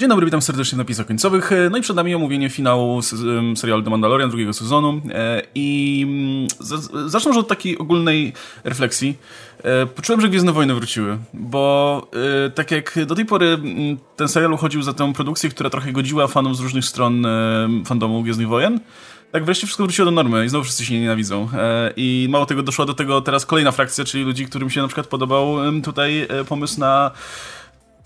Dzień dobry, witam serdecznie w napisach końcowych. No i przed nami omówienie finału serialu The Mandalorian drugiego sezonu. E, I mm, zacznę może od takiej ogólnej refleksji. E, poczułem, że Gwiezdne Wojny wróciły, bo e, tak jak do tej pory ten serial uchodził za tę produkcję, która trochę godziła fanów z różnych stron fandomu Gwiezdnych Wojen, tak wreszcie wszystko wróciło do normy i znowu wszyscy się nie nienawidzą. I mało tego, doszła do tego teraz kolejna frakcja, czyli ludzi, którym się na przykład podobał tutaj pomysł na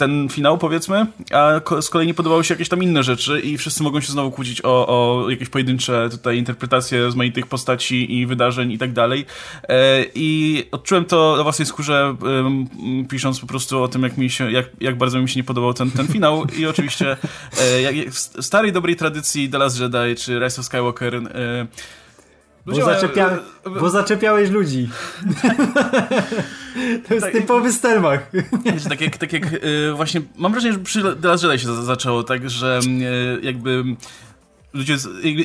ten finał, powiedzmy, a z kolei nie podobały się jakieś tam inne rzeczy i wszyscy mogą się znowu kłócić o, o jakieś pojedyncze tutaj interpretacje rozmaitych postaci i wydarzeń i tak dalej. E, I odczułem to na własnej skórze, pisząc po prostu o tym, jak, mi się, jak, jak bardzo mi się nie podobał ten, ten finał i oczywiście e, w starej, dobrej tradycji The Last Jedi czy Rise of Skywalker e, bo, zaczepia... bo zaczepiałeś ludzi. to jest tak, typowy Stelmach. tak jak, tak jak yy, właśnie, mam wrażenie, że przy The Last Jedi się zaczęło tak, że yy, jakby ludzie,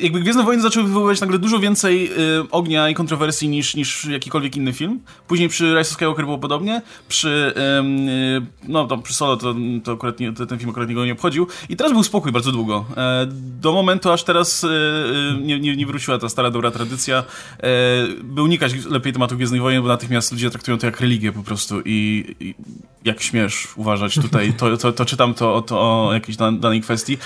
jakby Gwiezdne Wojny zaczęły wywoływać nagle dużo więcej y, ognia i kontrowersji niż, niż jakikolwiek inny film. Później przy Rise of Skywalker było podobnie, przy, y, no to przy Solo to, to akurat nie, to ten film akurat nikogo nie obchodził i teraz był spokój bardzo długo. E, do momentu, aż teraz y, y, nie, nie, nie, wróciła ta stara, dobra tradycja, e, by unikać lepiej tematu Gwiezdnych Wojen, bo natychmiast ludzie traktują to jak religię po prostu i, i jak śmiesz uważać tutaj, to, to, to czytam to, to o jakiejś danej kwestii.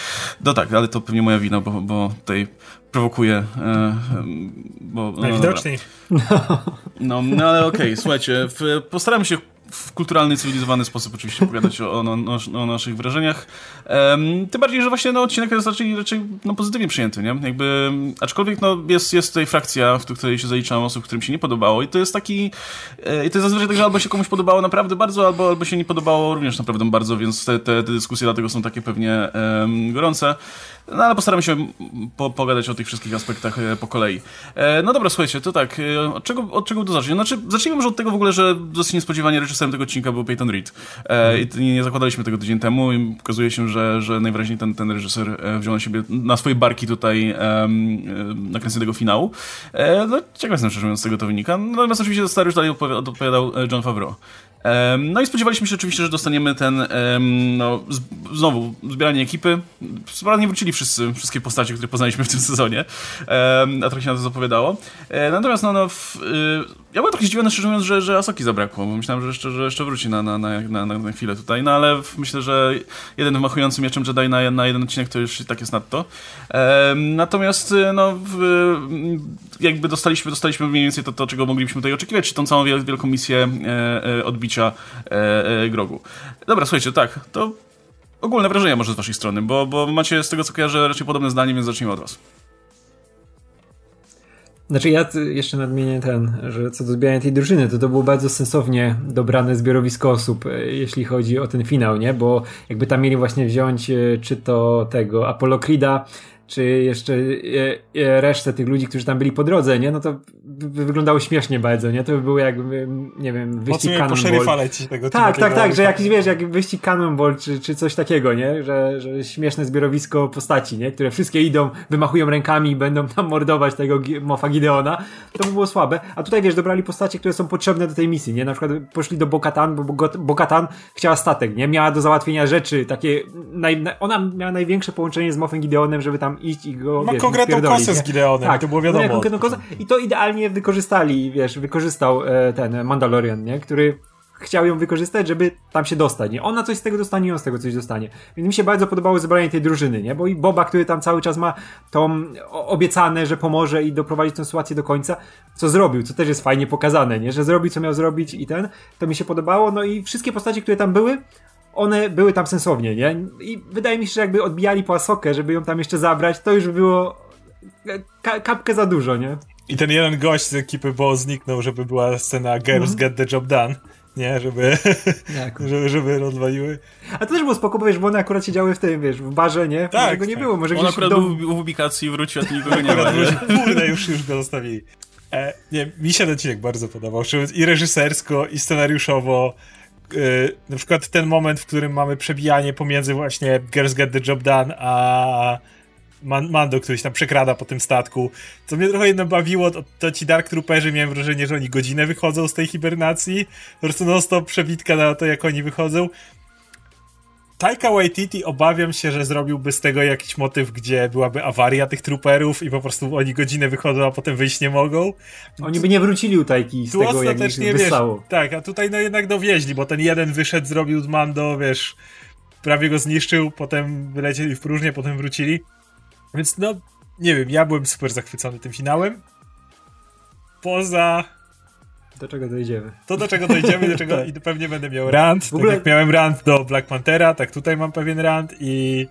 No tak, ale to pewnie moja wina, bo bo tutaj prowokuje. E, bo, no, Najwidoczniej. No, no ale okej, okay, słuchajcie, w, postaram się w kulturalny, cywilizowany sposób oczywiście opowiadać o, o, naszych wrażeniach. Um, tym bardziej, że właśnie no, odcinek jest raczej, raczej no, pozytywnie przyjęty, nie? Jakby, aczkolwiek no, jest, jest tutaj frakcja, w której się zaliczałem osób, którym się nie podobało i to jest taki, e, i to jest zazwyczaj tak, że albo się komuś podobało naprawdę bardzo, albo, albo się nie podobało również naprawdę bardzo, więc te, te, te dyskusje dlatego są takie pewnie gorące. No ale postaramy się po, pogadać o tych wszystkich aspektach e, po kolei. E, no dobra, słuchajcie, to tak, e, od czego, od czego to zacząć? Znaczy, zacznijmy może od tego w ogóle, że dosyć niespodziewanie reżyserem tego odcinka był Peyton Reed. Mm. I nie, nie zakładaliśmy tego tydzień temu i okazuje się, że, że najwyraźniej ten, ten reżyser wziął na siebie, na swoje barki tutaj um, nakręcenie tego finału. No ciekawe jestem, szczerze mówiąc, z tego to wynika. Natomiast oczywiście stary już dalej odpowiadał John Favreau. No i spodziewaliśmy się oczywiście, że dostaniemy ten, no, znowu, zbieranie ekipy. Sprawnie wrócili wszyscy, wszystkie postacie, które poznaliśmy w tym sezonie, a trochę się na to zapowiadało. E, natomiast, no, no w, y, ja byłem trochę zdziwiony, szczerze mówiąc, że, że Asoki zabrakło, bo myślałem, że jeszcze, że jeszcze wróci na, na, na, na, na chwilę tutaj, no ale myślę, że jeden wymachujący mieczem Jedi na, na jeden odcinek to już tak jest nadto. Natomiast, y, no, w, jakby dostaliśmy, dostaliśmy mniej więcej to, to, czego moglibyśmy tutaj oczekiwać, czy tą całą wielką misję e, e, odbicia bicia e, e, grogu. Dobra, słuchajcie, tak, to ogólne wrażenia może z waszej strony, bo, bo macie z tego co kojarzę raczej podobne zdanie, więc zacznijmy od was. Znaczy ja jeszcze nadmienię ten, że co do zbierania tej drużyny, to to było bardzo sensownie dobrane zbiorowisko osób, e, jeśli chodzi o ten finał, nie? Bo jakby tam mieli właśnie wziąć e, czy to tego Apollo Creed'a, czy jeszcze e, e, resztę tych ludzi, którzy tam byli po drodze, nie? No to by wyglądało śmiesznie bardzo, nie? To by było jakby, nie wiem, wyścig Cannonball. leci tego Tak, tak, tak, że jakiś, wiesz, jak wyścig Cannonball, czy, czy coś takiego, nie? Że, że śmieszne zbiorowisko postaci, nie? Które wszystkie idą, wymachują rękami i będą tam mordować tego Mofa Gideona. To by było słabe. A tutaj, wiesz, dobrali postacie, które są potrzebne do tej misji, nie? Na przykład poszli do Bokatan, bo Bokatan chciała statek, nie? Miała do załatwienia rzeczy takie, naj, ona miała największe połączenie z Mofem Gideonem, żeby tam iść i go. Ma wiesz, konkretną kosę z Gideonem, tak, to było wiadomo. konkretną kosę I to idealnie wykorzystali, wiesz, wykorzystał e, ten Mandalorian, nie? Który chciał ją wykorzystać, żeby tam się dostać, nie? Ona coś z tego dostanie i on z tego coś dostanie. Więc mi się bardzo podobało zebranie tej drużyny, nie? Bo i Boba, który tam cały czas ma tą obiecane, że pomoże i doprowadzi tę sytuację do końca, co zrobił, co też jest fajnie pokazane, nie? Że zrobił, co miał zrobić i ten, to mi się podobało, no i wszystkie postacie, które tam były, one były tam sensownie, nie? I wydaje mi się, że jakby odbijali po Asokę, żeby ją tam jeszcze zabrać, to już było ka kapkę za dużo, nie? I ten jeden gość z ekipy Bo zniknął, żeby była scena Girls mm. Get the Job Done. Nie, żeby, żeby, żeby rozwaliły. A to też było spoko, bo wiesz, bo one akurat siedziały w tym, wiesz, w barze, nie? Tak. Może go nie tak. było, może On akurat dom... był w ubikacji wrócił, a tu nikogo nie ma. Kurde, już, już go zostawili. E, nie, mi się ten odcinek bardzo podobał. I reżysersko, i scenariuszowo. Yy, na przykład ten moment, w którym mamy przebijanie pomiędzy właśnie Girls Get the Job Done a Mando, który się tam przekrada po tym statku. Co mnie trochę jedno bawiło, to, to ci Dark Trooperzy miałem wrażenie, że oni godzinę wychodzą z tej hibernacji. Po prostu non stop przebitka na to, jak oni wychodzą. Taika Waititi obawiam się, że zrobiłby z tego jakiś motyw, gdzie byłaby awaria tych trooperów i po prostu oni godzinę wychodzą, a potem wyjść nie mogą. Oni by nie wrócili u Tajki z Tu tego, jak ich ostatecznie, wyssało. wiesz, tak, a tutaj no jednak dowieźli, bo ten jeden wyszedł, zrobił z Mando, wiesz, prawie go zniszczył, potem wylecieli w próżnię, potem wrócili. Więc no, nie wiem, ja byłem super zachwycony tym finałem. Poza Do czego dojdziemy? to, do czego dojdziemy, do czego Tak. i pewnie będę miał rant. W ogóle- Tak jak miałem rant do Black Panthera, tak tutaj mam pewien rant i,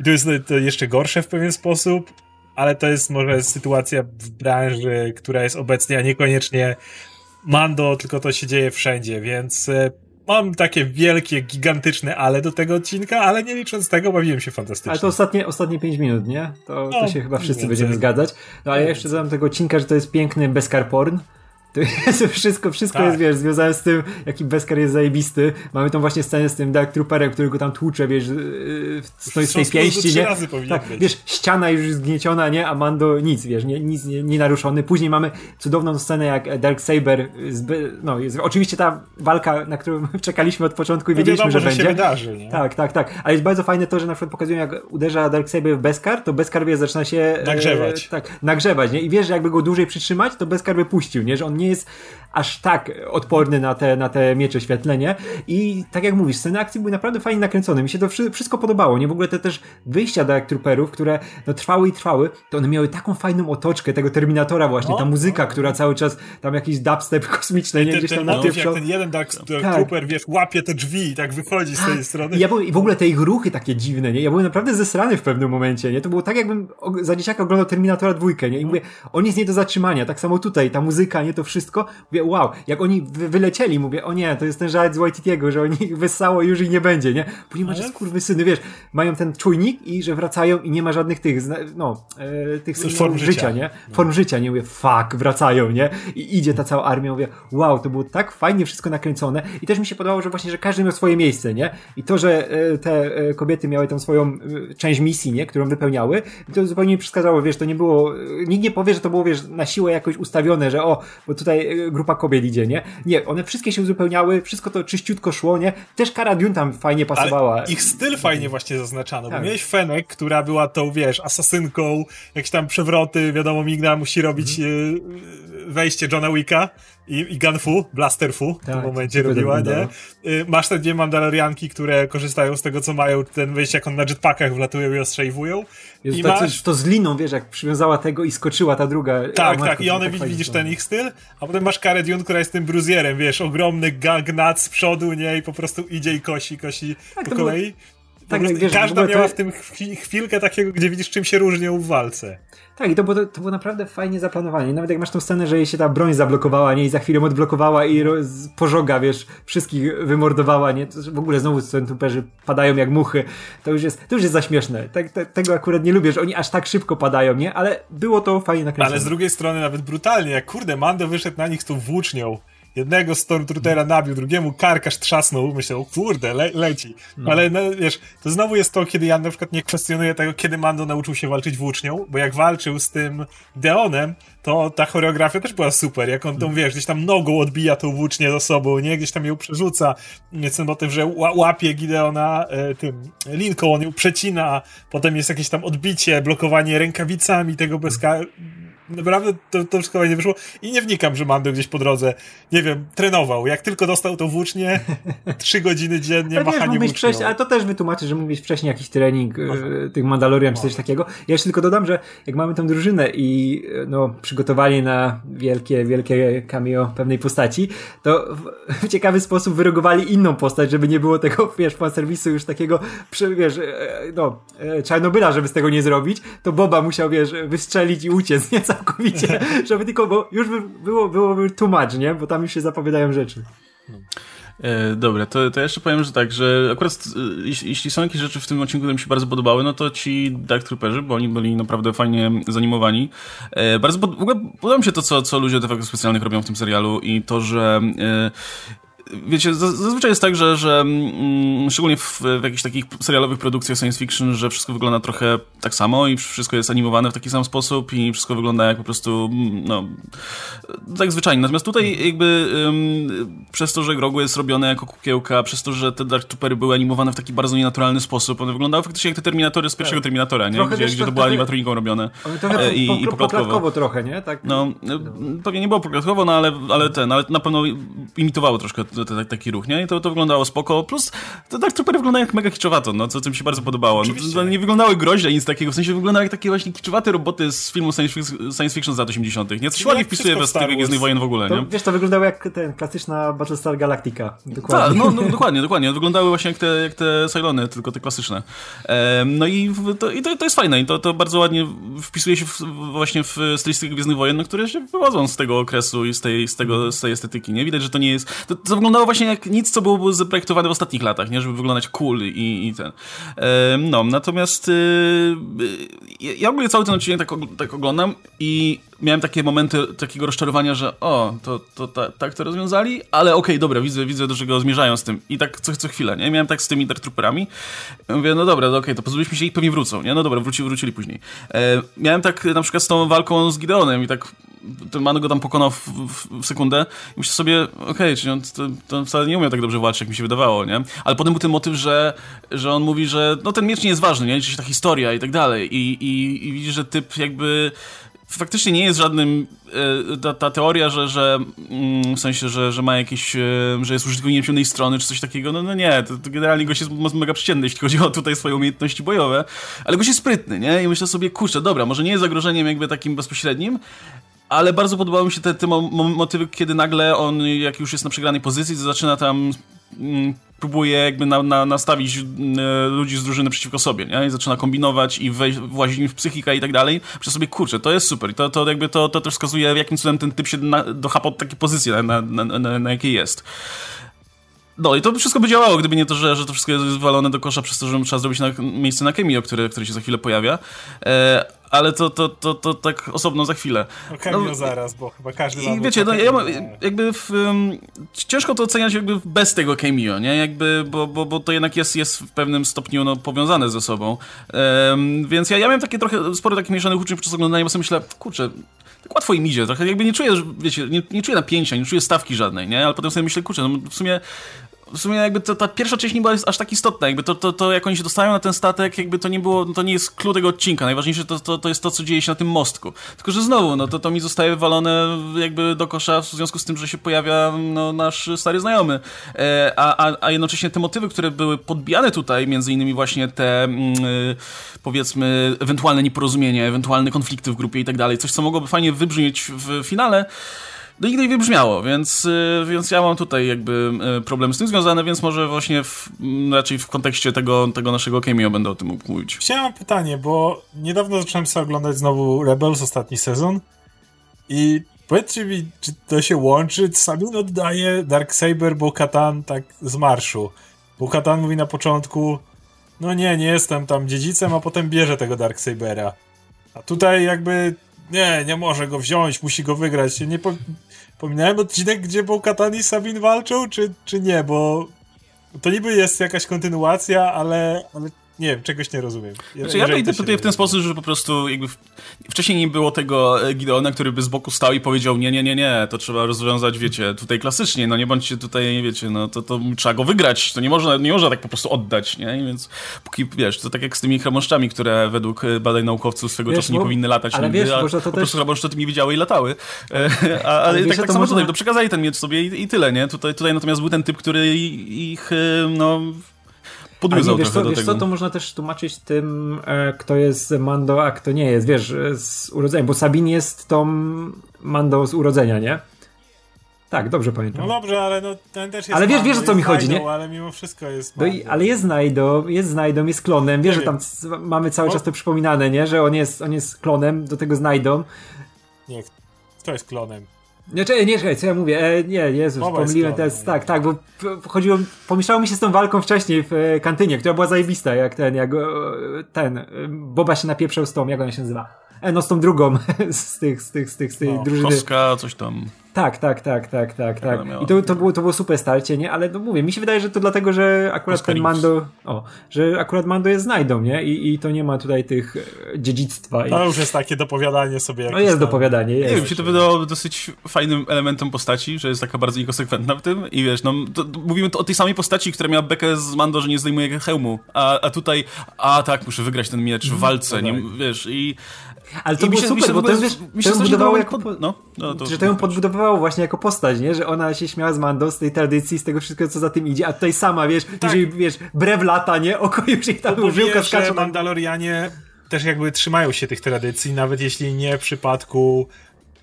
i to jest to jeszcze gorsze w pewien sposób, ale to jest może sytuacja w branży, która jest obecnie, a niekoniecznie Mando, tylko to się dzieje wszędzie, więc e, mam takie wielkie, gigantyczne ale do tego odcinka, ale nie licząc tego, bawiłem się fantastycznie. Ale to ostatnie, ostatnie 5 minut, nie? To, to No, się chyba wszyscy będziemy zgadzać. No ale ja jeszcze dodam tego odcinka, że to jest piękny Beskar porn. To jest wszystko, wszystko Tak. jest, wiesz, związane z tym, jaki Beskar jest zajebisty. Mamy tą właśnie scenę z tym Dark Trooperem, który go tam tłucze, wiesz, yy, z tej, z tej pięści, nie? razy powinien Tak, być. wiesz, ściana już zgnieciona, nie? A Mando nic, wiesz, nie, nic nie, nie naruszony. Później mamy cudowną scenę, jak Dark Saber, no, jest oczywiście ta walka, na którą czekaliśmy od początku i No wiedzieliśmy, wiadomo, że, że będzie. się wydarzy, nie? Tak, tak, tak. Ale jest bardzo fajne to, że na przykład pokazują, jak uderza Darksaber w Beskar, to Beskar wie, zaczyna się. e, Nagrzewać. tak, nagrzewać, nie? I wiesz, że jakby go dłużej przytrzymać, to Beskar by puścił, nie? Że on nie jest aż tak odporny na te, na te miecze świetlenie. I tak jak mówisz, sceny akcji były naprawdę fajnie nakręcone. Mi się to wszy- wszystko podobało, nie? W ogóle te też wyjścia Dark Trooperów, które no, trwały i trwały, to one miały taką fajną otoczkę tego Terminatora właśnie, No, ta muzyka, która cały czas, tam jakiś dubstep kosmiczny, nie? Ten, Gdzieś ten tam na motyw, tym jak ten jeden Dark Tak. Trooper, wiesz, łapie te drzwi i tak wychodzi z tej strony. I, ja byłem, I w ogóle te ich ruchy takie dziwne, nie? Ja byłem naprawdę zesrany w pewnym momencie, nie? To było tak, jakbym za dzieciaka oglądał Terminatora dwójkę, nie? I mówię, on jest nie do zatrzymania. Tak samo tutaj, ta muzyka, nie? To wszystko. Mówię, wow. Jak oni wy wylecieli, mówię, o nie, to jest ten żart z Waititiego, że oni ich wyssało i już ich nie będzie, nie? Później macie Ale- skurwysyny, wiesz, mają ten czujnik i że wracają i nie ma żadnych tych, no, e, tych Form symboliów życia. życia, nie? Form życia, nie? Mówię, fuck, wracają, nie? I idzie ta cała armia, mówię, wow, to było tak fajnie wszystko nakręcone i też mi się podobało, że właśnie, że każdy miał swoje miejsce, nie? I to, że e, te e, kobiety miały tą swoją e, część misji, nie? Którą wypełniały, to zupełnie nie przeszkadzało, wiesz, to nie było, e, nikt nie powie, że to było, wiesz, na siłę jakoś ustawione, że o, bo tutaj e, grupa kobiet idzie, nie? Nie, one wszystkie się uzupełniały, wszystko to czyściutko szło, nie? Też Cara Dune tam fajnie pasowała. Ale ich styl fajnie właśnie zaznaczano, Tak. bo miałeś Fenek, która była tą, wiesz, asasynką, jakieś tam przewroty, wiadomo, Migna musi robić Mhm. Wejście Johna Wicka i, i Gunfu, Blasterfu w tym Tak, momencie super robiła, nie? E, masz te dwie Mandalorianki, które korzystają z tego, co mają, ten wejście, jak on na jetpackach wlatują i ostrzejwują. Jezu, I to, masz... to, z liną, wiesz, jak przywiązała tego i skoczyła ta druga. Tak, tak, i one tak widzisz ten ich styl, a potem masz Karę Dune, która jest tym bruzjerem, wiesz, ogromny gnat z przodu, nie, i po prostu idzie i kosi, kosi Tak, po było- kolei. Po tak, prostu wiesz, każda ogóle to- miała w tym chwi- chwilkę takiego, gdzie widzisz, czym się różnią w walce. Tak, i to było, to było naprawdę fajnie zaplanowane. I nawet jak masz tą scenę, że jej się ta broń zablokowała, nie? I za chwilę odblokowała i roz, pożoga, wiesz, wszystkich wymordowała, nie? To, w ogóle znowu centuperzy padają jak muchy. To już jest, to już jest za śmieszne. Tak, te, tego akurat nie lubię, że oni aż tak szybko padają, nie? Ale było to fajnie nakręcone. Ale z drugiej strony nawet brutalnie, jak kurde, Mando wyszedł na nich z tą włócznią. Jednego Stormtroopera nabił, drugiemu karkasz trzasnął, myślał, kurde, le leci. Ale no, wiesz, to znowu jest to, kiedy ja na przykład nie kwestionuję tego, kiedy Mando nauczył się walczyć włócznią, bo jak walczył z tym Deonem, to ta choreografia też była super, jak on tą, wiesz, gdzieś tam nogą odbija tą włócznię do sobą, nie? Gdzieś tam ją przerzuca. Jest ten motyw, że ła łapie Gideona e, tym linką, on ją przecina, potem jest jakieś tam odbicie, blokowanie rękawicami tego bezka... Naprawdę to, to wszystko fajnie wyszło i nie wnikam, że Mando gdzieś po drodze, nie wiem, trenował. Jak tylko dostał tą włócznię, trzy godziny dziennie Ale wiesz, machanie włócznią. wcześniej, ale to też wytłumaczy, że mógł mieć wcześniej jakiś trening e, tych Mandalorian czy coś takiego. Ja jeszcze tylko dodam, że jak mamy tę drużynę i e, no, przygotowali na wielkie, wielkie cameo pewnej postaci, to w, ciekawy sposób wyrogowali inną postać, żeby nie było tego, wiesz, fanserwisu już takiego, wiesz, e, no, Czarnobyla, żeby z tego nie zrobić, to Boba musiał, wiesz, wystrzelić i uciec, nie całkowicie, żeby tylko, bo już by było, byłoby much, nie? Bo tam już się zapowiadają rzeczy. E, dobra, to, to jeszcze powiem, że tak, że akurat e, jeśli, są jakieś rzeczy w tym odcinku, które mi się bardzo podobały, no to ci Dark Trooperzy, bo oni byli naprawdę fajnie zanimowani. E, bardzo pod, w ogóle podoba mi się to, co, co ludzie do efektów specjalnych robią w tym serialu i to, że e, wiecie, zazwyczaj jest tak, że, że mm, szczególnie w, w jakichś takich serialowych produkcjach science fiction, że wszystko wygląda trochę tak samo i wszystko jest animowane w taki sam sposób i wszystko wygląda jak po prostu, mm, no, tak zwyczajnie. Natomiast tutaj jakby um, przez to, że Grogu jest robione jako kukiełka, przez to, że te Dark Troopery były animowane w taki bardzo nienaturalny sposób, one wyglądały faktycznie jak te Terminatory z pierwszego tak. Terminatora, nie? Gdzie, wiesz, gdzie to była animatroniką robione. Trochę I, po, po, i poklatkowo trochę, nie? Tak. No, no, pewnie nie było poklatkowo, no ale, ale ten, ale na pewno imitowało troszkę taki ruch, nie? I to, to wyglądało spoko. Plus to Dark Troopery wyglądają jak mega kiczowato, no, co, co mi się bardzo podobało. No, nie wyglądały groźnie, nic takiego, w sensie wyglądały jak takie właśnie kiczowate roboty z filmu science, science fiction z lat 80 nie? Coś ładnie wpisuje w styl Gwiezdnych Wojen w ogóle, to, nie? Wiesz, to wyglądało jak ten klasyczna Battlestar Galactica. Dokładnie. Tak, no, no, dokładnie, dokładnie. Wyglądały właśnie jak te, jak te Cylony, tylko te klasyczne. no i, to, i to, to jest fajne i to, to bardzo ładnie wpisuje się w, właśnie w stylistykę Gwiezdnych Wojen, no, które się wywodzą z tego okresu i z tej, z tego, z tej estetyki, nie? Widać, że to nie jest... To, to wyglądało właśnie jak nic, co było zaprojektowane w ostatnich latach, nie? Żeby wyglądać cool i, i ten. no, natomiast y, ja ogólnie cały ten odcinek tak, tak oglądam i miałem takie momenty takiego rozczarowania, że o, to, to ta, tak to rozwiązali, ale okej, okay, dobra, widzę, widzę do czego zmierzają z tym. I tak co, co chwilę, nie? Miałem tak z tymi Dark Trooperami. Mówię, no dobra, okej, okay, to pozbyliśmy się i pewnie wrócą, nie? No dobra, wrócili, wrócili później. E, miałem tak na przykład z tą walką z Gideonem i tak ten man go tam pokonał w, w, w sekundę i myślę sobie, okej, okay, czyli on to, to wcale nie umiał tak dobrze walczyć, jak mi się wydawało, nie? Ale potem był ten motyw, że, że on mówi, że no ten miecz nie jest ważny, nie? Liczy się ta historia i tak dalej. I, i, i widzi, że typ jakby faktycznie nie jest żadnym e, ta, ta teoria, że, że mm, w sensie, że, że ma jakieś, e, że jest użytkownikiem ciemnej strony, czy coś takiego, no, no nie, to, to generalnie gość jest mega przeciętny, jeśli chodzi o tutaj swoje umiejętności bojowe, ale gość jest sprytny, nie? I myślę sobie, kurczę, dobra, może nie jest zagrożeniem jakby takim bezpośrednim, ale bardzo podobały mi się te, te motywy, kiedy nagle on, jak już jest na przegranej pozycji, to zaczyna tam próbuje jakby na, na, nastawić y, ludzi z drużyny przeciwko sobie, nie? I zaczyna kombinować i wejść, włazić im w psychikę i tak dalej. Myślę sobie, kurczę, to jest super. I to, to jakby to, to też wskazuje, jakim cudem ten typ się na, dochapał takie pozycje, na, na, na, na jakiej jest. No i to wszystko by działało, gdyby nie to, że, że to wszystko jest walone do kosza przez to, że trzeba zrobić na, miejsce na Kemio, które, które się za chwilę pojawia. E, ale to, to, to, to tak osobno za chwilę. No Cameo no, zaraz, bo chyba każdy I wiecie, no, ja, jakby w, um, ciężko to oceniać jakby bez tego cameo, nie? Jakby, bo, bo, bo to jednak jest, jest w pewnym stopniu no, powiązane ze sobą. Um, więc ja, ja miałem takie trochę, sporo takich mieszanych uczuć podczas oglądania, bo sobie myślę, kurczę, tak łatwo im idzie, trochę jakby nie czuję, wiecie, nie, nie czuję napięcia, nie czuję stawki żadnej, nie? Ale potem sobie myślę, kurczę, no w sumie w sumie jakby to, ta pierwsza część nie była aż tak istotna, jakby to, to, to jak oni się dostają na ten statek, jakby to nie było, to nie jest klucz tego odcinka, najważniejsze to, to, to jest to, co dzieje się na tym mostku. Tylko, że znowu, no to, to mi zostaje wywalone jakby do kosza w związku z tym, że się pojawia no, nasz stary znajomy, e, a, a, a jednocześnie te motywy, które były podbijane tutaj, między innymi właśnie te y, powiedzmy ewentualne nieporozumienie, ewentualne konflikty w grupie i tak dalej, coś, co mogłoby fajnie wybrzmieć w finale, no nigdy nie wybrzmiało, więc, y, więc ja mam tutaj jakby y, problem z tym związany, więc może właśnie w, raczej w kontekście tego, tego naszego cameo będę o tym mówić. Chciałem pytanie, bo niedawno zacząłem sobie oglądać znowu Rebels, ostatni sezon i powiedzcie mi, czy to się łączy? Sabin oddaje Darksaber Bo-Katan tak z marszu. Bo-Katan mówi na początku no nie, nie jestem tam dziedzicem, a potem bierze tego Darksabera. A tutaj jakby nie, nie może go wziąć, musi go wygrać. Nie po, pominąłem odcinek, gdzie Bo-Katan i Sabin walczą, czy, czy nie, bo to niby jest jakaś kontynuacja, ale, ale nie wiem, czegoś nie rozumiem. Znaczy, ja to interpretuję w ten sposób, że po prostu jakby w... wcześniej nie było tego e, Gideona, który by z boku stał i powiedział nie, nie, nie, nie, to trzeba rozwiązać, wiecie, tutaj klasycznie, no nie bądźcie tutaj, wiecie, no to, to trzeba go wygrać, to nie można, nie można tak po prostu oddać, nie? I więc póki, wiesz, to tak jak z tymi chromoszczami, które według e, badań naukowców swego wiesz, czasu nie bo, powinny latać ale nigdy, wiesz, a to po prostu chromoszczety nie widziały i latały. E, a, ale, ale tak, tak samo można... tutaj, to przekazali ten miecz sobie i, i tyle, nie? Tutaj, tutaj natomiast był ten typ, który ich, no podwiązał wiesz trochę co, do wiesz tego. co, to można też tłumaczyć tym, e, kto jest Mando, a kto nie jest, wiesz, z urodzenia, bo Sabin jest tą Mando z urodzenia, nie? Tak, dobrze pamiętam. No dobrze, ale no, ten też jest Ale wiesz, wiesz o co mi chodzi, znajdą, nie? Ale mimo wszystko jest no i, Ale jest znajdą, jest znajdą, jest klonem. Wiesz, nie że tam mamy cały czas to przypominane, nie? Że on jest, on jest klonem, do tego znajdą. Nie, kto jest klonem? Nie, czekaj, nie, czekaj, co ja mówię? E, nie, Jezus, Mowa pomyliłem teraz, tak, tak, bo chodziło, pomieszało mi się z tą walką wcześniej w e, kantynie, która była zajebista, jak ten, jak ten, Boba się napieprzał z tą, jak ona się nazywa? E, no z tą drugą z tych, z tych, z tych, z tej no, drużyny. Koska, coś tam. Tak, tak, tak, tak, tak, tak. I to, to, było, to było super starcie, nie? Ale no mówię, mi się wydaje, że to dlatego, że akurat ten Oscarix. Mando, o, że akurat Mando jest znajdą, nie? I, i to nie ma tutaj tych e, dziedzictwa. I, To już jest takie dopowiadanie sobie. no jest tam. dopowiadanie, Nie jest. wiem, mi się to wydawało dosyć fajnym elementem postaci, że jest taka bardzo niekonsekwentna w tym i wiesz, no to, to mówimy to o tej samej postaci, która miała bekę z Mando, że nie zdejmuje hełmu, a, a tutaj, a tak, muszę wygrać ten miecz w walce, nie, wiesz, i... Ale to i było się- super, bo ogóle- wiesz, mi to się ją budowało jako... pod- no, no, to- że to ją podbudowywało właśnie jako postać, nie? Że ona się śmiała z Mando, z tej tradycji, z tego wszystkiego, co za tym idzie, a tutaj sama, wiesz, jeżeli, wiesz, brew lata, nie? Oko już jej tam żyłka że skacze. Mandalorianie też jakby trzymają się tych tradycji, nawet jeśli nie w przypadku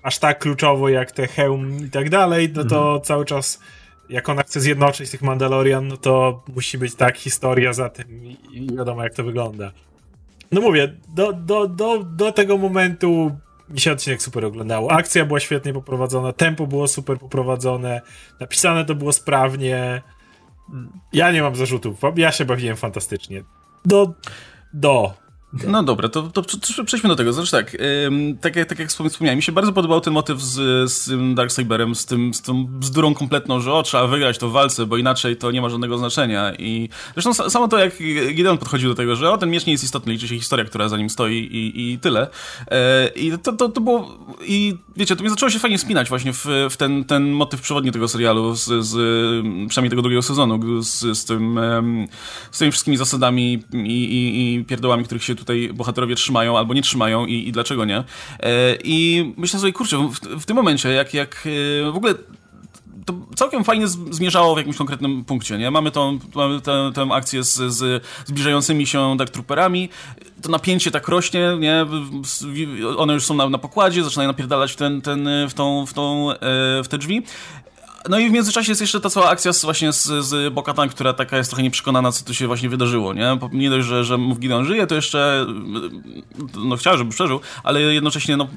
aż tak kluczowo jak te hełm i tak dalej, no to Mhm. cały czas jak ona chce zjednoczyć tych Mandalorian, no to musi być tak historia za tym i wiadomo jak to wygląda. No mówię, do, do, do, do tego momentu mi się odcinek super oglądało. Akcja była świetnie poprowadzona, tempo było super poprowadzone, napisane to było sprawnie. Ja nie mam zarzutów, ja się bawiłem fantastycznie. Do, do. No dobra, to, to prze- przejdźmy do tego. Znaczy tak, tak, jak, tak jak wspom- wspomniałem, mi się bardzo podobał ten motyw z, z Darksaberem, z, tym, z tą bzdurą kompletną, że o, trzeba wygrać to w walce, bo inaczej to nie ma żadnego znaczenia. I zresztą sa- samo to, jak Gideon podchodził do tego, że o, ten miecz nie jest istotny, liczy się historia, która za nim stoi i, i tyle. E, I to, to, to było... I wiecie, to mi zaczęło się fajnie spinać właśnie w, w ten, ten motyw przewodni tego serialu, z, z, przynajmniej tego drugiego sezonu, z, z, tym, z tymi wszystkimi zasadami i, i, i pierdołami, których się tutaj bohaterowie trzymają albo nie trzymają i, i dlaczego nie. E, I myślę sobie, kurczę, w, w tym momencie, jak, jak e, w ogóle to całkiem fajnie zmierzało w jakimś konkretnym punkcie, nie? Mamy tą, mamy tę, tę akcję z, z zbliżającymi się Dark Trooperami, to napięcie tak rośnie, nie? One już są na, na pokładzie, zaczynają napierdalać ten, ten, w, tą, w, tą, e, w te drzwi. No i w międzyczasie jest jeszcze ta cała akcja z, właśnie z, z Bokatan, która taka jest trochę nieprzekonana, co tu się właśnie wydarzyło, nie? Nie dość, że, że Moff Gideon żyje, to jeszcze no chciał, żeby przeżył, ale jednocześnie no,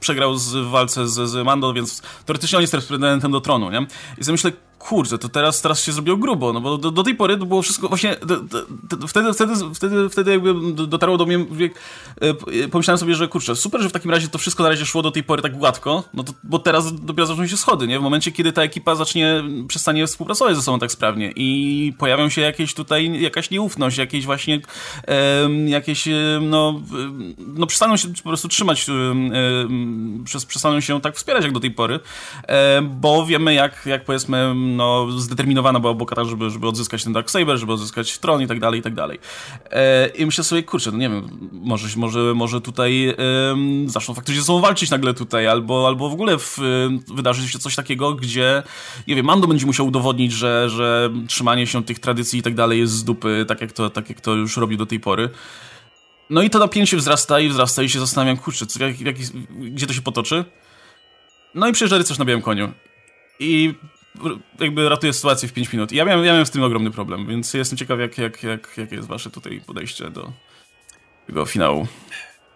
przegrał z, w walce z, z Mando, więc teoretycznie on jest teraz pretendentem do tronu, nie? I sobie myślę, kurczę, to teraz, teraz się zrobiło grubo, no bo do, do tej pory to było wszystko właśnie, do, do, wtedy, wtedy, wtedy, wtedy jakby do- dotarło do mnie, e, e, pomyślałem sobie, że kurczę, super, że w takim razie to wszystko na razie szło do tej pory tak gładko, no to, bo teraz dopiero zaczną się schody, nie? W momencie, kiedy ta ekipa zacznie, przestanie współpracować ze sobą tak sprawnie i pojawią się jakieś tutaj, jakaś nieufność, jakieś właśnie, jakieś, no, no przestaną się po prostu trzymać, przez- przestaną się tak wspierać jak do tej pory, bo wiemy jak, jak powiedzmy, no, zdeterminowana była Bokata, żeby, żeby odzyskać ten Darksaber, żeby odzyskać tron i tak dalej, i tak dalej. E, I myślę sobie, kurczę, no nie wiem, może, może, może tutaj em, zaczną faktycznie ze sobą walczyć nagle tutaj, albo, albo w ogóle w, wydarzy się coś takiego, gdzie, nie wiem, Mando będzie musiał udowodnić, że, że trzymanie się tych tradycji i tak dalej jest z dupy, tak jak to, tak jak to już robił do tej pory. No i to napięcie wzrasta i wzrasta i się zastanawiam, kurczę, co, jak, jak, gdzie to się potoczy? No i przyjeżdża rycerz na białym koniu. I jakby ratuje sytuację w 5 minut. I ja miałem, ja miałem z tym ogromny problem, więc jestem ciekaw, jak, jak, jak, jakie jest wasze tutaj podejście do tego finału.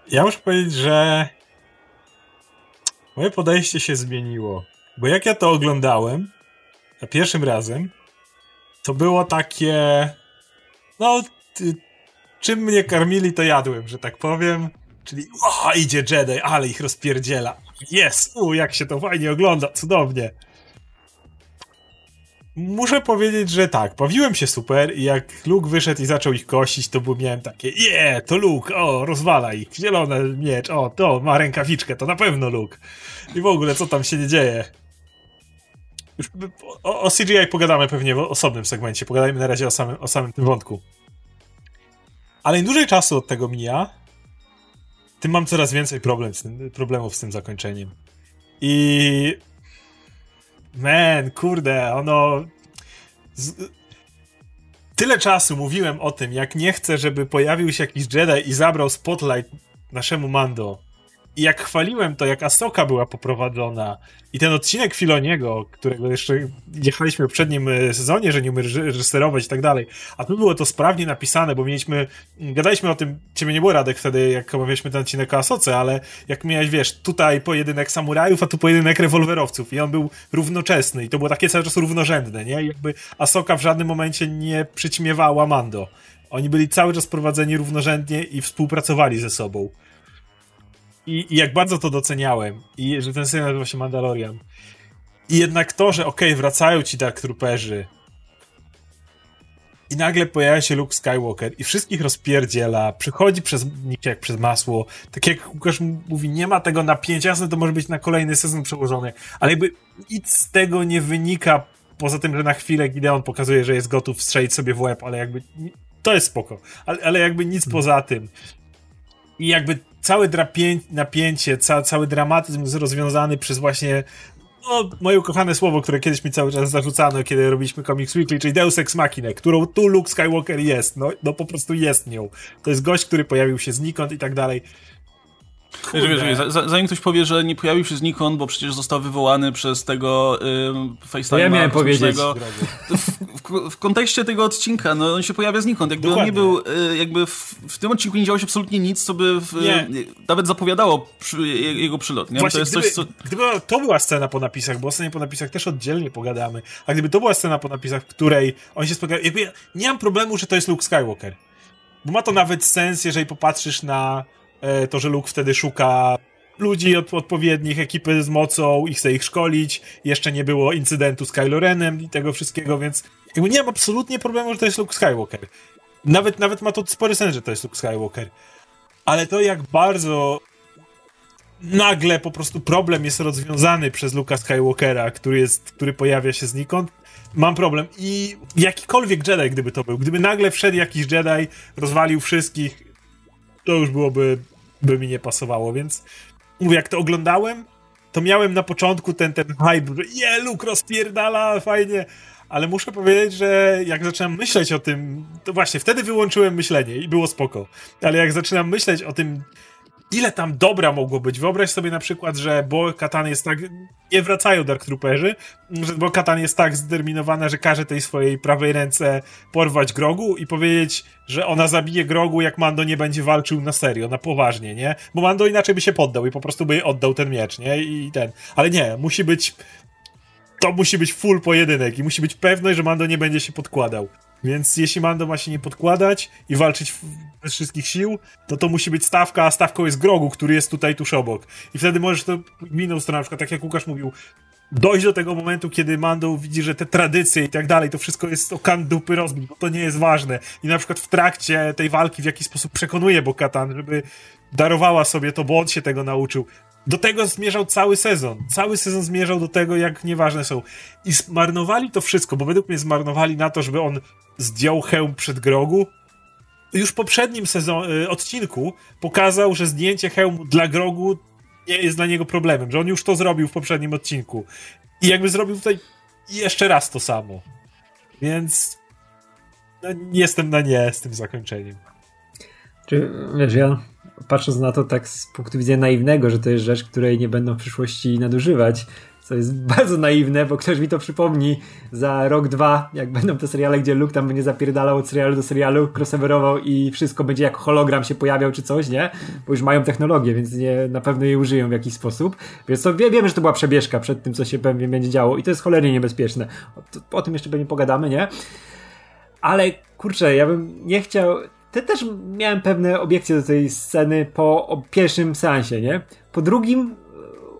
Ja muszę powiedzieć, że moje podejście się zmieniło. Bo jak ja to oglądałem za pierwszym razem, to było takie. No, ty, czym mnie karmili, to jadłem, że tak powiem. Czyli, o, idzie Jedi, ale ich rozpierdziela. Jest, u, jak się to fajnie ogląda, cudownie. Muszę powiedzieć, że tak, bawiłem się super i jak Luke wyszedł i zaczął ich kosić, to był, miałem takie, je, to Luke, o, rozwala ich, zielony miecz, o, to, ma rękawiczkę, to na pewno Luke. I w ogóle, co tam się nie dzieje? Już o, o CGI pogadamy pewnie w osobnym segmencie, pogadajmy na razie o samym, o samym tym wątku. Ale im dłużej czasu od tego mija, tym mam coraz więcej problem z tym, problemów z tym zakończeniem. I Man, kurde, ono. Z... Tyle czasu mówiłem o tym, jak nie chcę, żeby pojawił się jakiś Jedi i zabrał spotlight naszemu Mando. I jak chwaliłem to, jak Asoka była poprowadzona i ten odcinek Filoniego, którego jeszcze jechaliśmy w poprzednim e, sezonie, że nie umie reży- reżyserować i tak dalej, a tu było to sprawnie napisane, bo mieliśmy, gadaliśmy o tym, ciebie nie było Radek wtedy, jak omawialiśmy ten odcinek o Asoce, ale jak miałeś, wiesz, tutaj pojedynek samurajów, a tu pojedynek rewolwerowców i on był równoczesny i to było takie cały czas równorzędne, nie? I jakby Asoka w żadnym momencie nie przyćmiewała Mando. Oni byli cały czas prowadzeni równorzędnie i współpracowali ze sobą. I, I jak bardzo to doceniałem. I że ten serial nazywa się Mandalorian. I jednak to, że okej, okay, wracają ci Dark Trooperzy i nagle pojawia się Luke Skywalker i wszystkich rozpierdziela, przychodzi przez nich jak przez masło, tak jak Łukasz mówi, nie ma tego napięcia, jasne to może być na kolejny sezon przełożony, ale jakby nic z tego nie wynika, poza tym, że na chwilę Gideon pokazuje, że jest gotów strzelić sobie w łeb, ale jakby to jest spoko, ale, ale jakby nic poza tym. I jakby całe drapię, napięcie, ca, cały dramatyzm jest rozwiązany przez właśnie no, moje ukochane słowo, które kiedyś mi cały czas zarzucano, kiedy robiliśmy Comics Weekly, czyli Deus Ex Machina, którą tu Luke Skywalker jest, no, no po prostu jest nią. To jest gość, który pojawił się znikąd i tak dalej. Wiesz, wiesz, wiesz, zanim ktoś powie, że nie pojawił się znikąd, bo przecież został wywołany przez tego y, FaceTime'a ja miałem powiedzieć. W, w, kontekście tego odcinka, no on się pojawia znikąd. Jakby Dokładnie. on nie był, y, jakby w, w, tym odcinku nie działo się absolutnie nic, co by w, y, nawet zapowiadało przy, jego przylot. Nie? Właśnie, to jest gdyby, coś, co... gdyby to była scena po napisach, bo o scenie po napisach też oddzielnie pogadamy, a gdyby to była scena po napisach, w której on się spotyka, jakby ja nie mam problemu, że to jest Luke Skywalker. Bo ma to nawet sens, jeżeli popatrzysz na to, że Luke wtedy szuka ludzi od, odpowiednich, ekipy z mocą i chce ich szkolić. Jeszcze nie było incydentu z Kylo Renem i tego wszystkiego, więc jakby nie mam absolutnie problemu, że to jest Luke Skywalker. Nawet, nawet ma to spory sens, że to jest Luke Skywalker. Ale to jak bardzo nagle po prostu problem jest rozwiązany przez Luka Skywalkera, który jest, który pojawia się znikąd, mam problem. I jakikolwiek Jedi, gdyby to był, gdyby nagle wszedł jakiś Jedi, rozwalił wszystkich, to już byłoby by mi nie pasowało, więc mówię, jak to oglądałem, to miałem na początku ten, ten hype, że je, Luke rozpierdala, fajnie, ale muszę powiedzieć, że jak zacząłem myśleć o tym, to właśnie wtedy wyłączyłem myślenie i było spoko, ale jak zaczynam myśleć o tym, ile tam dobra mogło być. Wyobraź sobie na przykład, że Bo Katan jest tak. Nie wracają Dark Trooperzy, że Bo Katan jest tak zdeterminowana, że każe tej swojej prawej ręce porwać Grogu i powiedzieć, że ona zabije Grogu, jak Mando nie będzie walczył na serio, na poważnie, nie? Bo Mando inaczej by się poddał i po prostu by oddał ten miecz, nie? I ten. Ale nie, musi być. To musi być full pojedynek i musi być pewność, że Mando nie będzie się podkładał. Więc jeśli Mando ma się nie podkładać i walczyć bez wszystkich sił, to to musi być stawka, a stawką jest Grogu, który jest tutaj tuż obok. I wtedy możesz to inną stronę, na przykład tak jak Łukasz mówił, dojść do tego momentu, kiedy Mando widzi, że te tradycje i tak dalej, to wszystko jest o kan dupy rozbić, bo to nie jest ważne. I na przykład w trakcie tej walki w jakiś sposób przekonuje Bokatan, żeby darowała sobie to, bo on się tego nauczył. Do tego zmierzał cały sezon. Cały sezon zmierzał do tego, jak nieważne są. I zmarnowali to wszystko, bo według mnie zmarnowali na to, żeby on zdjął hełm przed Grogu. Już w poprzednim sezon, y, odcinku pokazał, że zdjęcie hełmu dla Grogu nie jest dla niego problemem, że on już to zrobił w poprzednim odcinku. I jakby zrobił tutaj jeszcze raz to samo. Więc no, jestem na nie z tym zakończeniem. Czy wiesz, ja patrząc na to tak z punktu widzenia naiwnego, że to jest rzecz, której nie będą w przyszłości nadużywać, co jest bardzo naiwne, bo ktoś mi to przypomni za rok, dwa, jak będą te seriale, gdzie Luke tam będzie zapierdalał od serialu do serialu, crossoverował i wszystko będzie jako hologram się pojawiał czy coś, nie? Bo już mają technologię, więc nie, na pewno jej użyją w jakiś sposób. Więc to wie, wiemy, że to była przebieżka przed tym, co się pewnie będzie działo i to jest cholernie niebezpieczne. O, o tym jeszcze pewnie pogadamy, nie? Ale kurczę, ja bym nie chciał. Te też miałem pewne obiekcje do tej sceny po pierwszym seansie, nie? Po drugim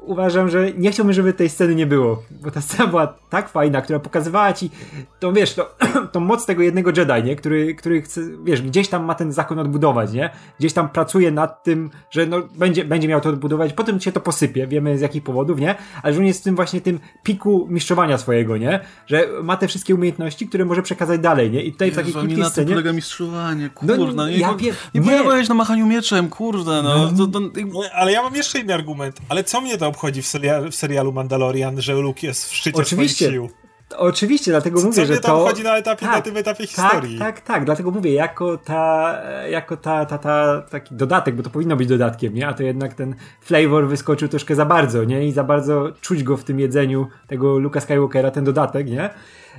uważam, że nie chciałbym, żeby tej sceny nie było, bo ta scena była tak fajna, która pokazywała ci, to wiesz, to, tą moc tego jednego Jedi, nie? Który, który chce, wiesz, gdzieś tam ma ten zakon odbudować, nie? Gdzieś tam pracuje nad tym, że no, będzie, będzie miał to odbudować, potem się to posypie, wiemy z jakich powodów, nie? Ale że on jest w tym właśnie tym piku mistrzowania swojego, nie? Że ma te wszystkie umiejętności, które może przekazać dalej, nie? I tutaj Jezu, w takiej krótkiej scenie... polega mistrzowanie, kurde, no, nie, ja wiem, nie, nie na machaniu mieczem, kurde, no. no. To, to... Ale ja mam jeszcze inny argument, ale co mnie to obchodzi w, serialu, w serialu Mandalorian, że Luke jest w szczycie Oczywiście. Sił? Oczywiście, dlatego co, mówię, że to... obchodzi na, etapie, tak, na tym etapie historii. Tak, tak, tak, dlatego mówię, jako ta, jako ta, ta, ta, taki dodatek, bo to powinno być dodatkiem, nie? A to jednak ten flavor wyskoczył troszkę za bardzo, nie? I za bardzo czuć go w tym jedzeniu tego Luka Skywalkera, ten dodatek, nie?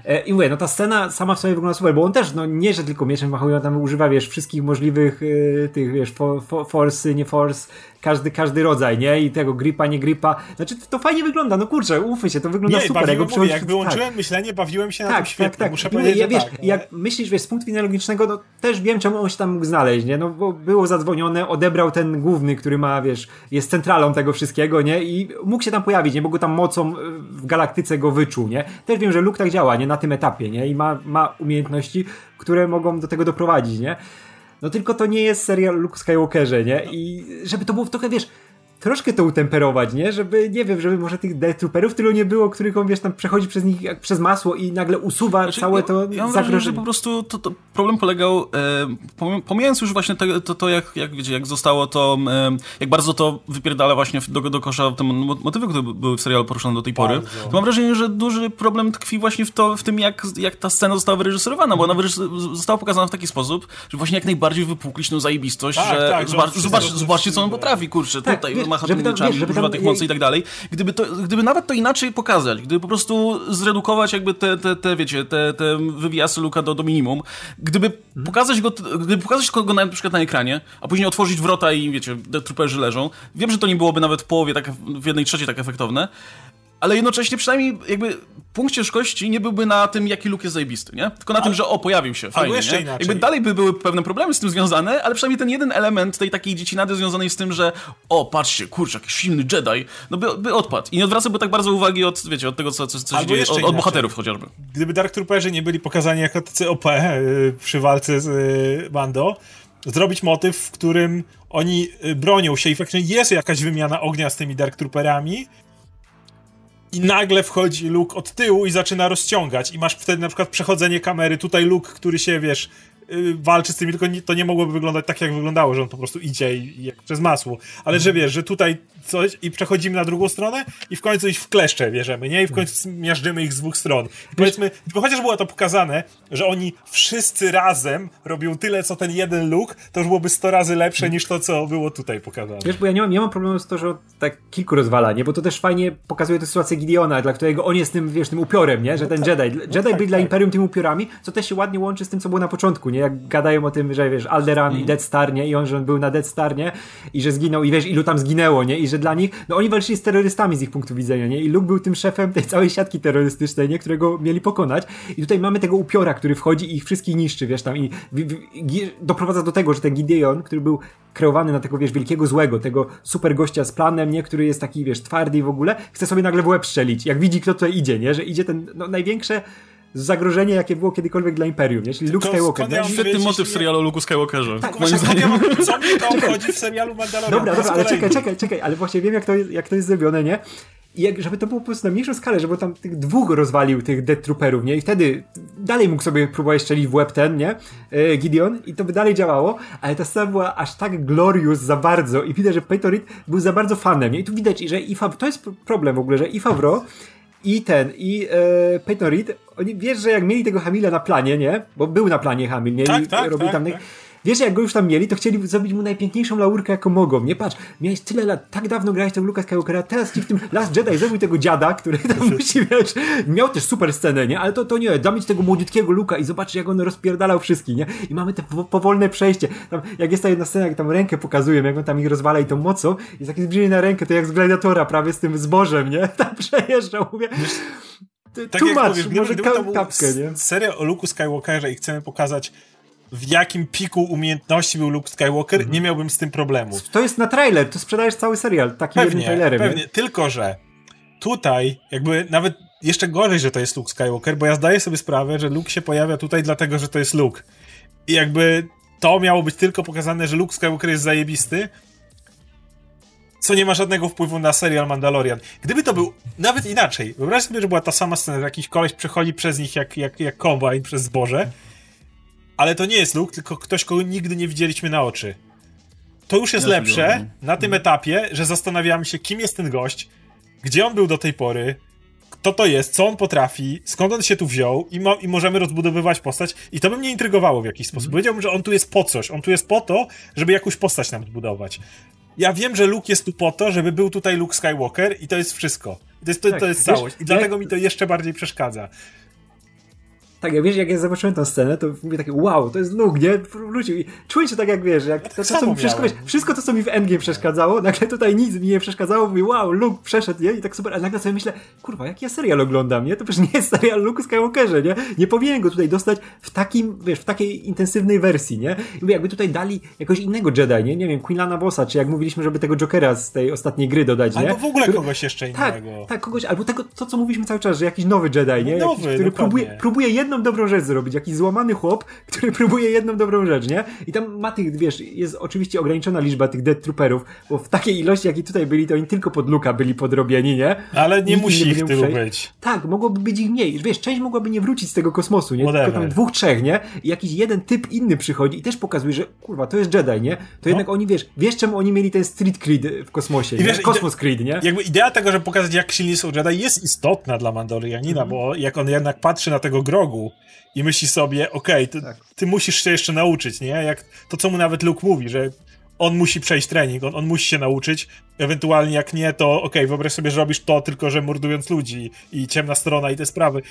E, I mówię, no ta scena sama w sobie wygląda super, bo on też, no nie, że tylko mieczem machuje, on tam używa, wiesz, wszystkich możliwych y, tych, wiesz, for, for, force, nie force, każdy, każdy rodzaj, nie? I tego gripa, nie gripa. Znaczy, to fajnie wygląda, no kurczę, ufy się, to wygląda nie, super. Jak, mówię, jak wyłączyłem tak. myślenie, bawiłem się na tak, tym świetnie. Tak, tak, Muszę mówię, powiedzieć, ja, wiesz, tak, jak myślisz, wiesz, z punktu widzenia logicznego, no też wiem, czemu on się tam mógł znaleźć, nie? No bo było zadzwonione, odebrał ten główny, który ma, wiesz, jest centralą tego wszystkiego, nie? I mógł się tam pojawić, nie? Bo go tam mocą w galaktyce go wyczuł, nie? Też wiem, że Luke tak działa, nie? Na tym etapie, nie? I ma, ma umiejętności, które mogą do tego doprowadzić, nie? No tylko to nie jest serial Luke Skywalkerze, nie? I żeby to było trochę, wiesz, troszkę to utemperować, nie? Żeby, nie wiem, żeby może tych Death Trooperów tylu nie było, których on, wiesz, tam przechodzi przez nich jak przez masło i nagle usuwa znaczy, całe to ja, ja mam zagrożenie. że po prostu to, to problem polegał, e, pomijając już właśnie to, to, to, jak, jak, wiecie, jak zostało to, e, jak bardzo to wypierdala właśnie do, do kosza te motywy, które były w serialu poruszone do tej pory, bardzo. to mam wrażenie, że duży problem tkwi właśnie w, to, w tym, jak, jak ta scena została wyreżyserowana, bo ona została pokazana w taki sposób, że właśnie jak najbardziej wypuklić tą zajebistość, tak, że tak, zobacz, zobacz, zobaczcie, co on potrafi, kurczę, tak, tutaj wiesz, macha tymi mieczami, używa tam, tych mocy i tak dalej. Gdyby, to, gdyby nawet to inaczej pokazać, gdyby po prostu zredukować jakby te, te, te wiecie, te, te wywiasy Luka do, do minimum, gdyby hmm. pokazać go, gdyby pokazać go na, na przykład na ekranie, a później otworzyć wrota i wiecie, te trooperzy leżą, wiem, że to nie byłoby nawet w połowie, tak, w jednej trzeciej tak efektowne, ale jednocześnie przynajmniej jakby punkt ciężkości nie byłby na tym, jaki look jest zajebisty, nie? Tylko na tym, że o, pojawił się, fajnie, jeszcze nie? Inaczej. Jakby dalej by były pewne problemy z tym związane, ale przynajmniej ten jeden element tej takiej dziecinady związanej z tym, że o, patrzcie, kurczę, jakiś silny Jedi, no by, by odpadł. I nie odwracałby tak bardzo uwagi od, wiecie, od tego, co, co, co się dzieje, od, od, bohaterów chociażby. Gdyby Dark Trooperzy nie byli pokazani jako tacy OP yy, przy walce z yy, Mando, zrobić motyw, w którym oni y, bronią się i faktycznie jest jakaś wymiana ognia z tymi Dark Trooperami, i nagle wchodzi Luke od tyłu i zaczyna rozciągać i masz wtedy na przykład przechodzenie kamery, tutaj Luke, który się, wiesz, Y, walczy z tymi, tylko to nie mogłoby wyglądać tak, jak wyglądało, że on po prostu idzie i, i przez masło. Ale że wiesz, że tutaj coś i przechodzimy na drugą stronę i w końcu ich w kleszcze bierzemy, nie? I w końcu miażdżymy ich z dwóch stron. I powiedzmy, bo chociaż było to pokazane, że oni wszyscy razem robią tyle, co ten jeden look, to już byłoby 100 razy lepsze niż to, co było tutaj pokazane. Wiesz, bo ja nie mam, nie mam problemu z to, że tak kilku rozwala, nie? Bo to też fajnie pokazuje tę sytuację Gideona, dla którego on jest tym, wiesz, tym upiorem, nie? Że ten tak, Jedi. No Jedi no tak, byli tak. dla Imperium tymi upiorami, co też się ładnie łączy z tym, co było na początku, nie? Jak gadają o tym, że wiesz, Alderan mm. i Dead Star, nie? I on, że on był na Dead Star, nie? I że zginął, i wiesz, ilu tam zginęło, nie? I że dla nich, no oni walczyli z terrorystami z ich punktu widzenia, nie? I Luke był tym szefem tej całej siatki terrorystycznej, nie? Którego mieli pokonać. I tutaj mamy tego upiora, który wchodzi i ich wszystkich niszczy, wiesz, tam i doprowadza do tego, że ten Gideon, który był kreowany na tego, wiesz, wielkiego złego, tego super gościa z planem, nie? Który jest taki, wiesz, twardy i w ogóle, chce sobie nagle w łeb strzelić. Jak widzi, kto tutaj idzie, nie? Że idzie ten, no, największe zagrożenie, jakie było kiedykolwiek dla Imperium, nie? Czyli Luke Skywalker. Ja Świetny motyw w serialu Luke Skywalkerze. Tak, moim zdaniem. Co mnie to obchodzi w serialu Mandalorian? Dobra, dobra, ale czekaj, czekaj, czekaj, ale właśnie wiem, jak to jest, jak to jest zrobione, nie? I jak, żeby to było po prostu na mniejszą skalę, żeby tam tych dwóch rozwalił, tych Dead Trooperów, nie? I wtedy dalej mógł sobie próbować strzelić w łeb ten, nie? E, Gideon i to by dalej działało, ale ta scena była aż tak glorious za bardzo i widać, że Peyton Reed był za bardzo fanem, nie? I tu widać, że i Fav- to jest problem w ogóle, że i Favreau i ten, i e, Peyton Reed, oni wiesz, że jak mieli tego Hamila na planie, nie? Bo był na planie Hamil, nie? Tak, tak, robili tak, tam tak. Wiesz, jak go już tam mieli, to chcieli zrobić mu najpiękniejszą laurkę, jaką mogą. Nie patrz, miałeś tyle lat, tak dawno grałeś tego Luka Skywalkera, teraz ci w tym Last Jedi zrobił tego dziada, który tam musi, wiesz, miał też super scenę, nie? Ale to, to nie, dam ci tego młodziutkiego Luka i zobaczysz, jak on rozpierdalał wszystkich, nie? I mamy te powolne przejście. Tam, jak jest ta jedna scena, jak tam rękę pokazują, jak on tam ich rozwala i tą mocą, i takie zbliżenie na rękę, to jak z Gladiatora prawie z tym zbożem, nie? Tam przejeżdżał, mówię tak jak much, mówisz, może gdyby to był kapkę, nie? seria o Luke Skywalkerze i chcemy pokazać w jakim piku umiejętności był Luke Skywalker, mhm. nie miałbym z tym problemu. To jest na trailer, to sprzedajesz cały serial takim pewnie, jednym trailerem. Pewnie, nie? tylko że tutaj jakby nawet jeszcze gorzej, że to jest Luke Skywalker, bo ja zdaję sobie sprawę, że Luke się pojawia tutaj dlatego, że to jest Luke. I jakby to miało być tylko pokazane, że Luke Skywalker jest zajebisty, co nie ma żadnego wpływu na serial Mandalorian. Gdyby to był nawet inaczej, wyobraź sobie, że była ta sama scena, że jakiś koleś przechodzi przez nich jak, jak, jak kombajn przez zboże, ale to nie jest Luke, tylko ktoś, kogo nigdy nie widzieliśmy na oczy. To już jest ja lepsze na tym etapie, że zastanawiamy się, kim jest ten gość, gdzie on był do tej pory, kto to jest, co on potrafi, skąd on się tu wziął i, mo i możemy rozbudowywać postać i to by mnie intrygowało w jakiś sposób. Mm. Powiedziałbym, że on tu jest po coś, on tu jest po to, żeby jakąś postać nam zbudować. Ja wiem, że Luke jest tu po to, żeby był tutaj Luke Skywalker i to jest wszystko. To jest, to, tak, to jest całość. I wiesz, dlatego mi to jeszcze bardziej przeszkadza. Tak, ja wiesz, jak ja zobaczyłem tę scenę, to mówię takie, wow, to jest Luke, nie? Wrócił i czułem się tak jak, wiesz, jak to, to, co mi wszystko to, co mi w Endgame przeszkadzało, nagle tutaj nic mi nie przeszkadzało, mówię, wow, Luke przeszedł, nie? I tak super, ale nagle sobie myślę, kurwa, jak ja serial oglądam, nie? To przecież nie jest serial Luke Skywalkerze, nie? Nie powinien go tutaj dostać w takim, wiesz, w takiej intensywnej wersji, nie? I mówię, jakby tutaj dali jakoś innego Jedi, nie? Nie wiem, Quinlana Bossa, czy jak mówiliśmy, żeby tego Jokera z tej ostatniej gry dodać, nie? Albo w ogóle Który... kogoś jeszcze tak, innego. Tak, tak, kogoś, albo tego, to co mówiliśmy cały czas, że jakiś nowy Jedi, nie? Jakiś, który próbuje, próbuje jedną dobrą rzecz zrobić, jakiś złamany chłop, który próbuje jedną dobrą rzecz, nie? I tam ma tych, wiesz, jest oczywiście ograniczona liczba tych Dead Trooperów, bo w takiej ilości, jakiej tutaj byli, to oni tylko pod Luka byli podrobieni, nie? Ale nie Nikt musi ich tylu być. Tak, mogłoby być ich mniej. Wiesz, część mogłaby nie wrócić z tego kosmosu, nie? Whatever. Tylko tam dwóch, trzech, nie? I jakiś jeden typ inny przychodzi i też pokazuje, że kurwa, to jest Jedi, nie? To no. jednak oni, wiesz, wiesz czemu oni mieli ten Street Creed w kosmosie, I wiesz, Kosmos Creed, nie? Jakby idea tego, żeby pokazać jak silni są Jedi jest istotna dla Mandalorianina, mm bo jak on jednak patrzy na tego grogu i myśli sobie, okej, okay, tak. ty musisz się jeszcze nauczyć, nie? Jak to, co mu nawet Luke mówi, że on musi przejść trening, on, on musi się nauczyć, ewentualnie jak nie, to okej, okay, wyobraź sobie, że robisz to tylko, że mordując ludzi i ciemna strona i te sprawy.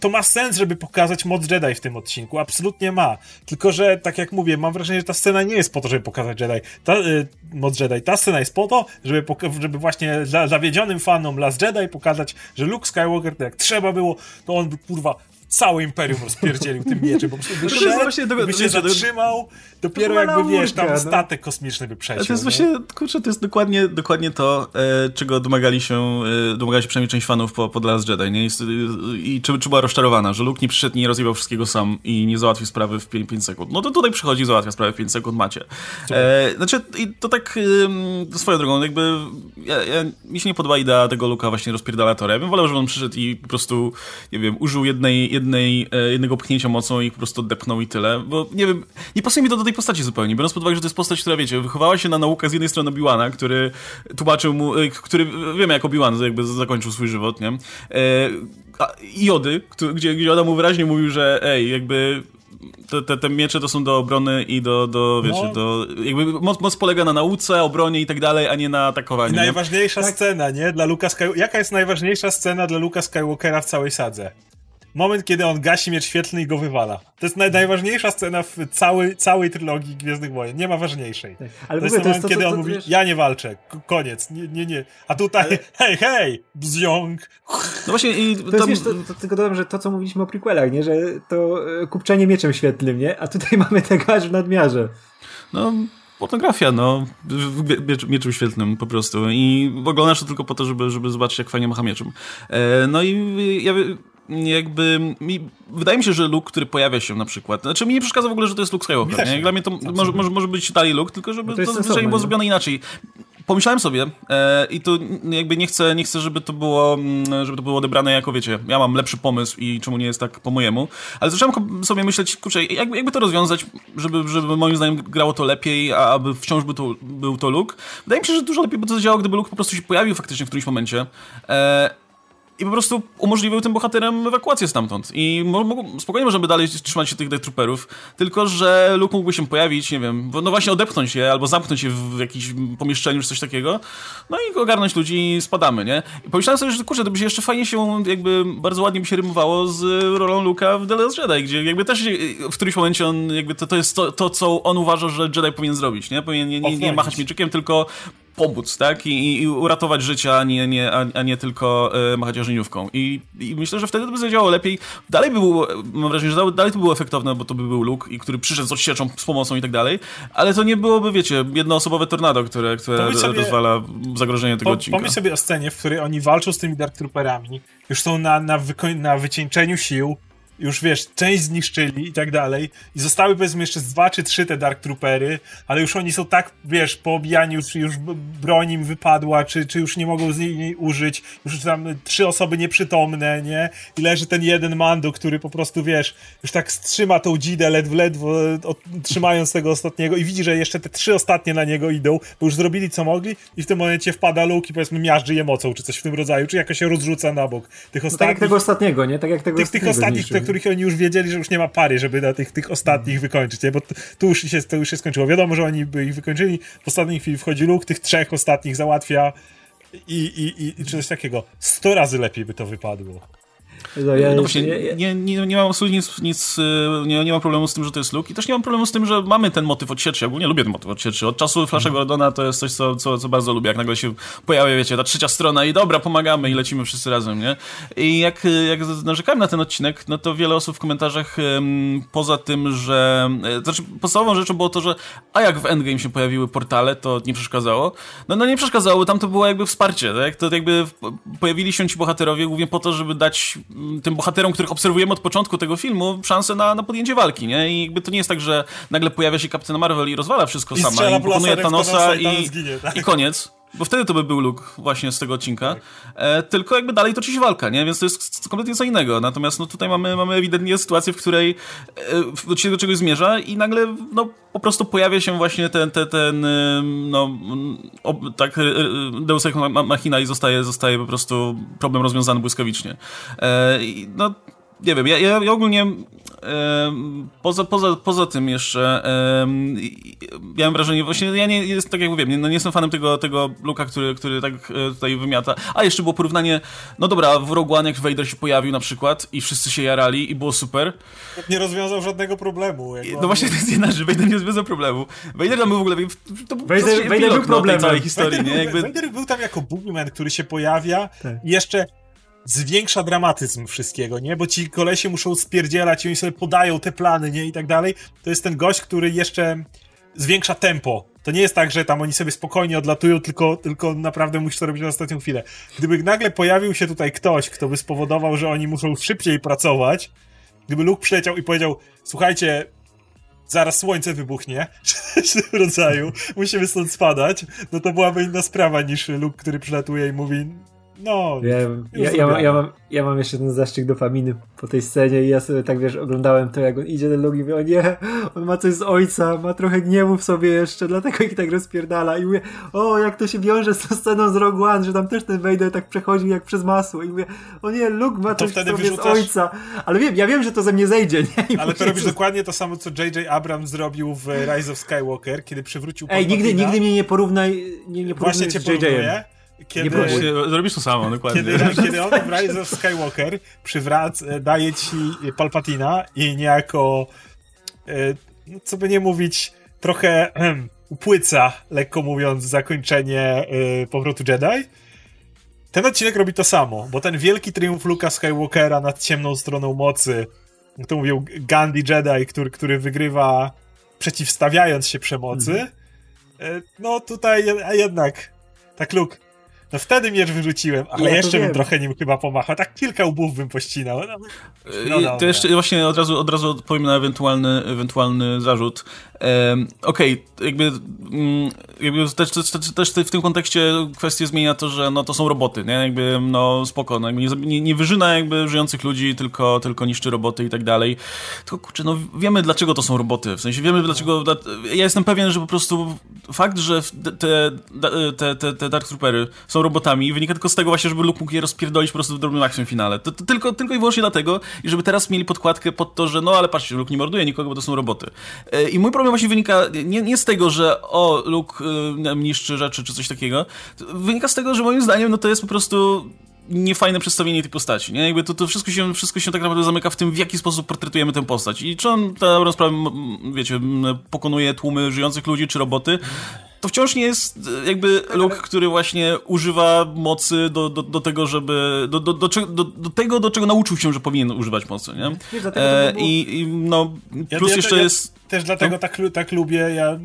To ma sens, żeby pokazać moc Jedi w tym odcinku, absolutnie ma. Tylko, że tak jak mówię, mam wrażenie, że ta scena nie jest po to, żeby pokazać Jedi. Ta, y, moc Jedi. Ta scena jest po to, żeby, żeby właśnie zawiedzionym fanom Last Jedi pokazać, że Luke Skywalker, tak jak trzeba było, to on by kurwa całe imperium rozpierdzielił tym mieczem, po prostu wyszedł, właśnie do, by się zatrzymał, dopiero jakby, wiesz, tam no. statek kosmiczny by przeciął. To jest właśnie, kurczę, to jest dokładnie, dokładnie to, e, czego domagali się, e, domagali się przynajmniej część fanów po, po The Last Jedi, nie? I, i czy, czy była rozczarowana, że Luke nie przyszedł i nie rozjebał wszystkiego sam i nie załatwił sprawy w 5, 5 sekund. No to tutaj przychodzi i załatwia sprawę w 5 sekund, macie. E, znaczy, i to tak e, swoją drogą, jakby ja, ja, mi się nie podoba idea tego Luka właśnie rozpierdalatora. Ja bym wolał, żeby on przyszedł i po prostu, nie wiem, użył jednej, jednej, e, jednego pchnięcia mocą i po prostu depnął i tyle, bo nie wiem, nie pasuje mi to do tej postaci zupełnie, biorąc pod uwagę, że to jest postać, która, wiecie, wychowała się na naukę z jednej strony Obi-Wana, który tłumaczył mu, e, który, wiemy jak Obi-Wan jakby zakończył swój żywot, nie? E, Jody, gdzie, gdzie Joda mu wyraźnie mówił, że ej, jakby te, te, te, miecze to są do obrony i do, do wiecie, no. do, jakby moc, moc polega na nauce, obronie i tak dalej, a nie na atakowaniu. I najważniejsza nie? scena, nie? Dla Luka Sky... Jaka jest najważniejsza scena dla Luka Skywalkera w całej sadze? Moment, kiedy on gasi miecz świetlny i go wywala. To jest naj, najważniejsza scena w całej, całej trylogii Gwiezdnych Wojen. Nie ma ważniejszej. Tak. Ale to jest moment, to, kiedy to, on mówi, wiesz... ja nie walczę, koniec, nie, nie, nie. A tutaj, Ale... hej, hej, bziąg. No właśnie i... To, tam... wiesz, to, to, tylko dodam, że to, co mówiliśmy o prequelach, nie? Że to e, kupczenie mieczem świetlnym, nie? A tutaj mamy tego aż w nadmiarze. No fotografia, no, mieczem świetlnym po prostu i oglądasz to tylko po to, żeby, żeby zobaczyć, jak fajnie macha mieczem. E, no i ja jakby mi, wydaje mi się, że Luke, który pojawia się na przykład, znaczy mi nie przeszkadza w ogóle, że to jest Luke Skywalker, nie? Dla mnie to może, może, może być dalej Luke, tylko żeby no to, to zwyczajnie było zrobione inaczej. Pomyślałem sobie e, i tu jakby nie chcę, nie chcę, żeby to było, żeby to było odebrane jako, wiecie, ja mam lepszy pomysł i czemu nie jest tak po mojemu, ale zacząłem sobie myśleć, kurczę, jakby, jakby to rozwiązać, żeby, żeby moim zdaniem grało to lepiej, a aby wciąż by to, był to Luke. Wydaje mi się, że dużo lepiej by to zadziałało, gdyby Luke po prostu się pojawił faktycznie w którymś momencie. E, i po prostu umożliwił tym bohaterem ewakuację stamtąd. I spokojnie możemy dalej trzymać się tych Death Trooperów, tylko że Luke mógłby się pojawić, nie wiem, no właśnie odepchnąć je, albo zamknąć je w jakimś pomieszczeniu, czy coś takiego, no i ogarnąć ludzi i spadamy, nie? I pomyślałem sobie, że kurczę, to by się jeszcze fajnie się, jakby bardzo ładnie by się rymowało z rolą Luka w The Last Jedi, gdzie jakby też w którymś momencie on, jakby to, to jest to, to co on uważa, że Jedi powinien zrobić, nie? Powinien nie, nie, nie machać mieczykiem, tylko pomóc, tak? I, i uratować życie, a nie, nie, a, nie tylko e, machać ożeniówką. I, I myślę, że wtedy to by zadziałało lepiej. Dalej by było, mam wrażenie, że dalej to było efektowne, bo to by był Luke, i który przyszedł z odsieczą, z pomocą i tak dalej, ale to nie byłoby, wiecie, jednoosobowe tornado, które, które sobie, rozwala zagrożenie tego po, odcinka. Pomyśl sobie o scenie, w której oni walczą z tymi Dark Trooperami, już są na, na, na wycieńczeniu sił, już wiesz, część zniszczyli i tak dalej. I zostały powiedzmy jeszcze dwa czy trzy te Dark Troopery, ale już oni są tak, wiesz, poobijani, już, już broń im wypadła, czy, czy już nie mogą z niej użyć, już tam trzy osoby nieprzytomne, nie? I leży ten jeden Mando, który po prostu, wiesz, już tak trzyma tą dzidę ledwo, ledwo trzymając tego ostatniego i widzi, że jeszcze te trzy ostatnie na niego idą, bo już zrobili co mogli i w tym momencie wpada Luke i powiedzmy miażdży je mocą, czy coś w tym rodzaju, czy jakoś się rozrzuca na bok. Tych ostatnich... No tak jak tego ostatniego, nie? Tak jak tego tych, tych ostatnich, których oni już wiedzieli, że już nie ma pary, żeby na tych, tych ostatnich wykończyć, nie? bo tu już, się, to już się skończyło. Wiadomo, że oni by ich wykończyli, w ostatniej chwili wchodzi Luke, tych trzech ostatnich załatwia i, i, i, i coś takiego. Sto razy lepiej by to wypadło. No, ja No właśnie, ja- ja- nie, nie, nie mam absolutnie nic, nic y, nie, nie mam problemu z tym, że to jest Luke i też nie mam problemu z tym, że mamy ten motyw odsieczy. Ogólnie lubię ten motyw odsieczy. Od czasu Flasha Gordona to jest coś, co, co, co bardzo lubię. Jak nagle się pojawia, wiecie, ta trzecia strona i dobra, pomagamy i lecimy wszyscy razem, nie? I jak, jak narzekałem na ten odcinek, no to wiele osób w komentarzach poza tym, że... y, Znaczy, podstawową rzeczą było to, że a jak w Endgame się pojawiły portale, to nie przeszkadzało. No, no nie przeszkadzało, bo tam to było jakby wsparcie, tak? To jakby pojawili się ci bohaterowie głównie po to, żeby dać tym bohaterom, których obserwujemy od początku tego filmu, szansę na, na podjęcie walki, nie? I jakby to nie jest tak, że nagle pojawia się Kapitan Marvel i rozwala wszystko I sama i pokonuje Thanosa i i, Thanos ginie, tak? i koniec. Bo wtedy to by był Luke właśnie z tego odcinka. E, tylko jakby dalej toczy się walka, nie? Więc to jest kompletnie co innego. Natomiast no, tutaj mamy, mamy ewidentnie sytuację, w której e, do do czegoś zmierza i nagle no, po prostu pojawia się właśnie ten, ten, ten no, ob, tak, y, y, Deus Ex Ma- Machina i zostaje, zostaje po prostu problem rozwiązany błyskawicznie. E, no, nie wiem, ja, ja, ja ogólnie poza, poza, poza tym jeszcze i- miałem wrażenie, właśnie ja nie jest tak jak mówię, nie, no nie jestem fanem tego, tego Luka, który, który tak e, tutaj wymiata. A jeszcze było porównanie, no dobra, w Rogue One jak Vader się pojawił na przykład i wszyscy się jarali i było super. Nie rozwiązał żadnego problemu. No właśnie to jest jedna rzecz, Vader nie rozwiązał problemu. Vader tam był w ogóle, to był Vader- Vader był no, problemem. całej historii, Vader, nie? był, Jakby, Vader był tam jako boogeyman, który się pojawia Tak. i jeszcze zwiększa dramatyzm wszystkiego, nie? Bo ci kolesie muszą spierdzielać i oni sobie podają te plany, nie? I tak dalej. To jest ten gość, który jeszcze zwiększa tempo. To nie jest tak, że tam oni sobie spokojnie odlatują, tylko, tylko naprawdę musi to robić na ostatnią chwilę. Gdyby nagle pojawił się tutaj ktoś, kto by spowodował, że oni muszą szybciej pracować, gdyby Luke przyleciał i powiedział, słuchajcie, zaraz słońce wybuchnie, w tym rodzaju, musimy stąd spadać, no to byłaby inna sprawa niż Luke, który przylatuje i mówi, no, Ja, ja, ja, mam, ja, mam, ja mam jeszcze ten zastrzyk dopaminy po tej scenie i ja sobie tak, wiesz, oglądałem to, jak on idzie ten Luke i mówię, o nie, on ma coś z ojca, ma trochę gniewu w sobie jeszcze, dlatego ich tak rozpierdala. I mówię, o, jak to się wiąże z tą sceną z Rogue One, że tam też ten Vader tak przechodził jak przez masło. I mówię, o nie, Luke ma coś w sobie wyrzucasz- z ojca, ale wiem, ja wiem, że to ze mnie zejdzie, nie? I ale to robisz dokładnie to samo, co J.J. Abrams zrobił w Rise of Skywalker, kiedy przywrócił Ej, nigdy, nigdy mnie nie porównaj, nie, nie porównuj Właśnie cię z porównuję, kiedy... próbuj. zrobisz to samo, dokładnie. Kiedy, kiedy on w Rise of Skywalker przywrac, e, daje ci Palpatina i niejako, e, no, co by nie mówić, trochę upłyca, lekko mówiąc, zakończenie e, powrotu Jedi. Ten odcinek robi to samo, bo ten wielki triumf Luka Skywalkera nad ciemną stroną mocy, jak to mówił Gandhi Jedi, który, który wygrywa przeciwstawiając się przemocy, e, no tutaj jednak tak Luke, no wtedy miecz wyrzuciłem, ale Ja to jeszcze bym trochę nim chyba pomachał, tak kilka łbów bym pościnał. No, No I dobra. to jeszcze właśnie od razu, od razu odpowiem na ewentualny, ewentualny zarzut. Okej, jakby, mm, jakby też, też, też, w tym kontekście kwestię zmienia to, że no, to są roboty, nie? Jakby, no spoko, no, nie, nie, wyżyna jakby żyjących ludzi, tylko, tylko niszczy roboty i tak dalej. Tylko kurczę, no wiemy dlaczego to są roboty, w sensie wiemy dlaczego, dla- ja jestem pewien, że po prostu fakt, że te, te, te, te Dark Troopery są robotami wynika tylko z tego właśnie, żeby Luke mógł je rozpierdolić po prostu w drobnym akcją finale. To, to tylko, tylko i wyłącznie dlatego, i żeby teraz mieli podkładkę pod to, że no ale patrzcie, Luke nie morduje nikogo, bo to są roboty. E, I mój problem właśnie wynika nie, nie z tego, że o, Luke y, niszczy rzeczy czy coś takiego, wynika z tego, że moim zdaniem no to jest po prostu niefajne przedstawienie tej postaci, nie? Jakby to, to wszystko, się, wszystko się tak naprawdę zamyka w tym, w jaki sposób portretujemy tę postać. I czy on, ta dobrą sprawę, wiecie, pokonuje tłumy żyjących ludzi, czy roboty, to wciąż nie jest e, jakby Luke, który właśnie używa mocy do, do, do tego, żeby. Do, do, do, czego- do, do tego, do czego nauczył się, że powinien używać mocy, nie? Dlatego E, było- i, I no, Ja- plus ja- jeszcze ja- jest. Też dlatego tak, lu- tak lubię. Ja,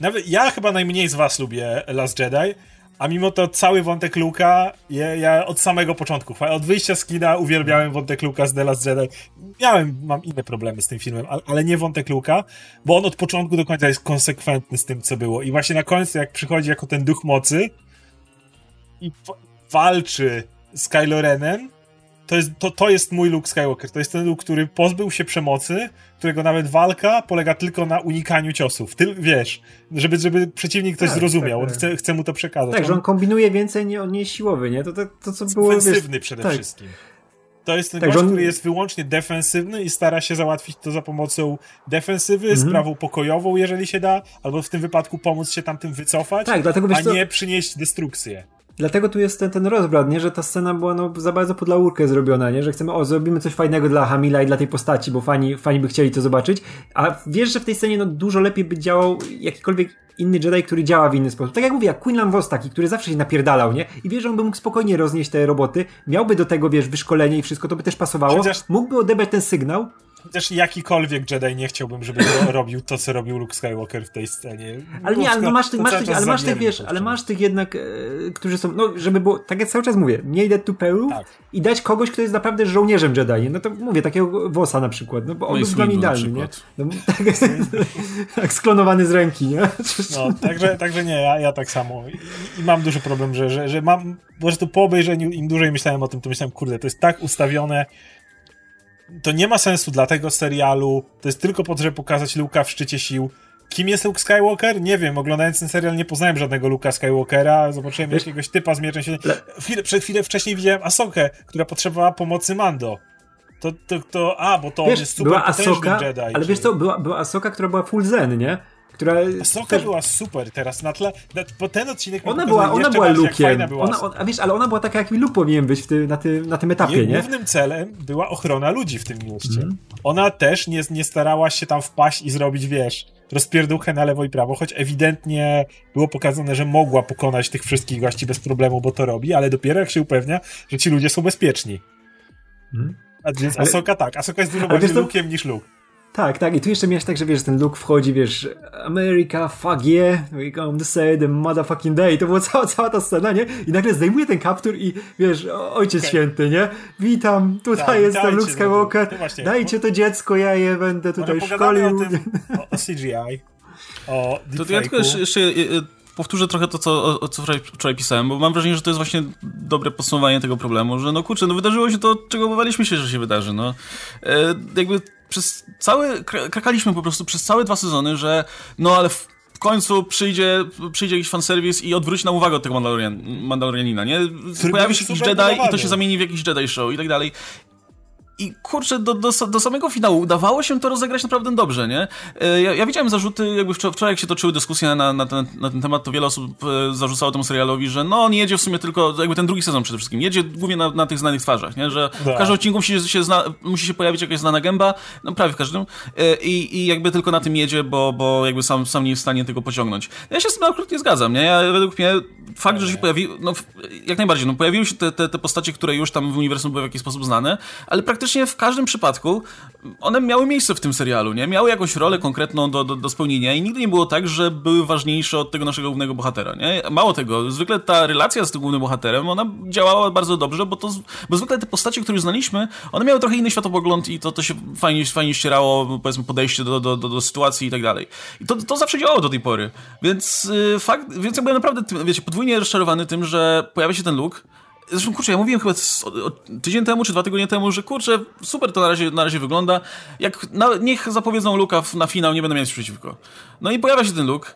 nawet, ja chyba najmniej z was lubię Last Jedi, a mimo to cały wątek Luka, ja, ja od samego początku, od wyjścia z kina uwielbiałem wątek Luka z The Last Jedi. Miałem, mam inne problemy z tym filmem, ale, nie wątek Luka, bo on od początku do końca jest konsekwentny z tym, co było. I właśnie na końcu, jak przychodzi jako ten duch mocy i walczy z Kylo Renem, to jest, to, to jest mój Luke Skywalker. To jest ten Luke, który pozbył się przemocy, którego nawet walka polega tylko na unikaniu ciosów. Ty, wiesz, żeby, żeby przeciwnik coś Tak, zrozumiał. tak, On tak. chce, chce mu to przekazać. Tak, że on kombinuje więcej, nie, on nie siłowy, nie? To, to, to co było, wiesz, ofensywny przede tak. wszystkim. To jest ten Tak, gość, on- który jest wyłącznie defensywny i stara się załatwić to za pomocą defensywy, Mhm. sprawą pokojową, jeżeli się da, albo w tym wypadku pomóc się tamtym wycofać, Tak, dlatego wiesz a co- nie przynieść destrukcję. Dlatego tu jest ten, ten rozbrat, nie? Że ta scena była no, za bardzo pod laurkę zrobiona, nie? Że chcemy, o, zrobimy coś fajnego dla Hamila i dla tej postaci, bo fani, fani by chcieli to zobaczyć. A wiesz, że w tej scenie no, dużo lepiej by działał jakikolwiek inny Jedi, który działa w inny sposób. Tak jak mówię, jak Quinlan Vos taki, który zawsze się napierdalał, nie? I wiesz, że on by mógł spokojnie roznieść te roboty, miałby do tego, wiesz, wyszkolenie i wszystko, to by też pasowało. Mógłby odebrać ten sygnał, Chociaż jakikolwiek Jedi nie chciałbym, żeby ro- robił to, co robił Luke Skywalker w tej scenie. Ale nie, ale no masz tych, masz tych, ale masz tych, wiesz, ale masz tych jednak, e, którzy są, no, żeby było, tak jak cały czas mówię, mniej dead to perów Tak. i dać kogoś, kto jest naprawdę żołnierzem Jedi, no to mówię, takiego Wosa na przykład, no bo on No był dla mnie idealny, nie? No, tak, tak sklonowany z ręki, nie? No, także, także nie, ja, ja tak samo. I, I mam duży problem, że, że, że mam po prostu po obejrzeniu, im dłużej myślałem o tym, to myślałem, kurde, to jest tak ustawione. To nie ma sensu dla tego serialu. To jest tylko po to, żeby pokazać Luka w szczycie sił. Kim jest Luke Skywalker? Nie wiem. Oglądając ten serial nie poznałem żadnego Luka Skywalkera. Zobaczyłem Wiesz- jakiegoś typa z mieczem się. Chwilę, przed chwilę wcześniej widziałem Asokę, która potrzebowała pomocy Mando. To, to, to a, bo to on jest Wiesz, super była Asoka, Jedi. ale wiesz co, była, była Asoka, która była full zen, nie? Która Asoka też- była super teraz na tle, bo ten odcinek ona była, ona była lukiem. była Ona, Ahsoka. on, a wiesz, ale ona była taka, jak mi Luke powinien być w ty, na, ty, na tym etapie, Jej nie? głównym celem była ochrona ludzi w tym mieście. Mhm. Ona też nie, nie starała się tam wpaść i zrobić, wiesz, rozpierduchę na lewo i prawo, choć ewidentnie było pokazane, że mogła pokonać tych wszystkich gości bez problemu, bo to robi, ale dopiero jak się upewnia, że ci ludzie są bezpieczni. Mhm. A więc Ale- Asoka tak, Asoka jest dużo bardziej co- lukiem niż Luke. Tak, tak. I tu jeszcze miałeś tak, że wiesz, ten Luke wchodzi, wiesz, America, fuck yeah, we come to say the motherfucking day. To była cała, cała ta scena, nie? I nagle zdejmuje ten kaptur i wiesz, o- ojciec Okej. święty, nie? Witam, tutaj Tak, jestem Luke Skywalker. no właśnie. Dajcie to dziecko, ja je będę tutaj szkolił. o tym, o, o CGI, o To, to ja tylko jeszcze, jeszcze e, e, powtórzę trochę to, co, o, co wczoraj, wczoraj pisałem, bo mam wrażenie, że to jest właśnie dobre podsumowanie tego problemu, że no kurczę, no wydarzyło się to, czego obawialiśmy się, że się wydarzy, no. E, jakby przez cały, kra- krakaliśmy po prostu przez całe dwa sezony, że no ale w w końcu przyjdzie, przyjdzie jakiś fanserwis i odwróci nam uwagę od tego Mandalorian, Mandalorianina, nie? Pojawi się jakiś Jedi i to się zamieni w jakiś Jedi Show i tak dalej. I kurczę, do, do, do samego finału udawało się to rozegrać naprawdę dobrze, nie? E, Ja, ja widziałem zarzuty, jakby wczor- wczoraj jak się toczyły dyskusje na, na, ten, na ten temat, to wiele osób e, zarzucało temu serialowi, że no on jedzie w sumie tylko, jakby ten drugi sezon przede wszystkim, jedzie głównie na, na tych znanych twarzach, nie? Że w Tak. każdym odcinku musi się, zna, musi się pojawić jakaś znana gęba, no prawie w każdym, e, i, i jakby tylko na tym jedzie, bo, bo jakby sam, sam nie jest w stanie tego pociągnąć. Ja się z tym absolutnie zgadzam, nie? Ja, według mnie fakt, że się pojawił, no jak najbardziej, no pojawiły się te, te, te postacie, które już tam w uniwersum były w jakiś sposób znane, ale praktycznie w każdym przypadku one miały miejsce w tym serialu, nie? Miały jakąś rolę konkretną do, do, do spełnienia i nigdy nie było tak, że były ważniejsze od tego naszego głównego bohatera, nie? Mało tego, zwykle ta relacja z tym głównym bohaterem, ona działała bardzo dobrze, bo to, bo zwykle te postacie, które już znaliśmy, one miały trochę inny światopogląd i to, to się fajnie, fajnie ścierało, powiedzmy, podejście do, do, do, do sytuacji i tak dalej. I to, to zawsze działało do tej pory. Więc y, fakt, więc ja byłem naprawdę, wiecie, podwójnie rozczarowany tym, że pojawia się ten look, Zresztą, kurczę, ja mówiłem chyba o, o, tydzień temu, czy dwa tygodnie temu, że kurczę, super to na razie, na razie wygląda. Jak na, niech zapowiedzą Luka na finał, nie będę miał nic przeciwko. No i pojawia się ten Luke,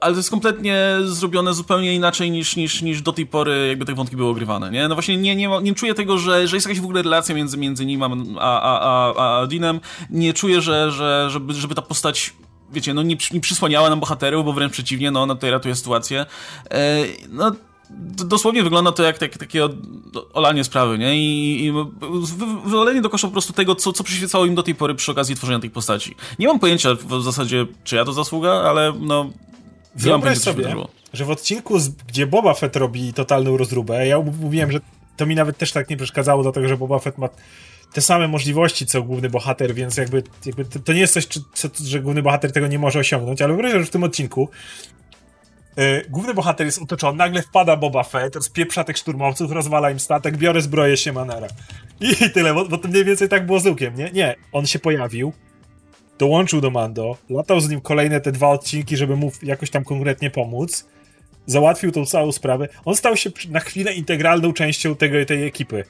ale to jest kompletnie zrobione zupełnie inaczej niż, niż, niż do tej pory jakby te wątki były ogrywane, nie? No właśnie nie, nie, nie czuję tego, że, że jest jakaś w ogóle relacja między, między nim a, a, a, a, Deanem. Nie czuję, że, że żeby, żeby ta postać wiecie, no nie, nie przysłaniała nam bohaterów, bo wręcz przeciwnie, no ona tutaj ratuje sytuację. E, no dosłownie wygląda to jak, tak, takie olanie sprawy, nie? I, i wywalenie do kosza po prostu tego, co, co przyświecało im do tej pory przy okazji tworzenia tej postaci. Nie mam pojęcia w zasadzie, czy ja to zasługa, ale no... Wyobraź sobie, wydarzyło. że w odcinku, gdzie Boba Fett robi totalną rozróbę, ja mówiłem, że to mi nawet też tak nie przeszkadzało, dlatego że Boba Fett ma te same możliwości, co główny bohater, więc jakby, jakby to, to nie jest coś, czy, co, że główny bohater tego nie może osiągnąć, ale wyobraź że w tym odcinku yy, główny bohater jest otoczony, nagle wpada Boba Fett, rozpieprza tych szturmowców, rozwala im statek, biorę zbroję się Manera. I, tyle, bo, bo to mniej więcej tak było z Lukiem, nie? Nie, on się pojawił, dołączył do Mando, latał z nim kolejne te dwa odcinki, żeby mu jakoś tam konkretnie pomóc, załatwił tą całą sprawę. On stał się na chwilę integralną częścią tego, tej ekipy.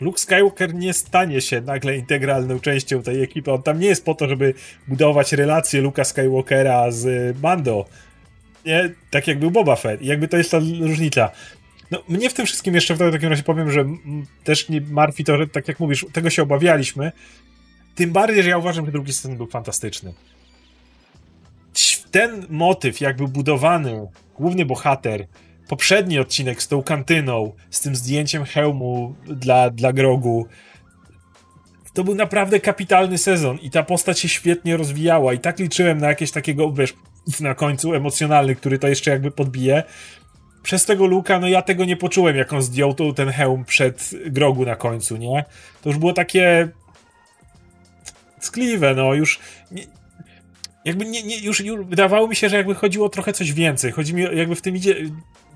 Luke Skywalker nie stanie się nagle integralną częścią tej ekipy. On tam nie jest po to, żeby budować relacje Luka Skywalkera z y, Mando. Nie, tak jak był Boba Fett. I jakby to jest ta różnica. No, mnie w tym wszystkim jeszcze w takim razie powiem, że też nie martwi to, że tak jak mówisz, tego się obawialiśmy. Tym bardziej, że ja uważam, że drugi sezon był fantastyczny. Ten motyw, jak był budowany, główny bohater, poprzedni odcinek z tą kantyną, z tym zdjęciem hełmu dla, dla Grogu, to był naprawdę kapitalny sezon i ta postać się świetnie rozwijała i tak liczyłem na jakieś takiego, wiesz, na końcu emocjonalny, który to jeszcze jakby podbije. Przez tego Luka, no ja tego nie poczułem, jak on zdjął ten hełm przed Grogu na końcu, nie? To już było takie skliwe, no już nie, jakby nie, nie, już, już wydawało mi się, że jakby chodziło trochę coś więcej. Chodzi mi, jakby w tym idzie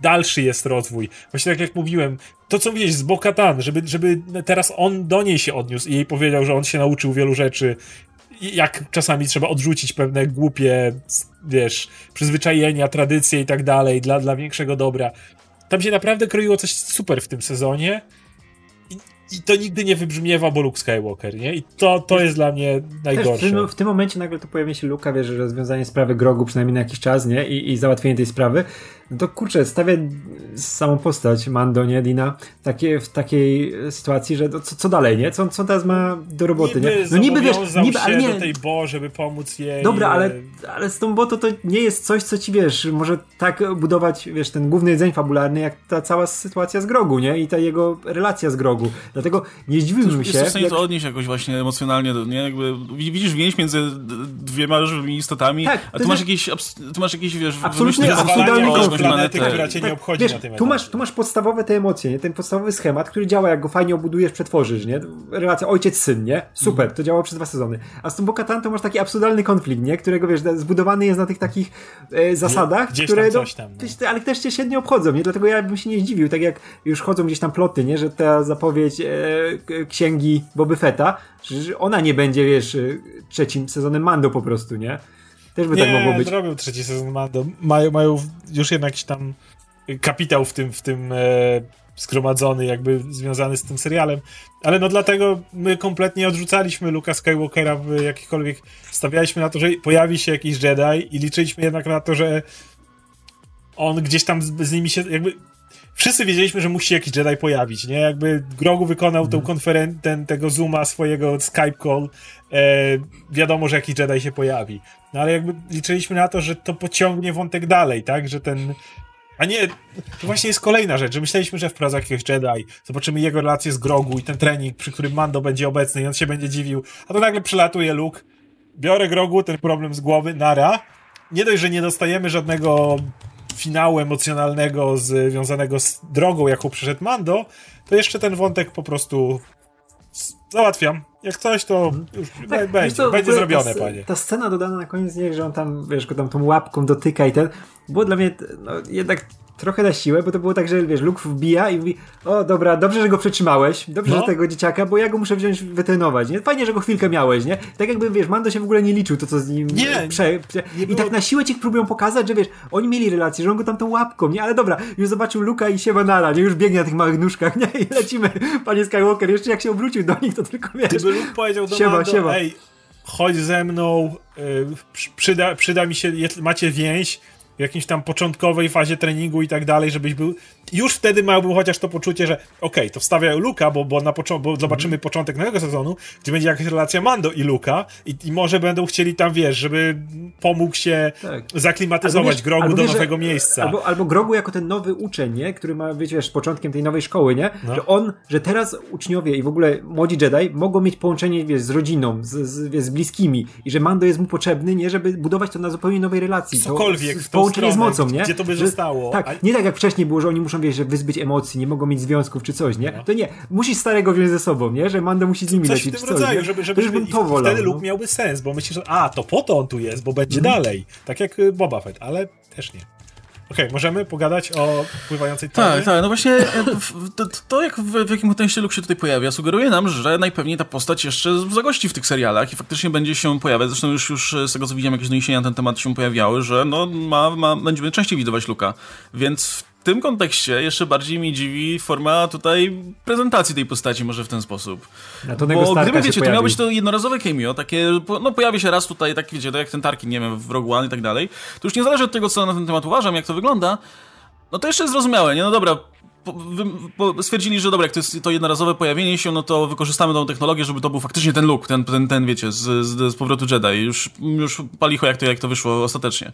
dalszy jest rozwój. Właśnie tak jak mówiłem, to co widzieć z Bokatan, żeby, żeby teraz on do niej się odniósł i jej powiedział, że on się nauczył wielu rzeczy, jak czasami trzeba odrzucić pewne głupie, wiesz, przyzwyczajenia, tradycje i tak dalej dla, dla większego dobra. Tam się naprawdę kroiło coś super w tym sezonie i to nigdy nie wybrzmiewa, bo Luke Skywalker, nie? I to, to jest dla mnie najgorsze. w, tym, w tym momencie nagle to pojawia się Luka, wiesz, że rozwiązanie sprawy Grogu przynajmniej na jakiś czas, nie? I, i załatwienie tej sprawy no to kurczę, stawia samą postać Mando, nie, Dina, takie, w takiej sytuacji, że co, co dalej, nie? Co, co teraz ma do roboty, niby nie? No niby wiesz, niby, ale nie. do tej Bo, żeby pomóc jej. Dobra, ale, ale z tą Bo to, to nie jest coś, co ci wiesz, może tak budować, wiesz, ten główny rdzeń fabularny, jak ta cała sytuacja z Grogu, nie? I ta jego relacja z Grogu. Dlatego nie zdziwiłbym się. Jesteś w stanie jak... to odnieść jakoś właśnie emocjonalnie, nie? Jakby widzisz więź między dwiema żywymi istotami, tak, a tu masz, jakieś, tu masz jakieś, wiesz, absolutnie absurdalny planety, która cię nie obchodzi wiesz, na tym tu masz, tu masz podstawowe te emocje, nie? ten podstawowy schemat, który działa, jak go fajnie obudujesz, przetworzysz, nie? Relacja ojciec-syn, nie? Super, mm. to działało przez dwa sezony. A z tym Bokatan to masz taki absurdalny konflikt, nie? Którego, wiesz, zbudowany jest na tych takich e, zasadach, gdzieś które... Tam coś tam, no. ale też cię średnio obchodzą, nie? Dlatego ja bym się nie zdziwił, tak jak już chodzą gdzieś tam ploty, nie? Że ta zapowiedź e, księgi Boby Fetta, że ona nie będzie, wiesz, e, trzecim sezonem Mando po prostu, nie? Też by nie, tak mogło być. zrobił trzeci sezon Mando. Mają, mają już jednak tam kapitał w tym, w tym e, zgromadzony, jakby związany z tym serialem. Ale no dlatego my kompletnie odrzucaliśmy Luka Skywalkera w jakichkolwiek. Stawialiśmy na to, że pojawi się jakiś Jedi i liczyliśmy jednak na to, że on gdzieś tam z, z nimi się. jakby wszyscy wiedzieliśmy, że musi się jakiś Jedi pojawić, nie? Jakby Grogu wykonał mm. tą konferencję, ten, tego Zooma, swojego Skype call, e, wiadomo, że jakiś Jedi się pojawi. No ale jakby liczyliśmy na to, że to pociągnie wątek dalej, tak? Że ten a nie, to właśnie jest kolejna rzecz, że myśleliśmy, że wprowadza jakiegoś Jedi, zobaczymy jego relację z Grogu i ten trening, przy którym Mando będzie obecny i on się będzie dziwił, a to nagle przylatuje Luke, biorę Grogu, ten problem z głowy, nara. Nie dość, że nie dostajemy żadnego finału emocjonalnego związanego z drogą, jaką przeszedł Mando, to jeszcze ten wątek po prostu załatwiam. Jak coś, to już tak, będzie, to, będzie zrobione, ta, panie. Ta scena dodana na koniec, nie, że on tam, wiesz, go tam tą łapką dotyka i ten, było dla mnie no, jednak trochę na siłę, bo to było tak, że wiesz, Luke wbija i mówi, o dobra, dobrze, że go przetrzymałeś, dobrze, no. że tego dzieciaka, bo ja go muszę wziąć, wytrenować, nie? Fajnie, że go chwilkę miałeś, nie? Tak jakby, wiesz, Mando się w ogóle nie liczył to, co z nim nie, prze... prze... Nie I było... tak na siłę ci próbują pokazać, że wiesz, oni mieli relację, że on go tam tą łapką, nie? Ale dobra, już zobaczył Luka i siema nara, nie? Już biegnie na tych małych nóżkach, nie? I lecimy, panie Skywalker, jeszcze jak się obrócił do nich, to tylko wiesz... Gdyby Luke powiedział do siema, Mando, siema. ej, chodź ze mną, yy, przyda, przyda mi się, macie więź, w jakimś tam początkowej fazie treningu i tak dalej, żebyś był. Już wtedy miałbym chociaż to poczucie, że okej, okay, to wstawiają Luka, bo, bo, na pocz- bo zobaczymy mm. początek nowego sezonu, gdzie będzie jakaś relacja Mando i Luka i, i może będą chcieli tam, wiesz, żeby pomógł się tak. zaklimatyzować wiesz, Grogu do wiesz, nowego że, miejsca. Albo, albo Grogu jako ten nowy uczeń, nie? Który ma być, wiesz, początkiem tej nowej szkoły, nie? No. Że on, że teraz uczniowie i w ogóle młodzi Jedi mogą mieć połączenie, wiesz, z rodziną, z, z, wiesz, z bliskimi i że Mando jest mu potrzebny, nie? Żeby budować to na zupełnie nowej relacji. Cokolwiek. To, z, połączenie z mocą, nie? Gdzie to by zostało. Tak, a... nie tak jak wcześniej było, że oni muszą, wiesz, że wyzbyć emocji, nie mogą mieć związków czy coś, nie? No. To nie, musisz starego wziąć ze sobą, nie? Że Mando musi z nimi coś lecieć. w tym rodzaju, żeby, żeby, żeby, to wolał, wtedy no. lub miałby sens, bo myślisz, że a, to po to on tu jest, bo będzie mm. dalej. Tak jak y, Boba Fett, ale też nie. Okej, okay, możemy pogadać o pływającej trawie? Tak, tak, no właśnie e, to, to jak w, w jakim kontekście Luke się tutaj pojawia, sugeruje nam, że najpewniej ta postać jeszcze zagości w tych serialach i faktycznie będzie się pojawiać. Zresztą już, już z tego co widziałem, jakieś doniesienia na ten temat się pojawiały, że no, ma, ma, będziemy częściej widywać Luka. Więc w tym kontekście jeszcze bardziej mi dziwi forma tutaj prezentacji tej postaci może w ten sposób. Bo gdyby, wiecie, to miało być to jednorazowe cameo, takie, no pojawi się raz tutaj, tak wiecie, tak jak ten Tarkin, nie wiem, w Rogue One i tak dalej, to już nie zależy od tego, co na ten temat uważam, jak to wygląda, no to jeszcze jest zrozumiałe, nie? No dobra, stwierdzili, że dobra, jak to jest to jednorazowe pojawienie się, no to wykorzystamy tą technologię, żeby to był faktycznie ten look, ten, ten, ten wiecie, z, z, z powrotu Jedi. Już, już palicho, jak to, jak to wyszło ostatecznie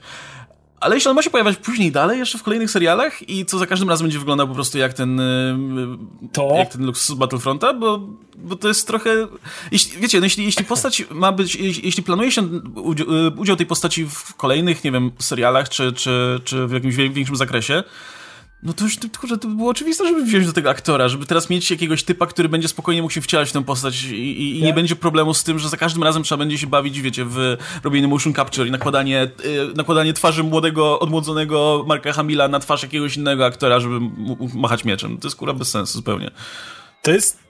ale jeśli on ma się pojawiać później dalej, jeszcze w kolejnych serialach i co za każdym razem będzie wyglądał po prostu jak ten y, to? jak ten Lux Battlefronta, bo, bo to jest trochę jeśli, wiecie, no jeśli, jeśli postać ma być, jeśli, jeśli planuje się udział, y, udział tej postaci w kolejnych, nie wiem, serialach czy, czy, czy w jakimś większym zakresie, no to już kurczę, to było oczywiste, żeby wziąć do tego aktora, żeby teraz mieć jakiegoś typa, który będzie spokojnie mógł się wcielać w tę postać i, i, i nie będzie problemu z tym, że za każdym razem trzeba będzie się bawić, wiecie, w robienie motion capture i nakładanie, yy, nakładanie twarzy młodego, odmłodzonego Marka Hamila na twarz jakiegoś innego aktora, żeby machać mieczem. To jest kurwa bez sensu zupełnie. To jest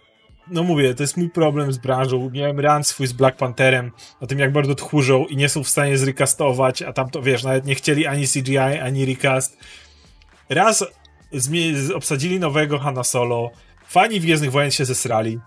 no mówię, to jest mój problem z branżą. Miałem rant swój z Black Pantherem o tym, jak bardzo tchórzą i nie są w stanie zrecastować, a tam to, wiesz, nawet nie chcieli ani CGI, ani recast. Raz obsadzili nowego Hanna Solo. Fani Gwiezdnych Wojen się zesrali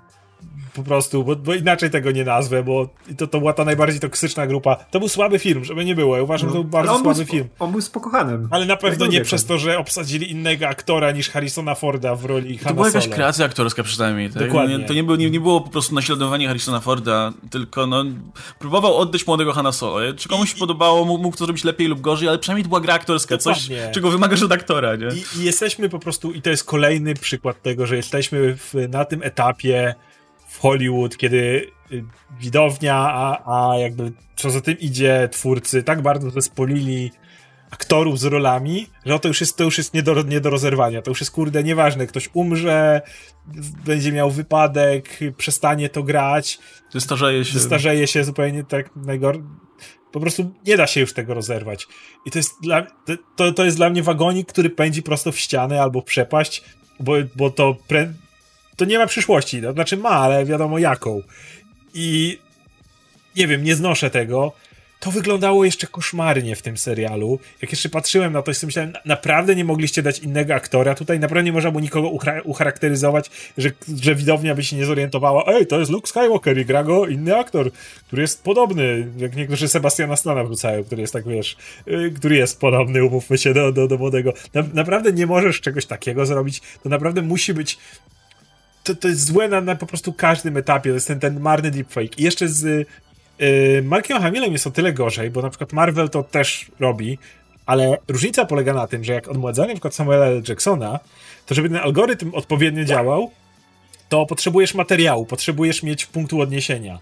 po prostu, bo, bo, inaczej tego nie nazwę, bo to, to była ta najbardziej toksyczna grupa. To był słaby film, żeby nie było. Ja uważam, no. że to był bardzo słaby film. On był spokochanym. Ale na pewno nie przez to, że obsadzili innego aktora niż Harrisona Forda w roli Hanna To była jakaś kreacja aktorska przynajmniej. Tak? Dokładnie. To nie, było, nie, nie było po prostu naśladowanie Harrisona Forda, tylko no, próbował oddać młodego Hanna Solo. Czy komuś się podobało, mógł to zrobić lepiej lub gorzej, ale przynajmniej to była gra aktorska, Dokładnie. coś, czego wymagasz od aktora. Nie? I, I, jesteśmy po prostu, i to jest kolejny przykład tego, że jesteśmy w, na tym etapie w Hollywood, kiedy y, widownia, a, a jakby co za tym idzie, twórcy tak bardzo zespolili aktorów z rolami, że to już jest, to już jest nie, do, nie do rozerwania. To już jest, kurde, nieważne. Ktoś umrze, będzie miał wypadek, przestanie to grać. Zestarzeje się. Zestarzeje się zupełnie tak najgor... Po prostu nie da się już tego rozerwać. I to jest dla, to, to jest dla mnie wagonik, który pędzi prosto w ścianę albo w przepaść, bo, bo to pre, to nie ma przyszłości. To znaczy ma, ale wiadomo jaką. I nie wiem, nie znoszę tego. To wyglądało jeszcze koszmarnie w tym serialu. Jak jeszcze patrzyłem na to, to myślałem, naprawdę nie mogliście dać innego aktora. Tutaj naprawdę nie można było nikogo ucharakteryzować, że, że widownia by się nie zorientowała. Ej, to jest Luke Skywalker i gra go inny aktor, który jest podobny, jak niektórzy Sebastiana Stana wrzucają, który jest tak, wiesz, yy, który jest podobny, umówmy się, do, do, do młodego. Na, naprawdę nie możesz czegoś takiego zrobić. To naprawdę musi być to, to jest złe na, na po prostu każdym etapie, to jest ten, ten marny deepfake. I jeszcze z yy, Markiem Hamilem jest o tyle gorzej, bo na przykład Marvel to też robi, ale różnica polega na tym, że jak odmładzanie na przykład Samuela L. Jacksona, to żeby ten algorytm odpowiednio działał, to potrzebujesz materiału, potrzebujesz mieć punktu odniesienia.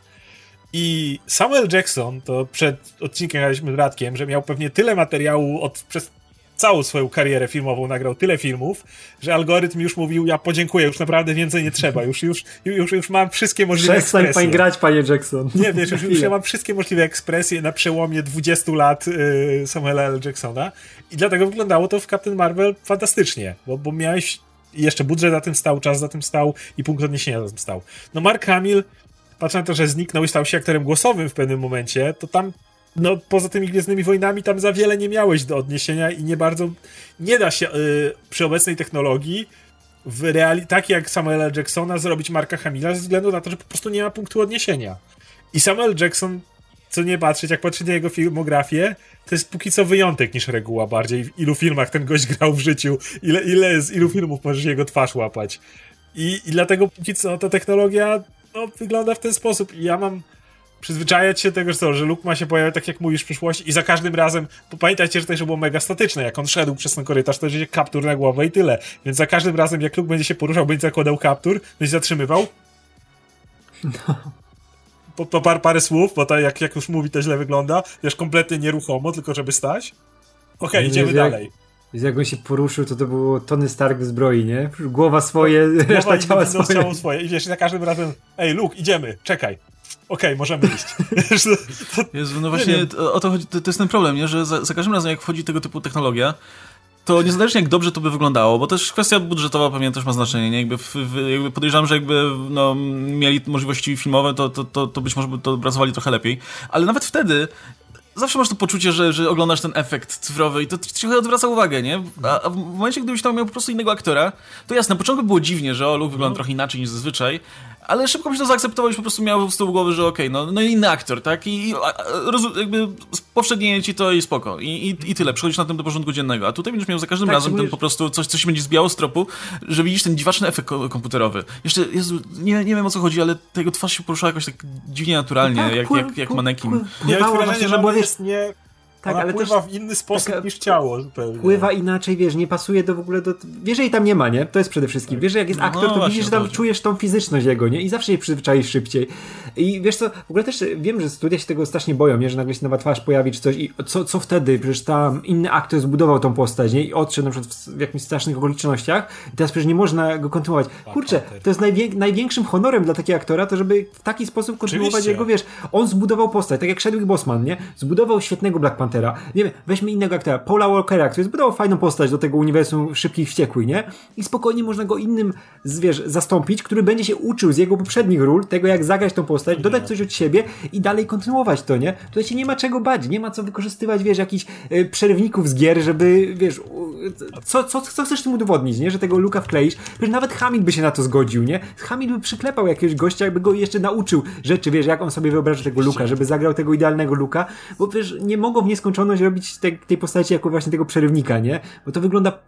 I Samuel Jackson, to przed odcinkiem graliśmy z Radkiem, że miał pewnie tyle materiału od, przez całą swoją karierę filmową nagrał tyle filmów, że algorytm już mówił, ja podziękuję, już naprawdę więcej nie trzeba, już, już, już, już mam wszystkie możliwe Przestań ekspresje. pan grać, panie Jackson. Nie, wiesz, już, już ja mam wszystkie możliwe ekspresje na przełomie 20 lat y, Samuela L. Jacksona i dlatego wyglądało to w Captain Marvel fantastycznie, bo, bo miałeś jeszcze budżet za tym stał, czas za tym stał i punkt odniesienia za tym stał. No Mark Hamill patrząc na to, że zniknął i stał się aktorem głosowym w pewnym momencie, to tam no poza tymi Gwiezdnymi Wojnami tam za wiele nie miałeś do odniesienia i nie bardzo nie da się y, przy obecnej technologii w reali tak jak Samuela Jacksona zrobić Marka Hamila ze względu na to, że po prostu nie ma punktu odniesienia. I Samuel Jackson, co nie patrzeć, jak patrzeć na jego filmografię, to jest póki co wyjątek niż reguła bardziej. W ilu filmach ten gość grał w życiu, ile, ile z ilu filmów możesz jego twarz łapać. I, i dlatego póki co ta technologia no, wygląda w ten sposób. I ja mam przyzwyczajać się do tego, że, co, że Luke ma się pojawiać tak jak mówisz w przyszłości i za każdym razem, pamiętajcie, że to jeszcze było mega statyczne, jak on szedł przez ten korytarz, to będzie kaptur na głowę i tyle. Więc za każdym razem, jak Luke będzie się poruszał, będzie zakładał kaptur, będzie zatrzymywał. No. Po, po par, parę słów, bo to jak, jak już mówi, to źle wygląda. Wiesz, kompletnie nieruchomo, tylko żeby stać. Okej, okay, idziemy jak, dalej. Jak on się poruszył, to to było Tony Stark w zbroi, nie? Głowa swoje, Głowa reszta ciała swoje. ciało swoje. I wiesz, za każdym razem, ej Luke, idziemy, czekaj okay, możemy iść. Jezu, no właśnie o to chodzi, to, to, jest ten problem, nie? że za, za każdym razem jak wchodzi tego typu technologia, to niezależnie jak dobrze to by wyglądało, bo też kwestia budżetowa pewnie też ma znaczenie, nie? Jakby, w, jakby podejrzewam, że jakby no, mieli możliwości filmowe, to, to, to, to być może by to pracowali trochę lepiej, ale nawet wtedy zawsze masz to poczucie, że, że oglądasz ten efekt cyfrowy i to trochę odwraca uwagę, nie? A, a w momencie, gdybyś tam miał po prostu innego aktora, to jasne, na początku było dziwnie, że o, Luke wygląda no. trochę inaczej niż zazwyczaj, ale szybko mi się to zaakceptował i po prostu miał z tyłu głowy, że okej, okay, no, no inny aktor, tak? I, i jakby powszednie ci to i spoko. I, i, I tyle, przechodzisz na tym do porządku dziennego. A tutaj będziesz miał za każdym tak, razem ten po prostu coś, coś będzie zbiało z tropu, że widzisz ten dziwaczny efekt komputerowy. Jeszcze, Jezu, nie, nie wiem o co chodzi, ale tego twarz się poruszała jakoś tak dziwnie naturalnie, no tak, jak, jak, jak manekin. Ja mam wrażenie, że jest nie Tak, Ona ale pływa w inny sposób taka, niż ciało zupełnie. Pływa inaczej, wiesz, nie pasuje do w ogóle do... Wiesz, jej tam nie ma, nie? To jest przede wszystkim. Wiesz, jak jest no, aktor, to no, widzisz, że tam czujesz tą fizyczność jego, nie? I zawsze się przyzwyczaisz szybciej. I wiesz co, w ogóle też wiem, że studia się tego strasznie boją, nie? Że nagle się nowa twarz pojawi czy coś i co, co wtedy? Przecież tam inny aktor zbudował tą postać, nie? I odszedł na przykład w, w jakimś strasznych okolicznościach i teraz przecież nie można go kontynuować. Tak, Kurczę, to jest najwię największym honorem dla takiego aktora, to żeby w taki sposób kontynuować Oczywiście. jego, wiesz, on zbudował postać, tak jak Chadwick Boseman, nie? Zbudował świetnego Black Panthera. Nie wiem, weźmy innego aktora, Paula Walkera, który zbudował fajną postać do tego uniwersum szybkich wściekłych, nie? I spokojnie można go innym, wiesz, zastąpić, który będzie się uczył z jego poprzednich ról, tego jak zagrać tą postać, dodać coś od siebie i dalej kontynuować to, nie? Tutaj się nie ma czego bać, nie ma co wykorzystywać, wiesz, jakichś y, przerywników z gier, żeby, wiesz, co, co, co chcesz tym udowodnić, nie? Że tego Luka wkleisz? Przecież nawet Hamid by się na to zgodził, nie? Hamid by przyklepał jakiegoś gościa, jakby go jeszcze nauczył rzeczy, wiesz, jak on sobie wyobraża tego Luka, żeby zagrał tego idealnego Luka, bo wiesz, nie mogą w nieskończoność robić te, tej postaci jako właśnie tego przerywnika, nie? Bo to wygląda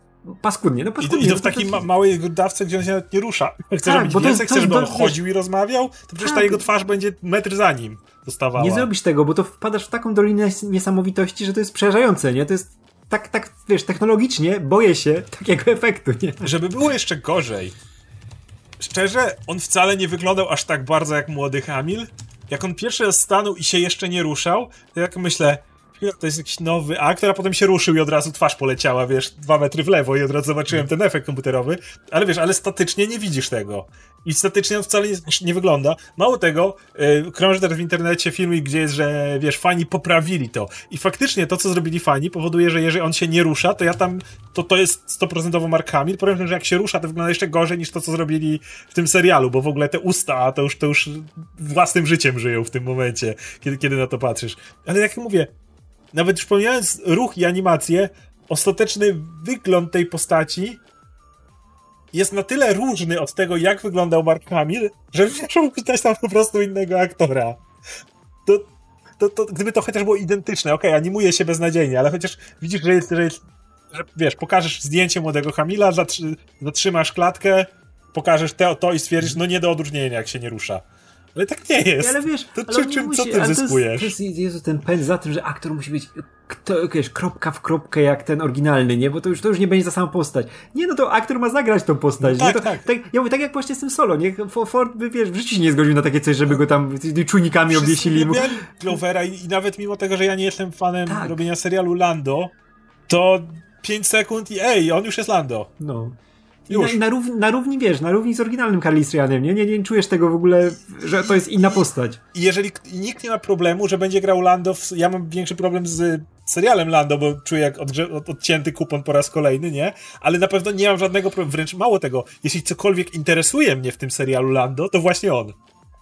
paskudnie, no paskudnie. I to, to w takiej to... małej dawce, gdzie on się nawet nie rusza. Chce tak, robić więcej, chce, żeby on chodził i rozmawiał, to przecież tak. ta jego twarz będzie metr za nim dostawała. Nie zrobisz tego, bo to wpadasz w taką dolinę niesamowitości, że to jest przerażające, nie? To jest tak, tak, wiesz, technologicznie boję się takiego efektu, nie? Żeby było jeszcze gorzej. Szczerze, on wcale nie wyglądał aż tak bardzo jak młody Hamil. Jak on pierwszy raz stanął i się jeszcze nie ruszał, to jak myślę, to jest jakiś nowy aktor, a potem się ruszył i od razu twarz poleciała, wiesz, dwa metry w lewo i od razu zobaczyłem ten efekt komputerowy. Ale wiesz, ale statycznie nie widzisz tego. I statycznie on wcale nie, nie wygląda. Mało tego, yy, krąży teraz w internecie filmik, gdzie jest, że wiesz, fani poprawili to. I faktycznie to, co zrobili fani, powoduje, że jeżeli on się nie rusza, to ja tam, to to jest stoprocentowo Mark Hamill. Powiem, że jak się rusza, to wygląda jeszcze gorzej niż to, co zrobili w tym serialu, bo w ogóle te usta, to już, to już własnym życiem żyją w tym momencie, kiedy, kiedy na to patrzysz. Ale jak mówię, nawet już pomijając ruch i animację, ostateczny wygląd tej postaci jest na tyle różny od tego, jak wyglądał Mark Hamill, że mógł dać tam po prostu innego aktora. To, to, to, gdyby to chociaż było identyczne, okej, okay, animuje się beznadziejnie, ale chociaż widzisz, że jest, że jest że, wiesz, pokażesz zdjęcie młodego Hamila, zatrzymasz klatkę, pokażesz to i stwierdzisz, no nie do odróżnienia, jak się nie rusza. Ale tak nie jest. Ale wiesz, to ale czym, musi, co ty zyskujesz? To jest, to jest Jezu, ten pęd za tym, że aktor musi być kto, wiesz, kropka w kropkę jak ten oryginalny, nie? Bo to już, to już nie będzie ta sama postać. Nie, no to aktor ma zagrać tą postać. tak, to, tak. tak. Ja mówię, tak jak właśnie z tym solo, nie? Ford by, wiesz, w życiu się nie zgodził na takie coś, żeby go tam czujnikami Wszyscy obwiesili. Mu. Glovera i, i, nawet mimo tego, że ja nie jestem fanem tak. robienia serialu Lando, to 5 sekund i ej, on już jest Lando. No. I na, na, równi, na równi, wiesz, na równi z oryginalnym Carlistrianem, nie? Nie, nie czujesz tego w ogóle, że to jest inna postać. I jeżeli nikt nie ma problemu, że będzie grał Lando, w, ja mam większy problem z serialem Lando, bo czuję jak odgrze, od, odcięty kupon po raz kolejny, nie? Ale na pewno nie mam żadnego problemu, wręcz mało tego, jeśli cokolwiek interesuje mnie w tym serialu Lando, to właśnie on.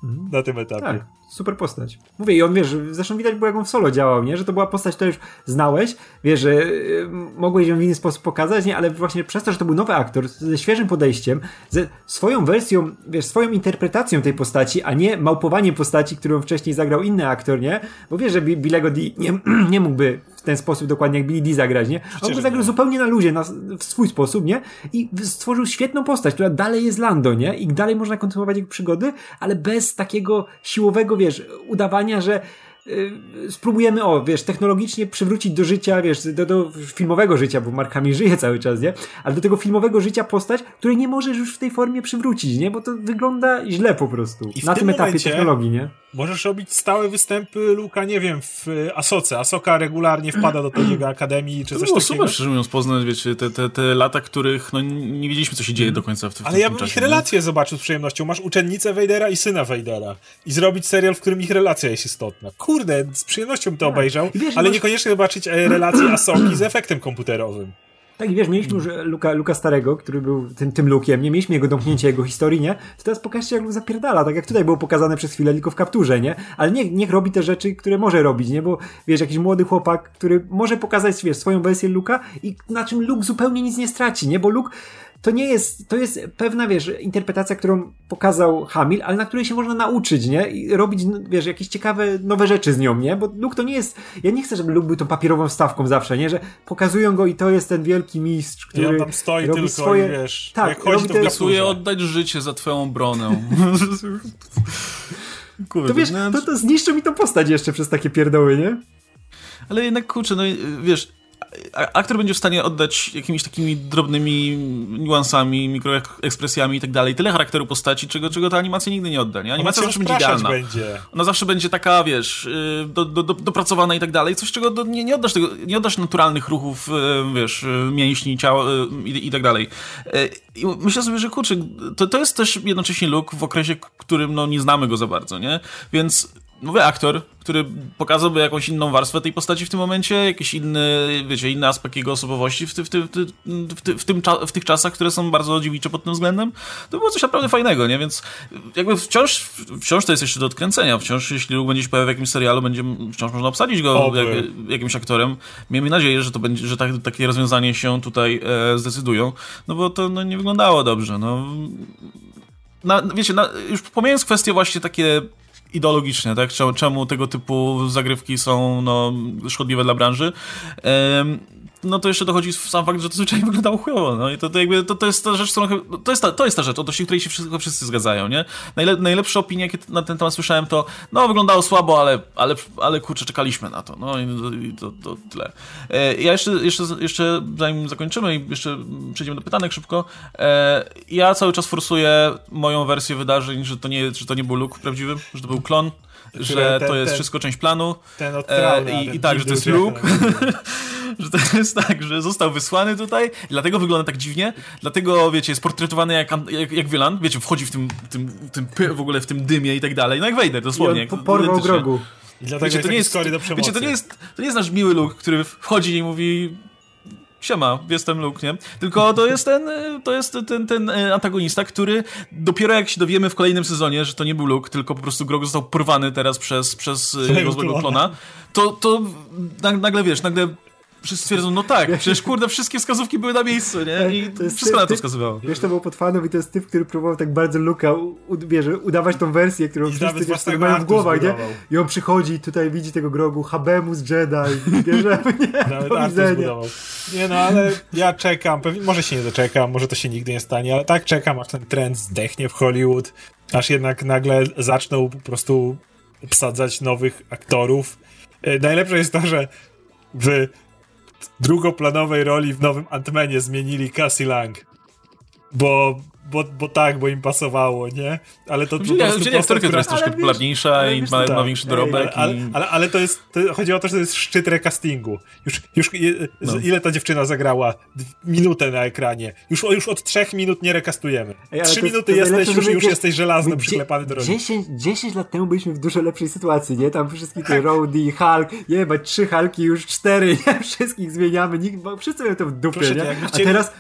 Mhm. Na tym etapie. Tak super postać. Mówię, i on, wiesz, zresztą widać było, jak on w solo działał, nie? Że to była postać, którą już znałeś, wiesz, że y, mogłeś ją w inny sposób pokazać, nie? Ale właśnie przez to, że to był nowy aktor, ze świeżym podejściem, ze swoją wersją, wiesz, swoją interpretacją tej postaci, a nie małpowaniem postaci, którą wcześniej zagrał inny aktor, nie? Bo wiesz, że Billego D nie, nie mógłby ten sposób dokładnie jak Billy D zagrać, nie? On go zagrał zupełnie na luzie, na, w swój sposób, nie? I stworzył świetną postać, która dalej jest Lando, nie? I dalej można kontynuować jego przygody, ale bez takiego siłowego, wiesz, udawania, że y, spróbujemy, o, wiesz, technologicznie przywrócić do życia, wiesz, do, do filmowego życia, bo Markami żyje cały czas, nie? Ale do tego filmowego życia postać, której nie możesz już w tej formie przywrócić, nie? Bo to wygląda źle po prostu. I na tym, tym etapie technologii, nie? Możesz robić stałe występy Luka, nie wiem, w Asoce. Asoka regularnie wpada do tej jego akademii, czy coś no, takiego. super, szczerze mówiąc, poznać, wiecie, te, te, te lata, których no, nie wiedzieliśmy, co się dzieje do końca w, w Ale ja bym ich relacje zobaczył z przyjemnością. Masz uczennicę Vadera i syna Vadera. I zrobić serial, w którym ich relacja jest istotna. Kurde, z przyjemnością bym to tak. obejrzał, wiesz, ale masz... niekoniecznie zobaczyć e, relacje Asoki z efektem komputerowym. Tak, i wiesz, mieliśmy już Luka, Luka Starego, który był tym, tym Lukiem, nie mieliśmy jego domknięcia, jego historii, nie? To teraz pokażcie, jak Luke zapierdala, tak jak tutaj było pokazane przez chwilę, tylko w kapturze, nie? Ale niech, niech robi te rzeczy, które może robić, nie? Bo, wiesz, jakiś młody chłopak, który może pokazać, wiesz, swoją wersję Luka i na czym Luke zupełnie nic nie straci, nie? Bo Luke to nie jest, to jest pewna, wiesz, interpretacja, którą pokazał Hamil, ale na której się można nauczyć, nie? I robić, wiesz, jakieś ciekawe, nowe rzeczy z nią, nie? Bo Luke to nie jest, ja nie chcę, żeby Luke był tą papierową stawką zawsze, nie? Że pokazują go i to jest ten wielki mistrz, który I on tam stoi robi tylko swoje... i wiesz, tak, jak chodzi, to wgasuje oddać życie za twoją obronę. Kurde, to wiesz, no to, to zniszczy mi tą postać jeszcze przez takie pierdoły, nie? ale jednak kurczę, no wiesz, aktor będzie w stanie oddać jakimiś takimi drobnymi niuansami, mikroekspresjami i tak dalej, tyle charakteru postaci, czego, czego ta animacja nigdy nie odda. Nie? Animacja zawsze będzie idealna. Będzie. Ona zawsze będzie taka, wiesz, y, do, do, do, dopracowana i tak dalej, coś czego do, nie, nie oddasz tego, nie oddasz naturalnych ruchów, y, wiesz, y, mięśni, ciała i, i tak dalej. I myślę sobie, że kurczę, to, to jest też jednocześnie look w okresie, którym no, nie znamy go za bardzo, nie? Więc nowy aktor, który pokazałby jakąś inną warstwę tej postaci w tym momencie, jakiś inny, wiecie, inny aspekt jego osobowości w, ty, w, ty, w, ty, w, ty, w, tym, w tych czasach, które są bardzo dziwicze pod tym względem, to było coś naprawdę fajnego, nie? Więc jakby wciąż, wciąż to jest jeszcze do odkręcenia, wciąż jeśli Luke będzie się pojawiał w jakimś serialu, będzie wciąż można obsadzić go jak, jakimś aktorem. Miejmy nadzieję, że to będzie, że tak, takie rozwiązanie się tutaj e, zdecydują, no bo to no, nie wyglądało dobrze, no. Na, wiecie, na, już pomijając kwestie właśnie takie ideologicznie, tak? Czemu tego typu zagrywki są no, szkodliwe dla branży no to jeszcze dochodzi sam fakt, że to zwyczajnie wyglądało chujowo, no i to, to jakby, to, to jest ta rzecz, którą, to jest ta, to jest ta rzecz, odnośnie której się wszyscy, wszyscy zgadzają, nie? Najle, najlepsze opinie, jakie na ten temat słyszałem, to no, wyglądało słabo, ale, ale, ale kurczę, czekaliśmy na to, no i to, to, tyle. E, ja jeszcze, jeszcze, jeszcze, zanim zakończymy i jeszcze przejdziemy do pytanek szybko, e, ja cały czas forsuję moją wersję wydarzeń, że to nie, że to nie był Luke prawdziwy, że to był klon, że ten, to jest ten, wszystko część planu. Ten od e, i, I tak, że to jest Luke. że to jest tak, że został wysłany tutaj, dlatego wygląda tak dziwnie, dlatego, wiecie, jest portretowany jak, jak, jak Wieland, wiecie, wchodzi w tym, tym, tym, w ogóle w tym dymie i tak dalej, no jak Vader, dosłownie. I on porwał grogu. I dlatego wiecie, to nie jest, do wiecie, to nie jest, to nie jest nasz miły Luke, który wchodzi i mówi siema, jestem Luke, nie? Tylko to jest ten, to jest ten, ten e, antagonista, który dopiero jak się dowiemy w kolejnym sezonie, że to nie był Luke, tylko po prostu Grog został porwany teraz przez, przez e, jego złego klona, to, to nagle, wiesz, nagle wszyscy twierdzą, no tak, przecież kurde, wszystkie wskazówki były na miejscu, nie? I wszystko ty, na to wskazywało. Wiesz, to był pod fanów i to jest typ, który próbował tak bardzo Luka, wiesz, udawać tą wersję, którą I wszyscy wiesz, mają w głowach, nie? I on przychodzi tutaj widzi tego grogu, Habemus Jedi, bierze nie, Nawet do widzenia. Nie no, ale ja czekam, pewnie, może się nie doczekam, może to się nigdy nie stanie, ale tak czekam, aż ten trend zdechnie w Hollywood, aż jednak nagle zaczną po prostu obsadzać nowych aktorów. E, najlepsze jest to, że w drugoplanowej roli w nowym Ant-Manie zmienili Cassie Lang. Bo bo, bo tak, bo im pasowało, nie? Ale to wzięli, po prostu wzięli aktorkę, która jest troszkę popularniejsza i ma, ma większy dorobek. Ale, i... ale, ale, to jest, to chodzi o to, że to jest szczyt recastingu. Już, już no. ile ta dziewczyna zagrała? Minutę na ekranie. Już, już od trzech minut nie rekastujemy. Ej, Trzy to, minuty to jesteś, już, już jesteś żelazno przyklepany do roli. 10, 10 lat temu byliśmy w dużo lepszej sytuacji, nie? Tam wszystkie te Rowdy, Hulk, jebać, trzy Hulki, już cztery, nie? Wszystkich zmieniamy, nikt, wszyscy mają to w dupie, Proszę nie? A teraz,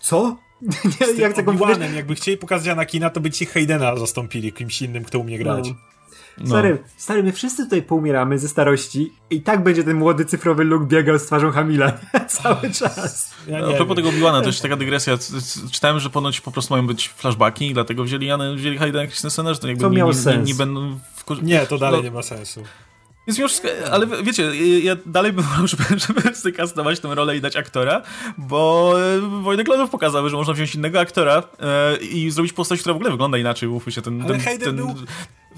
co? Nie, jak taką Obi-Wanem, jakby chcieli pokazać Anakina, to by ci Haydena zastąpili kimś innym, kto umie grać. No. No. Stary, stary, my wszyscy tutaj poumieramy ze starości i tak będzie ten młody cyfrowy look biegał z twarzą Hamila cały czas. Ja A propos tego Obi-Wana, to jeszcze taka dygresja. Czytałem, że ponoć po prostu mają być flashbacki, dlatego wzięli, wzięli Haydena Christensena, że to jakby to nie, miał nie, sens. Nie, nie będą... W... Nie, to dalej no. nie ma sensu. Jest już, ale wiecie, ja dalej bym wolał, żeby, żeby stykastować tę rolę i dać aktora, bo e, Wojny Klonów pokazały, że można wziąć innego aktora e, i zrobić postać, która w ogóle wygląda inaczej, mówmy się. Ten, ale ten, Hayden ten, był...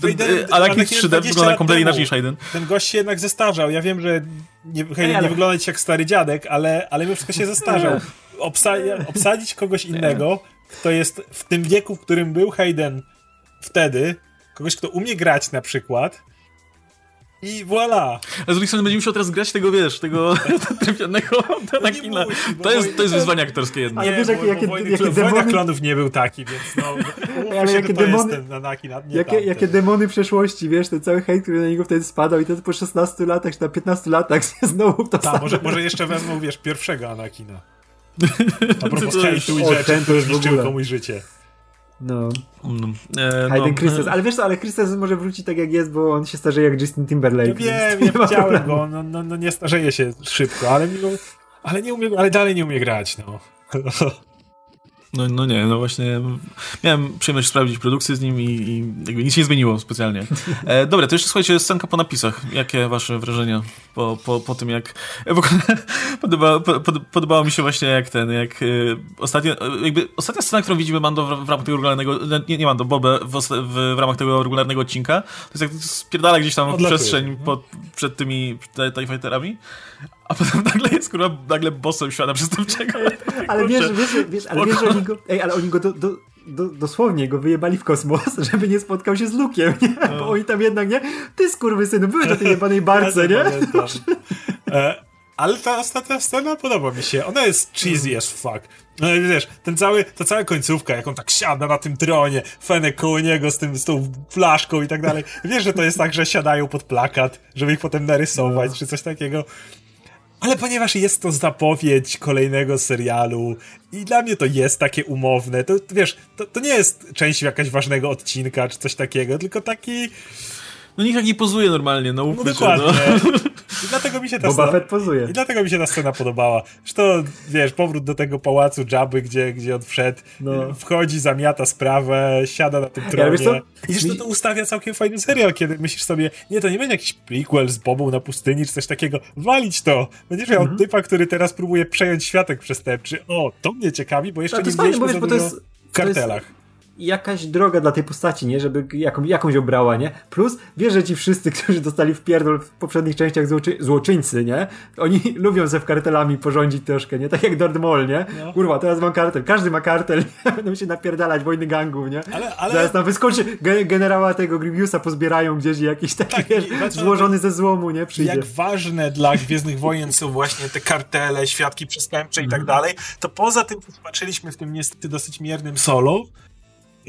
Ten, Anakin 3D wygląda kompletnie inaczej niż Hayden. Ten gość się jednak zestarzał. Ja wiem, że nie, Hayden ale... nie wygląda jak stary dziadek, ale, ale mimo wszystko się zestarzał. Obsa obsadzić kogoś innego, kto jest w tym wieku, w którym był Hayden wtedy, kogoś, kto umie grać na przykład, i voilà! A z drugiej strony będzie musiał teraz grać tego, wiesz, tego trafionego na kina. To jest, to jest wyzwanie aktorskie jedno. Ale wiesz, jakie, jakie, wojny, jakie demony... klonów nie był taki, więc no, ale jakie demony, na Nakina, jakie, jakie demony przeszłości, wiesz, ten cały hejt, który na niego wtedy spadał i to po 16 latach, czy na 15 latach znowu to Ta, może, może jeszcze wezmą, wiesz, pierwszego Anakina. A propos hejtu i rzeczy, który zniszczył komuś życie. No. no. E, Hayden no. Christensen. Ale wiesz co, ale Christensen może wrócić tak jak jest, bo on się starzeje jak Justin Timberlake. No wiem, nie widziałem go, no, no, no, nie starzeje się szybko, ale, mimo, ale, nie umie, ale dalej nie umie grać, no. No, no nie, no właśnie miałem przyjemność sprawdzić produkcję z nim i, i jakby nic się nie zmieniło specjalnie. E, dobra, to jeszcze słuchajcie, scenka po napisach. Jakie wasze wrażenia po, po, po tym, jak w ogóle podoba, pod, podobało mi się właśnie jak ten, jak y, ostatnia, jakby ostatnia scena, którą widzimy Mando w, w ramach tego regularnego, nie, nie Mando, Bobę w, w, w ramach tego regularnego odcinka, to jest jak spierdala gdzieś tam przestrzeń pod, przed tymi TIE Fighterami, a potem nagle jest kurwa nagle bossem świata przestępczego. ale wiesz, wiesz, wiesz, ale wiesz, że oni go, ej, ale oni go do, do, do, dosłownie go wyjebali w kosmos, żeby nie spotkał się z Lukiem, nie? No. Bo oni tam jednak, nie? Ty skurwysynu, były na tej jebanej barce, nie? e, ale ta ostatnia scena podoba mi się. Ona jest cheesy as fuck. No wiesz, ten cały, ta cała końcówka, jak on tak siada na tym tronie, Fenek koło niego z, tym, z tą flaszką i tak dalej. Wiesz, że to jest tak, że siadają pod plakat, żeby ich potem narysować, no. czy coś takiego. Ale ponieważ jest to zapowiedź kolejnego serialu i dla mnie to jest takie umowne, to wiesz, to, to nie jest część jakaś ważnego odcinka czy coś takiego, tylko taki no nikt tak nie pozuje normalnie, no No dokładnie. No. I dlatego mi się ta Boba scena... Fett pozuje. I dlatego mi się ta scena podobała. Zresztą, wiesz, powrót do tego pałacu Jabby, gdzie, gdzie on wszedł, no. wchodzi, zamiata sprawę, siada na tym tronie. Ja, I zresztą to ustawia całkiem fajny serial, kiedy myślisz sobie, nie, to nie będzie jakiś prequel z Bobą na pustyni, czy coś takiego. Walić to! Będziesz miał mhm. typa, który teraz próbuje przejąć światek przestępczy. O, to mnie ciekawi, bo jeszcze no, nie mieliśmy fajne, bo, wiesz, bo to jest, w kartelach jakaś droga dla tej postaci, nie? Żeby jaką, jakąś obrała, nie? Plus, wiesz, że ci wszyscy, którzy dostali w pierdol w poprzednich częściach złoczy, złoczyńcy, nie? Oni lubią ze w kartelami porządzić troszkę, nie? Tak jak Darth Maul, nie? No. Kurwa, teraz mam kartel. Każdy ma kartel, nie? Będą się napierdalać, wojny gangów, nie? Ale, ale... Zaraz tam wyskoczy generała tego Grievousa pozbierają gdzieś jakiś taki, tak, wiesz, złożony ze złomu, nie? Przyjdzie. Jak ważne dla Gwiezdnych Wojen są właśnie te kartele, świadki przestępcze i tak mhm. dalej, to poza tym, co zobaczyliśmy w tym niestety dosyć miernym solo,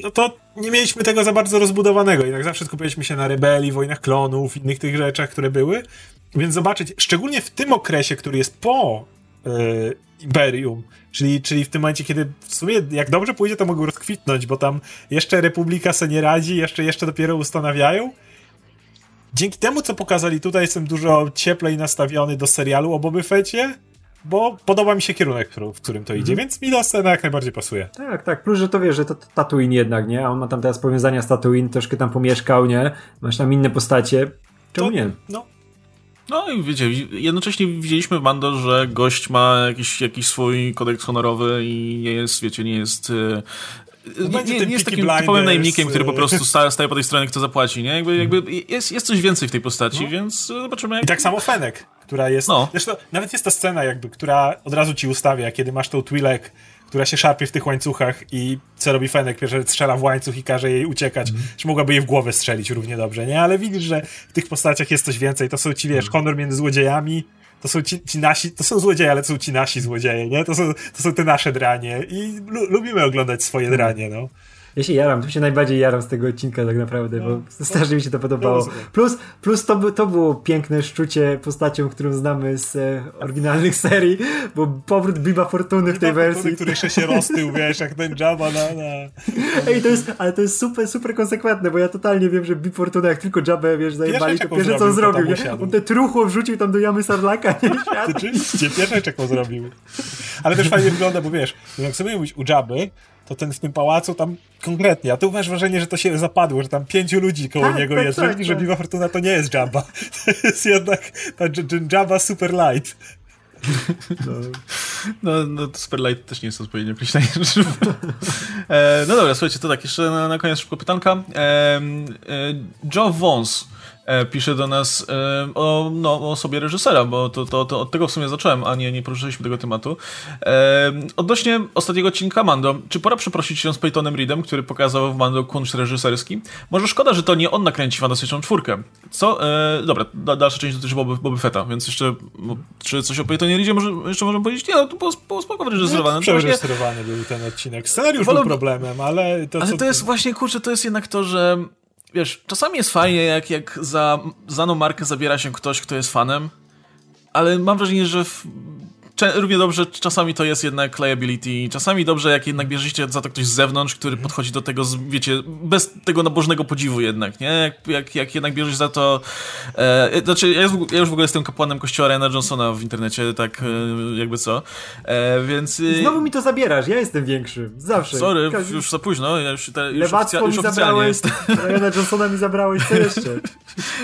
no to nie mieliśmy tego za bardzo rozbudowanego. Jednak zawsze skupiliśmy się na rebelii, wojnach klonów, innych tych rzeczach, które były. Więc zobaczyć, szczególnie w tym okresie, który jest po yy, Imperium, czyli, czyli w tym momencie, kiedy w sumie jak dobrze pójdzie, to mogą rozkwitnąć, bo tam jeszcze Republika sobie nie radzi, jeszcze, jeszcze dopiero ustanawiają. Dzięki temu, co pokazali tutaj, jestem dużo cieplej nastawiony do serialu o Boby Fecie bo podoba mi się kierunek, w którym to idzie, mm. więc mi ta scena jak najbardziej pasuje. Tak, tak, plus, że to wiesz, że to, to Tatooine jednak, nie? A on ma tam teraz powiązania z Tatooine, troszkę tam pomieszkał, nie? Masz tam inne postacie, czemu to, nie? No. No i wiecie, jednocześnie widzieliśmy w Mando, że gość ma jakiś, jakiś swój kodeks honorowy i nie jest, wiecie, nie jest e, no nie, nie, nie jest takim typowym najemnikiem, który po prostu staje, staje po tej stronie, kto zapłaci, nie? Jakby, jakby jest, jest coś więcej w tej postaci, no. więc zobaczymy jak... I tak samo Fenek, która jest... No. Zresztą nawet jest ta scena jakby, która od razu ci ustawia, kiedy masz tą Twilek, która się szarpie w tych łańcuchach i co robi Fenek? Pierwsze strzela w łańcuch i każe jej uciekać. Mm. Czy mogłaby jej w głowę strzelić równie dobrze, nie? Ale widzisz, że w tych postaciach jest coś więcej. To są ci, wiesz, mm. honor między złodziejami, to są ci, ci, nasi, to są złodzieje, ale to są ci nasi złodzieje, nie? To są, to są te nasze dranie i lubimy oglądać swoje mhm. dranie, no. Ja się jaram, tu się najbardziej jaram z tego odcinka tak naprawdę, no. bo strasznie mi się to podobało. Plus, plus to, to było piękne szczucie postacią, którą znamy z e, oryginalnych serii, bo powrót Biba Fortuny w tej Fortuny, wersji. który jeszcze się roztył, wiesz, jak ten Jabba na, na... Ej, to jest, ale to jest super, super konsekwentne, bo ja totalnie wiem, że Bib Fortuna, jak tylko Jabba, wiesz, zajebali, to pierwsze co on zrobił, nie? On te truchło wrzucił tam do jamy Sarlaka, nie? Rzeczywiście, pierwsze jaką zrobił. Ale też fajnie wygląda, bo wiesz, jak sobie mówić u Jabby, to ten w tym pałacu tam konkretnie, a tu masz wrażenie, że to się zapadło, że tam pięciu ludzi koło tak, niego tak, jest, tak, że, tak. że Fortuna to nie jest Jabba. To jest jednak ten Jabba Super Light. No, no, no Superlight też nie jest odpowiednie określenie. e, no dobra, słuchajcie, to tak, jeszcze na, na koniec szybko pytanka. E, e, Joe Vons E, pisze do nas e, o, no, o sobie reżysera, bo to, to, to od tego w sumie zacząłem, a nie, nie poruszyliśmy tego tematu. E, odnośnie ostatniego odcinka Mando, czy pora przeprosić się z Peytonem Reedem, który pokazał w Mando kunszt reżyserski? Może szkoda, że to nie on nakręci Fantastyczną Czwórkę. Co? E, dobra, da, dalsza część dotyczy Boby, Boby Fetta, więc jeszcze czy coś o Peytonie Reedzie może, jeszcze możemy powiedzieć? Nie, no to było, było spoko wyreżyserowane. No, Przereżyserowany był ten odcinek. Scenariusz Wolę... był problemem, ale to, Ale co... to jest właśnie, kurczę, to jest jednak to, że wiesz, czasami jest fajnie, jak, jak za znaną markę zabiera się ktoś, kto jest fanem, ale mam wrażenie, że w, równie dobrze czasami to jest jednak liability, czasami dobrze jak jednak bierzecie za to ktoś z zewnątrz, który Mhm. podchodzi do tego, z, wiecie, bez tego nabożnego podziwu jednak, nie? Jak, jak, jak jednak bierzesz za to... E, znaczy, ja już, w- ja już w ogóle jestem kapłanem kościoła Ryana Johnsona w internecie, tak e, jakby co, e, więc... e, Znowu mi to zabierasz, ja jestem większy. Zawsze. Sorry, Każdy- już za późno, ja już, te, już, oficja, już oficjalnie zabrałeś, jest. Ryana Johnsona mi zabrałeś, co jeszcze?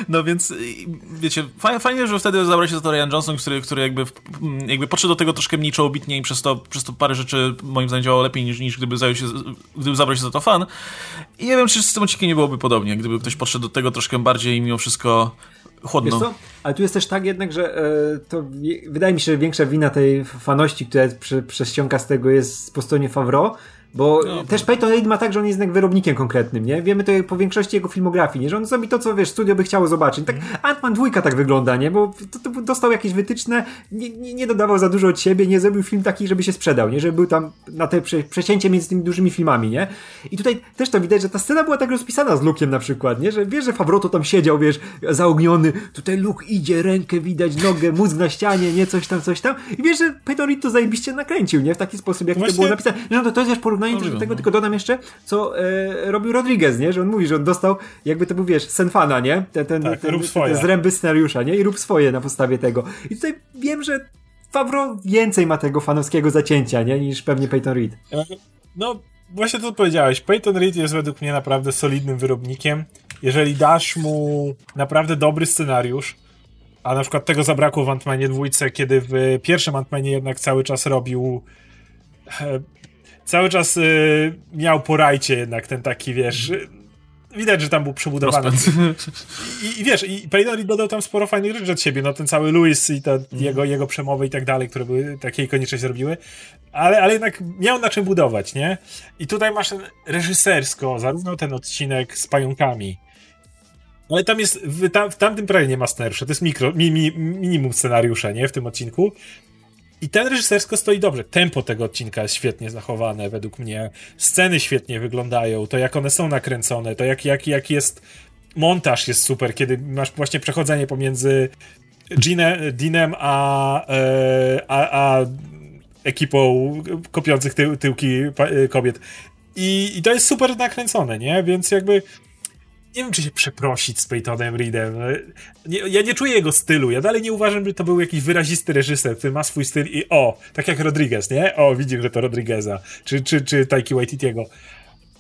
No więc, wiecie, fajnie, fajnie że wtedy zabrał się za to Ryan Johnson, który, który jakby, jakby podszedł do tego troszkę mniej czołobitnie i przez to, przez to parę rzeczy moim zdaniem działało lepiej niż, niż gdyby, zajął się, gdyby zabrał się za to fan. I nie wiem, czy z tym odcinkiem nie byłoby podobnie, gdyby ktoś podszedł do tego troszkę bardziej mimo wszystko chłodno. Ale tu jest też tak jednak, że e, to wydaje mi się, że większa wina tej faności, która prze, prześciąga z tego jest po stronie Favreau, bo No, też Peyton Reed ma tak, że on jest jednak wyrobnikiem konkretnym, nie? Wiemy to po większości jego filmografii, nie? Że on zrobi to, co wiesz, studio by chciało zobaczyć. Tak Ant-Man dwójka tak wygląda, nie? Bo to, to dostał jakieś wytyczne, nie, nie, nie dodawał za dużo od siebie, nie zrobił film taki, żeby się sprzedał, nie? Żeby był tam na te prze, przecięcie między tymi dużymi filmami, nie? I tutaj też to widać, że ta scena była tak rozpisana z Luke'iem na przykład, nie? Że wiesz, że Favreau to tam siedział, wiesz, zaogniony, tutaj Luke idzie, rękę widać, nogę, mózg na ścianie, nie? Coś tam, coś tam. I wiesz, że Peyton Reed to zajebiście nakręcił, nie? W taki sposób, jak Właśnie- to było napisane. No to, to jest wiesz, porównanie też do Dobrze, tego, no. tylko dodam jeszcze, co e, robił Rodriguez, nie? Że on mówi, że on dostał, jakby to był, wiesz, senfana, nie? Ten, ten, Tak, ten, rób swoje. ten zręby scenariusza, nie? I rób swoje na podstawie tego. I tutaj wiem, że Favreau więcej ma tego fanowskiego zacięcia, nie? Niż pewnie Peyton Reed. No, właśnie to powiedziałeś. Peyton Reed jest według mnie naprawdę solidnym wyrobnikiem. Jeżeli dasz mu naprawdę dobry scenariusz, a na przykład tego zabrakło w Ant-Manie dwójce, kiedy w pierwszym Ant-Manie jednak cały czas robił e, cały czas e, miał po rajcie jednak ten taki, wiesz, e, widać, że tam był przebudowany. I, I wiesz, i Reed dodał tam sporo fajnych rzeczy od siebie, no ten cały Louis i te jego, jego przemowy i tak dalej, które były takie ikoniczne się robiły, ale, ale jednak miał na czym budować, nie? I tutaj masz ten reżysersko, zarówno ten odcinek z pająkami, ale tam jest, w, tam, w tamtym prawie nie ma scenariusza, to jest mikro, mi, mi, minimum scenariusza, nie? W tym odcinku. I ten reżysersko stoi dobrze. Tempo tego odcinka jest świetnie zachowane, według mnie. Sceny świetnie wyglądają, to jak one są nakręcone, to jak, jak, jak jest montaż jest super, kiedy masz właśnie przechodzenie pomiędzy Gine, Dinem a, e, a, a ekipą kopiących tył, tyłki e, kobiet. I, I to jest super nakręcone, nie? Więc jakby nie wiem, czy się przeprosić z Peytonem Reedem. Nie, ja nie czuję jego stylu. Ja dalej nie uważam, że to był jakiś wyrazisty reżyser, który ma swój styl i o, tak jak Rodriguez, nie? O, widzimy, że to Rodrigueza, czy, czy, czy Taiki Waititiego.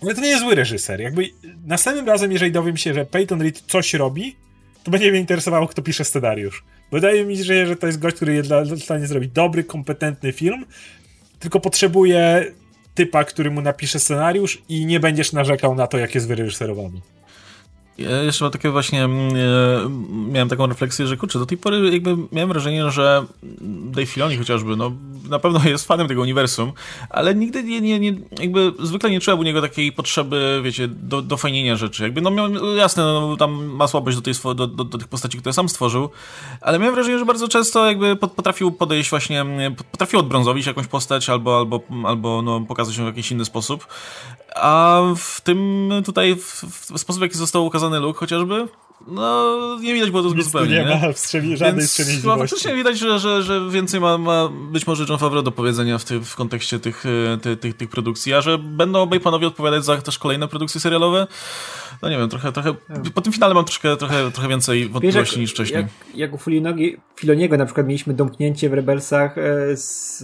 Ale to nie jest zły reżyser. Jakby następnym razem, jeżeli dowiem się, że Peyton Reed coś robi, to będzie mnie interesowało, kto pisze scenariusz. Wydaje mi się, że to jest gość, który jest w stanie zrobić dobry, kompetentny film, tylko potrzebuje typa, który mu napisze scenariusz i nie będziesz narzekał na to, jak jest wyreżyserowany. Ja jeszcze mam takie właśnie, mm, e, miałem taką refleksję, że kurczę, do tej pory jakby miałem wrażenie, że Dave Filoni chociażby, no na pewno jest fanem tego uniwersum, ale nigdy nie, nie, nie jakby zwykle nie czułem u niego takiej potrzeby, wiecie, do, do fajnienia rzeczy. Jakby no miał, jasne, no, tam ma słabość do, tej, do, do, do tych postaci, które sam stworzył, ale miałem wrażenie, że bardzo często jakby pot- potrafił podejść właśnie, potrafił odbrązowić jakąś postać albo, albo, albo no, pokazać ją w jakiś inny sposób. A w tym tutaj, w, w sposób, jaki został ukazany Luke chociażby, no nie widać było to Nic zupełnie. nie nie? ma wstrzemi- żadnej Więc wstrzemięźliwości. no, faktycznie widać, że, że, że więcej ma, ma być może John Favreau do powiedzenia w, ty, w kontekście tych, e, ty, tych, tych produkcji, a że będą obaj panowie odpowiadać za też kolejne produkcje serialowe, no nie wiem, trochę, trochę po tym finale mam troszkę, trochę, trochę więcej wątpliwości niż wcześniej. Jak, jak u Filoniego na przykład mieliśmy domknięcie w Rebelsach e, z,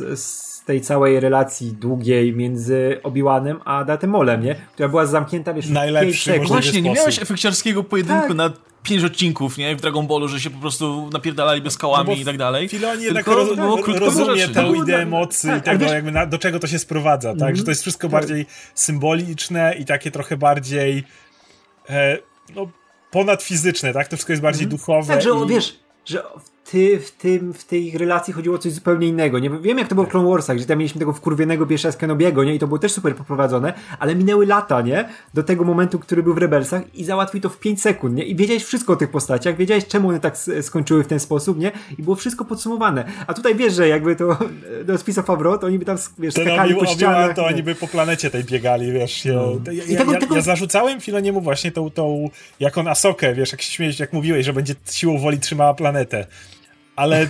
z tej całej relacji długiej między Obi-Wanem a Datemolem, nie? Która była zamknięta, wiesz, w Najlepszy możliwy Właśnie, nie sposób. miałeś efekciarskiego pojedynku Tak. na pięć odcinków, nie? W Dragon Ballu, że się po prostu napierdalali bez skałami No i tak dalej. Filoni jednak Tylko roz, było krótko rozumie rzeczy. tę ideę mocy tak, i tego, wiesz- jakby na, do czego to się sprowadza, tak? Że to jest wszystko bardziej symboliczne i takie trochę bardziej e, no, ponadfizyczne, tak? To wszystko jest bardziej duchowe. Tak, że i... wiesz, że w, ty, w, tym, w tej relacji chodziło o coś zupełnie innego. Nie wiem, jak to było w Clone Warsach, że tam mieliśmy tego wkurwionego piesza z Kenobiego, nie? I to było też super poprowadzone, ale minęły lata, nie? Do tego momentu, który był w Rebelsach i załatwił to w 5 sekund, nie? I wiedziałeś wszystko o tych postaciach, wiedziałeś czemu one tak skończyły w ten sposób, nie? I było wszystko podsumowane. A tutaj wiesz, że jakby to do spisa Favreau, to oni by tam, wiesz, Ten skakali Obi- po ścianach. to nie? oni by po planecie tej biegali, wiesz. Ja, ja, I tego- ja, tego- ja zarzucałem Filoniemu właśnie tą, tą jak on Asokę, wiesz, jak się śmiejesz, jak mówiłeś, że będzie siłą woli trzymała planetę. Ale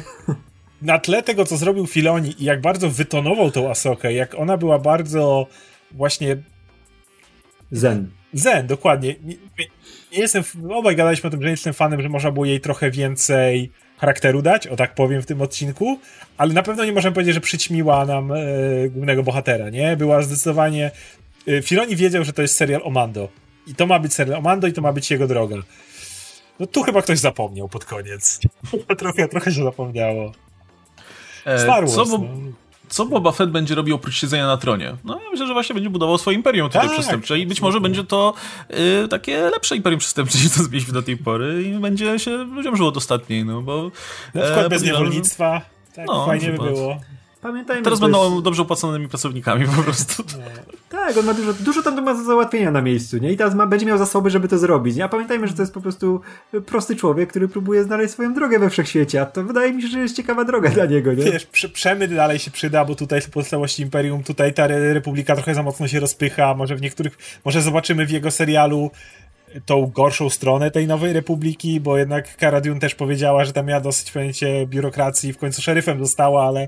na tle tego, co zrobił Filoni i jak bardzo wytonował tą Asokę, jak ona była bardzo właśnie... Zen. Zen, dokładnie. Nie, nie jestem, obaj gadaliśmy o tym, że nie jestem fanem, że można było jej trochę więcej charakteru dać, o tak powiem, w tym odcinku, ale na pewno nie możemy powiedzieć, że przyćmiła nam e, głównego bohatera, nie? Była zdecydowanie... E, Filoni wiedział, że to jest serial o Mando. I to ma być serial o Mando i to ma być jego droga. No tu chyba ktoś zapomniał pod koniec. trochę, trochę się zapomniało. E, Star Wars, co, bo, no. co Boba Fett będzie robił oprócz siedzenia na tronie? No ja myślę, że właśnie będzie budował swoje imperium tutaj tak, przestępcze i być może będzie to y, takie lepsze imperium przestępcze niż to zmieścił do tej pory i będzie się ludziom żyło dostatniej, no bo... Na przykład e, bez niewolnictwa, tak no, fajnie by było. Pamiętajmy, Teraz będą jest... dobrze opłaconymi pracownikami po prostu. Tak, on ma dużo, dużo tam ma do załatwienia na miejscu, nie? I teraz ma, będzie miał zasoby, żeby to zrobić, nie? A pamiętajmy, że to jest po prostu prosty człowiek, który próbuje znaleźć swoją drogę we wszechświecie, a to wydaje mi się, że jest ciekawa droga dla niego, nie? Wiesz, przemyt dalej się przyda, bo tutaj pozostałości Imperium, tutaj ta Republika trochę za mocno się rozpycha, może w niektórych, może zobaczymy w jego serialu tą gorszą stronę tej nowej republiki, bo jednak Cara Dune też powiedziała, że tam miała dosyć pojęcie biurokracji, w końcu szeryfem została, ale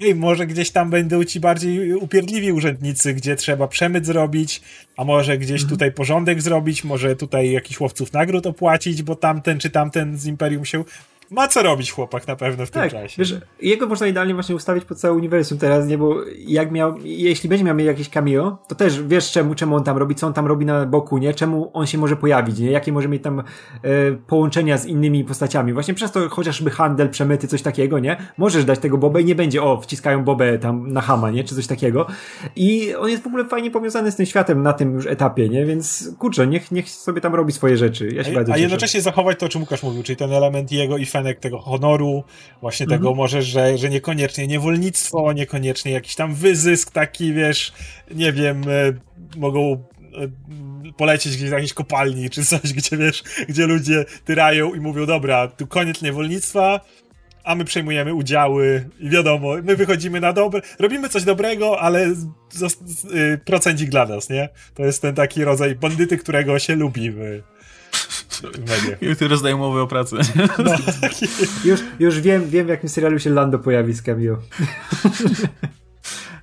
ej, może gdzieś tam będą ci bardziej upierdliwi urzędnicy, gdzie trzeba przemyt zrobić, a może gdzieś mhm. tutaj porządek zrobić, może tutaj jakiś łowców nagród opłacić, bo tamten czy tamten z Imperium się ma co robić chłopak na pewno w tak, tym czasie. Wiesz, jego można idealnie właśnie ustawić pod całe uniwersum teraz, nie, bo jak miał, jeśli będzie miał mieć jakieś cameo, to też wiesz czemu, czemu on tam robi, co on tam robi na boku, nie, czemu on się może pojawić, nie, jakie może mieć tam e, połączenia z innymi postaciami. Właśnie przez to chociażby handel, przemyty, coś takiego, nie, możesz dać tego Bobę i nie będzie, o, wciskają Bobę tam na Hama, nie, czy coś takiego. I on jest w ogóle fajnie powiązany z tym światem na tym już etapie, nie, więc kurczę, niech, niech sobie tam robi swoje rzeczy. Ja się a, bardzo a jednocześnie zachować to, o czym Łukasz mówił, czyli ten element jego i fenek tego honoru, właśnie mhm. tego może, że, że niekoniecznie niewolnictwo, niekoniecznie jakiś tam wyzysk taki, wiesz, nie wiem, e, mogą e, polecieć gdzieś do jakiejś kopalni, czy coś, gdzie wiesz, gdzie ludzie tyrają i mówią, dobra, tu koniec niewolnictwa, a my przejmujemy udziały i wiadomo, my wychodzimy na dobre, robimy coś dobrego, ale y, procencik dla nas, nie? To jest ten taki rodzaj bandyty, którego się lubimy i ty rozdają umowę o pracę. No, już, już wiem, wiem, w jakim serialu się Lando pojawi z cameo.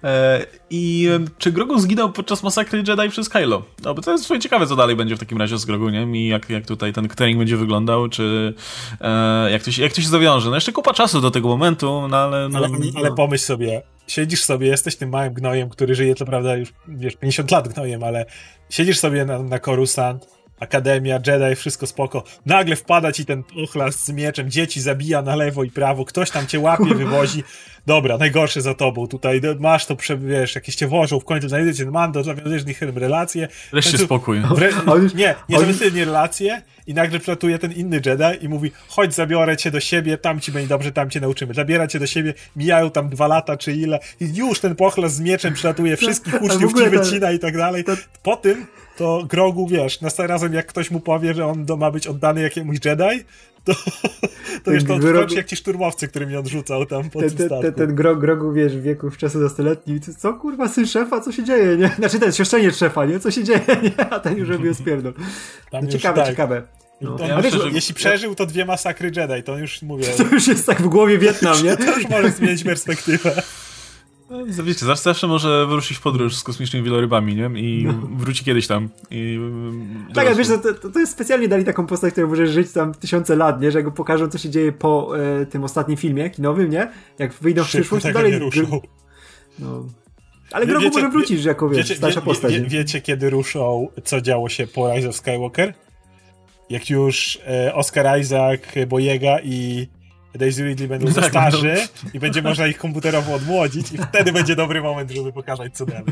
E, I czy Grogu zginął podczas masakry Jedi przez Kylo? No, bo to jest swoje ciekawe, co dalej będzie w takim razie z Groguniem i jak, jak tutaj ten trening będzie wyglądał, czy e, jak, to się, jak to się zawiąże. No jeszcze kupa czasu do tego momentu, no ale... No, ale, ale pomyśl sobie, siedzisz sobie, jesteś tym małym gnojem, który żyje, to prawda, już wiesz, 50 lat gnojem, ale siedzisz sobie na, na Coruscant, Akademia, Jedi, wszystko spoko. Nagle wpada ci ten pochlas z mieczem, dzieci zabija na lewo i prawo, ktoś tam cię łapie, wywozi. Dobra, najgorsze za tobą tutaj, masz to, wiesz, jakieś cię wożą, w końcu znajdziecie mando, nawiązujesz z nich relacje. Wreszcie spokój. Wre... Nie, nie, nie relacje i nagle przylatuje ten inny Jedi i mówi, chodź zabiorę cię do siebie, tam ci będzie dobrze, tam cię nauczymy. Zabiera cię do siebie, mijają tam dwa lata czy ile i już ten pochlas z mieczem przylatuje, wszystkich uczniów ci wycina i tak dalej. Po tym to Grogu, wiesz, następnym razem jak ktoś mu powie, że on ma być oddany jakiemuś Jedi, to, to już to Grogu... jak ci szturmowcy, którymi on rzucał tam po ten, tym ten, ten Grog, Grogu, wiesz, w wieku w czasu nastoletni, co kurwa, syn szefa, co się dzieje, nie? Znaczy ten, siostrzeniec szefa, nie? Co się dzieje, nie? A ten już robił spierdol. No, ciekawe, tak. ciekawe. No. Ja wiesz, że... Jeśli przeżył to dwie masakry Jedi, to już mówię. To już jest tak w głowie Wietnam, nie? to już może zmienić perspektywę. No, wiecie, zawsze, zawsze może wyruszyć w podróż z kosmicznymi wielorybami, nie? I no. wróci kiedyś tam. I tak, ale wiesz, to, to, to jest specjalnie dali taką postać, która może żyć tam tysiące lat, nie? Że go pokażą, co się dzieje po e, tym ostatnim filmie kinowym, nie? Jak wyjdą w przyszłość, to dalej... Nie ruszą. No. Ale Grogu może wrócić, że jako wiesz, wiecie, starsza postać. Wie, wiecie, kiedy ruszą, co działo się po Rise of Skywalker? Jak już e, Oscar Isaac, Bojega i Daisy Ridley będą za tak, starzy no. i będzie można ich komputerowo odmłodzić i wtedy będzie dobry moment, żeby pokazać co dalej.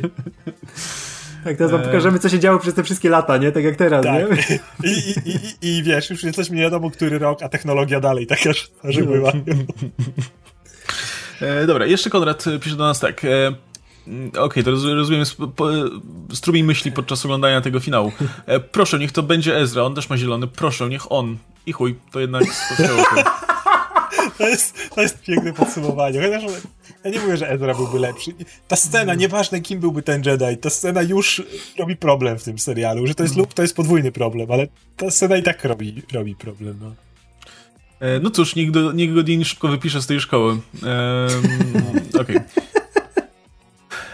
Tak, teraz wam e. pokażemy, co się działo przez te wszystkie lata, nie? Tak jak teraz, tak. nie? I, i, i, I wiesz, już jesteśmy nie wiadomo, który rok, a technologia dalej taka że była. E, dobra, jeszcze Konrad pisze do nas tak. E, mm, Okej, okay, to rozumiem strumień myśli podczas oglądania tego finału. E, proszę, niech to będzie Ezra, on też ma zielony. Proszę, niech on. I chuj, to jednak To jest, to jest piękne podsumowanie. Chociaż ja nie mówię, że Ezra byłby lepszy. Ta scena, nieważne kim byłby ten Jedi, ta scena już robi problem w tym serialu. Że to jest lub to jest podwójny problem, ale ta scena i tak robi, robi problem. No. E, no cóż, niech, do, niech szybko wypisze z tej szkoły. Okej. Okay.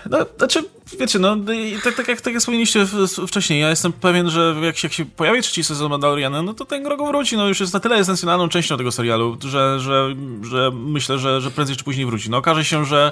No, znaczy, wiecie, no, tak, tak, jak, tak jak wspomnieliście wcześniej, ja jestem pewien, że jak się, jak się pojawi trzeci sezon Mandaloriana, no to ten Grogu wróci, no już jest na tyle esencjonalną częścią tego serialu, że, że, że myślę, że, że prędzej czy później wróci. No okaże się, że,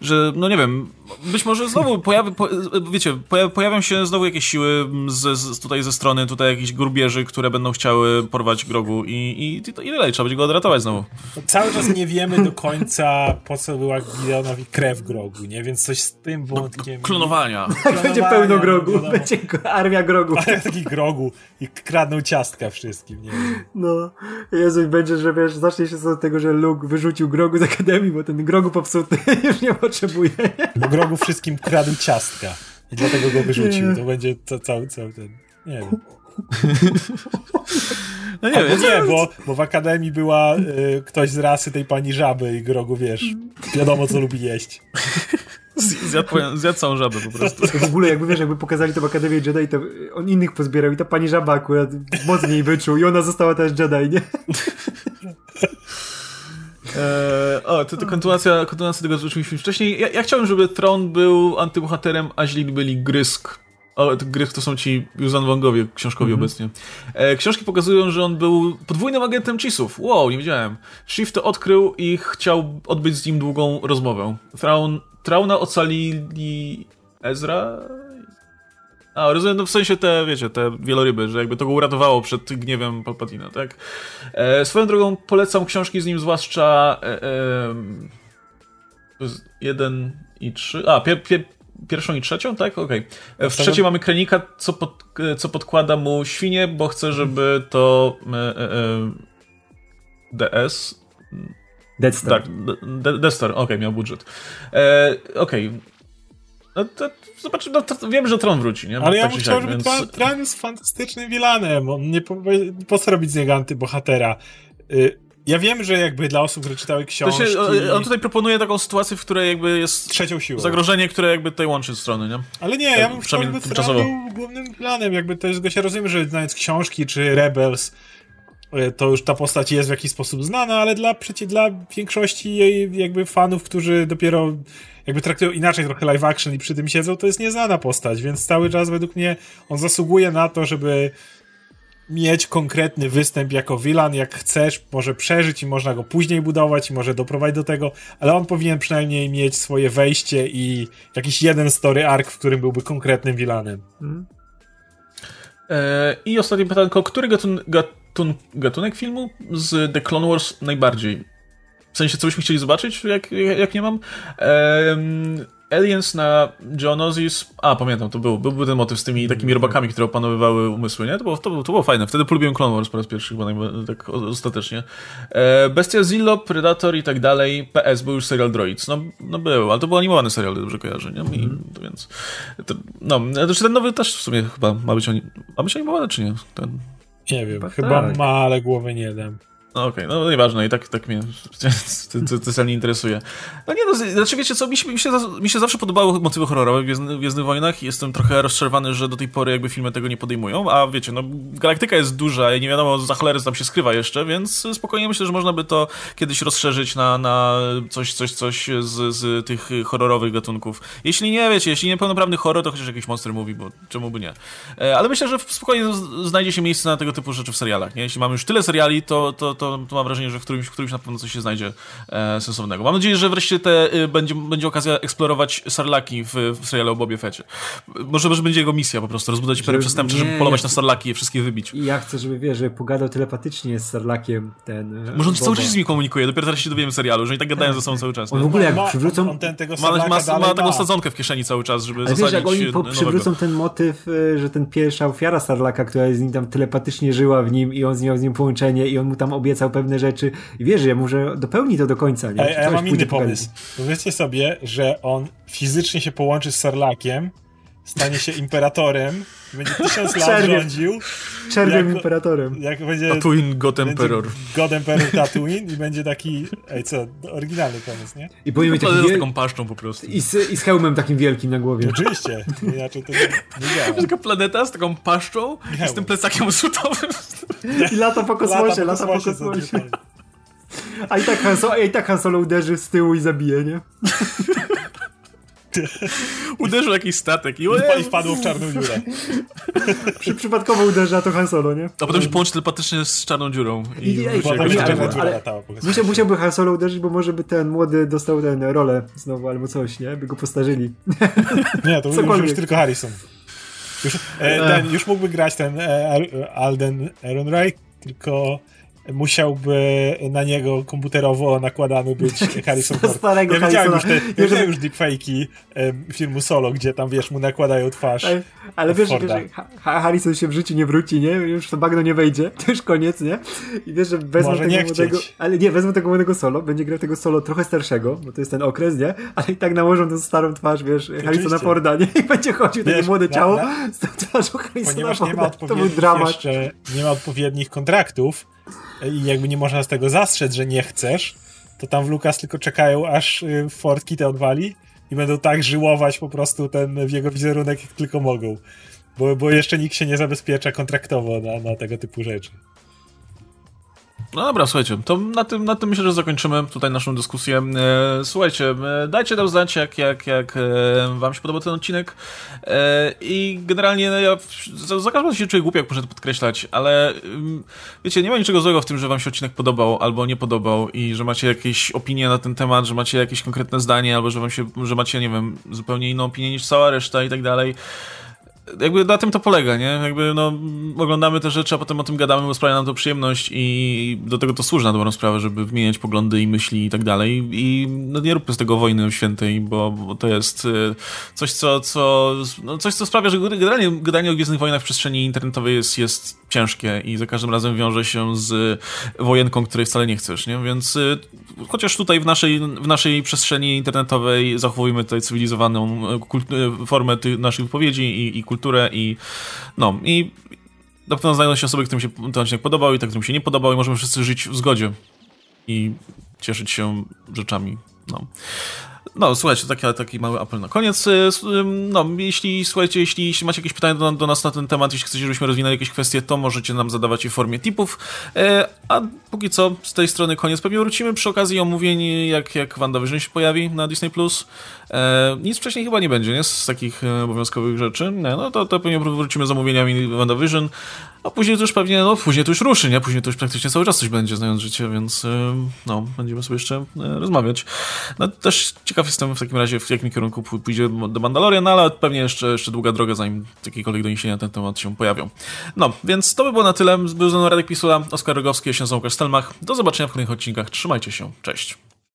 że no nie wiem, być może znowu pojawi, po, wiecie, pojawią się znowu jakieś siły z, z, tutaj ze strony tutaj jakichś grubieży, które będą chciały porwać Grogu i, i, i, i tyle, trzeba będzie go odratować znowu. Cały czas nie wiemy do końca, po co była Gideonowi krew Grogu, nie? Więc coś z tym wątkiem... No, klonowania. Tak, będzie pełno grogu, będzie armia grogu. Ale taki grogu i kradną ciastka wszystkim, nie wiem. No, Jezu, będzie, że wiesz, zacznie się od tego, że Luke wyrzucił grogu z Akademii, bo ten grogu popsuty już nie potrzebuje. Bo grogu wszystkim kradł ciastka i dlatego go wyrzucił. To będzie to, cały, cały ten, nie wiem. No nie wiem. Nie, bo, bo w Akademii była y, ktoś z rasy tej pani żaby i grogu, wiesz, wiadomo co lubi jeść. Zjadł, zjadł całą żabę po prostu. W ogóle jakby wiesz, jakby pokazali to w Akademii Jedi, to on innych pozbierał i ta pani żaba akurat mocniej wyczuł i ona została też Jedi, nie? Eee, o, to, to kontynuacja, kontynuacja tego, co mówiliśmy wcześniej. Ja, ja, chciałem, żeby Tron był antybohaterem, a źli byli Grysk. O, Grysk to są ci Yuzan Wangowie książkowi mm -hmm. obecnie. E, książki pokazują, że on był podwójnym agentem Chisów. Wow, nie wiedziałem. Shift to odkrył i chciał odbyć z nim długą rozmowę. Thrawn Trauna ocalili Ezra? A, rozumiem, no w sensie te, wiecie, te wieloryby, że jakby to go uratowało przed gniewem Palpatina, tak? E, swoją drogą polecam książki z nim, zwłaszcza e, e, jeden i trzy, a, pier, pier, pierwszą i trzecią, tak? Okej. Okay. W trzeciej mamy Krenika, co, pod, co podkłada mu świnie, bo chce, żeby to e, e, e DS Death Star. Tak, Death Star, okej, okay, miał budżet. E, okej. Okay. No to no to wiem, że Tron wróci, nie? Ale tak ja bym chciał, żeby więc... Tron jest fantastycznym vilanem. On nie po, po co robić z niego antybohatera? Y, ja wiem, że jakby dla osób, które czytały książki... Się, on tutaj proponuje taką sytuację, w której jakby jest... Trzecią siłą. Zagrożenie, które jakby tutaj łączy strony, nie? Ale nie, ja bym chciał, żeby Tron był głównym planem. Jakby to jest, go się rozumiem, że znając książki czy Rebels E, to już ta postać jest w jakiś sposób znana, ale dla, przecie, dla większości jej jakby fanów, którzy dopiero jakby traktują inaczej trochę live action i przy tym siedzą, to jest nieznana postać, więc cały czas według mnie on zasługuje na to, żeby mieć konkretny występ jako villain, jak chcesz, może przeżyć i można go później budować i może doprowadzić do tego, ale on powinien przynajmniej mieć swoje wejście i jakiś jeden story arc, w którym byłby konkretnym villainem. Mm. E, I ostatnie pytanko, który gatun, gatun, gatunek filmu z The Clone Wars najbardziej? W sensie, co byśmy chcieli zobaczyć, jak, jak nie mam? Aliens na Geonosis. A, pamiętam, to był, był, był ten motyw z tymi takimi robakami, które opanowywały umysły, nie? To było, to było, to było fajne. Wtedy polubiłem Clone Wars po raz pierwszy, chyba tak ostatecznie. E, Bestia Zillo, Predator i tak dalej. PS, był już serial Droids. No, no był, ale to był animowany serial, dobrze kojarzę, nie? I, to więc... To, no, znaczy ten nowy też w sumie chyba ma być, ma być animowany, czy nie? Ten... Nie wiem, chyba, chyba tak. ma, ale głowy nie dam. No okej, okay, no nieważne, i tak, tak mnie to, nie interesuje. No nie no, znaczy wiecie co, mi się, mi się, mi się zawsze podobały motywy horrorowe w Gwiezdnych, Gwiezdnych Wojnach jestem trochę rozczarowany, że do tej pory jakby filmy tego nie podejmują, a wiecie, no galaktyka jest duża i nie wiadomo za cholery tam się skrywa jeszcze, więc spokojnie myślę, że można by to kiedyś rozszerzyć na, na coś, coś, coś z, z tych horrorowych gatunków. Jeśli nie, wiecie, jeśli nie pełnoprawny horror, to chociaż jakiś monster mówi, bo czemu by nie. E, ale myślę, że spokojnie znajdzie się miejsce na tego typu rzeczy w serialach, nie? Jeśli mamy już tyle seriali, to, to, to, to mam wrażenie, że w którymś, w którymś na pewno coś się znajdzie e, sensownego. Mam nadzieję, że wreszcie te, y, będzie, będzie okazja eksplorować sarlaki w, w serialu o Bobie Fecie. Może, może będzie jego misja po prostu, rozbudować impery przestępcze, żeby polować ja na sarlaki i je wszystkie wybić. I ja chcę, żeby, wiesz, żeby pogadał telepatycznie z sarlakiem ten... E, może on cały czas z nimi komunikuje, dopiero teraz się dowiemy serialu, że i tak gadają ze sobą cały czas. On w ogóle jak ma, przywrócą... On ten, tego ma, ma, ma, ma taką sadzonkę w kieszeni cały czas, żeby Ale wiesz, jak oni po, przywrócą ten motyw, e, że ten pierwsza ofiara sarlaka, która z nim tam telepatycznie żyła w nim i on z miał z nim połączenie i on mu tam obiecał pewne rzeczy i wiesz, ja może dopełni to do końca. Nie? A, ja mam inny pomysł. Powiedzcie sobie, że on fizycznie się połączy z Sarlakiem, stanie się imperatorem, będzie tysiąc lat Czerwiem. rządził. Czerwiem imperatorem. Jak będzie, Tatooine God Emperor. God Emperor Tatooine i będzie taki, ej co, oryginalny pomysł, nie? I powinien mieć taki z taką paszczą po prostu. I z, I z hełmem takim wielkim na głowie. Oczywiście, inaczej to nie, nie działa. Taka planeta z taką paszczą i z tym plecakiem zrzutowym. I lata po kosmosie, lata po kosmosie. Lata po kosmosie. A i tak Han Solo, i tak Han Solo uderzy z tyłu i zabije, nie? Uderzył jakiś statek i, I wpadło w czarną dziurę. Przy, przypadkowo uderza to Han Solo, nie? A potem się połączy telepatycznie z czarną dziurą. I, I- ale- jakoś ale- ale-. Musiał, musiałby Han Solo uderzyć, bo może by ten młody dostał ten rolę znowu albo coś, nie? By go postarzyli. Nie, to już, już tylko Harrison. Już, e, ten, już mógłby grać ten e, Al- Alden Ehrenreich, tylko musiałby na niego komputerowo nakładany być Harrison Ford. Starego ja widziałem już, te, ja już deepfake'i filmu Solo, gdzie tam, wiesz, mu nakładają twarz. Ale, ale wiesz, Forda. wiesz, Harrison się w życiu nie wróci, nie? Już to bagno nie wejdzie. To już koniec, nie? I wiesz, że wezmą Może tego młodego... Ale nie, wezmą tego młodego solo, będzie grał tego solo trochę starszego, bo to jest ten okres, nie? Ale i tak nałożą tą starą twarz, wiesz, Harrisona Forda, nie? I będzie chodził takie Wiesz, młode na- ciało na- z tą twarzą Harrisona Ponieważ nie ma Forda. To był dramat. jeszcze, nie ma odpowiednich kontraktów i jakby nie można z tego zastrzec, że nie chcesz, to tam w Lucas tylko czekają, aż y, Ford kitę odwali i będą tak żyłować po prostu ten w jego wizerunek, jak tylko mogą. Bo, bo jeszcze nikt się nie zabezpiecza kontraktowo na, na tego typu rzeczy. No dobra, słuchajcie, to na tym, na tym myślę, że zakończymy tutaj naszą dyskusję. E, słuchajcie, e, dajcie nam znać, jak, jak, jak e, wam się podoba ten odcinek. I generalnie no, ja za, za każdym razem się czuję głupio, jak muszę to podkreślać, ale ym, wiecie, nie ma niczego złego w tym, że wam się odcinek podobał albo nie podobał i że macie jakieś opinie na ten temat, że macie jakieś konkretne zdanie, albo że wam się, że macie, nie wiem, zupełnie inną opinię niż cała reszta i tak dalej jakby na tym to polega, nie? Jakby no, oglądamy te rzeczy, a potem o tym gadamy, bo sprawia nam to przyjemność i do tego to służy na dobrą sprawę, żeby wymieniać poglądy i myśli i tak dalej. I no, nie róbmy z tego wojny świętej, bo, bo to jest y, coś, co, co, no, coś, co sprawia, że generalnie gadanie o Gwiezdnych Wojnach w przestrzeni internetowej jest, jest ciężkie i za każdym razem wiąże się z wojenką, której wcale nie chcesz, nie? Więc y, chociaż tutaj w naszej, w naszej przestrzeni internetowej zachowujmy tutaj cywilizowaną kult- y, formę naszych wypowiedzi i, i kulturę i no i na pewno znajdą się osoby, którym się ten odcinek podobał i tak, którym się nie podobał i możemy wszyscy żyć w zgodzie i cieszyć się rzeczami, no. No, słuchajcie, taki, taki mały apel na koniec. Y, No, jeśli, słuchajcie, jeśli, jeśli macie jakieś pytania do, do nas na ten temat, jeśli chcecie, żebyśmy rozwinęli jakieś kwestie, to możecie nam zadawać je w formie tipów. E, A póki co, z tej strony koniec. Pewnie wrócimy przy okazji omówień, jak, jak WandaVision się pojawi na Disney+. Plus. E, Nic wcześniej chyba nie będzie, nie? Z takich e, obowiązkowych rzeczy. Nie, no to, to pewnie wrócimy z omówieniami WandaVision. A później to już pewnie, no później to już ruszy, nie? Później to już praktycznie cały czas coś będzie, znając życie, więc e, no, będziemy sobie jeszcze e, rozmawiać. No też ciekaw jestem w takim razie, w jakim kierunku pój- pójdzie do Mandalorian, no, ale pewnie jeszcze, jeszcze długa droga, zanim jakiekolwiek doniesienia na ten temat się pojawią. No, więc to by było na tyle. Był ze mną Radek Pisula, Oskar Rogowski, ja się nazywam Stelmach. Do zobaczenia w kolejnych odcinkach. Trzymajcie się. Cześć.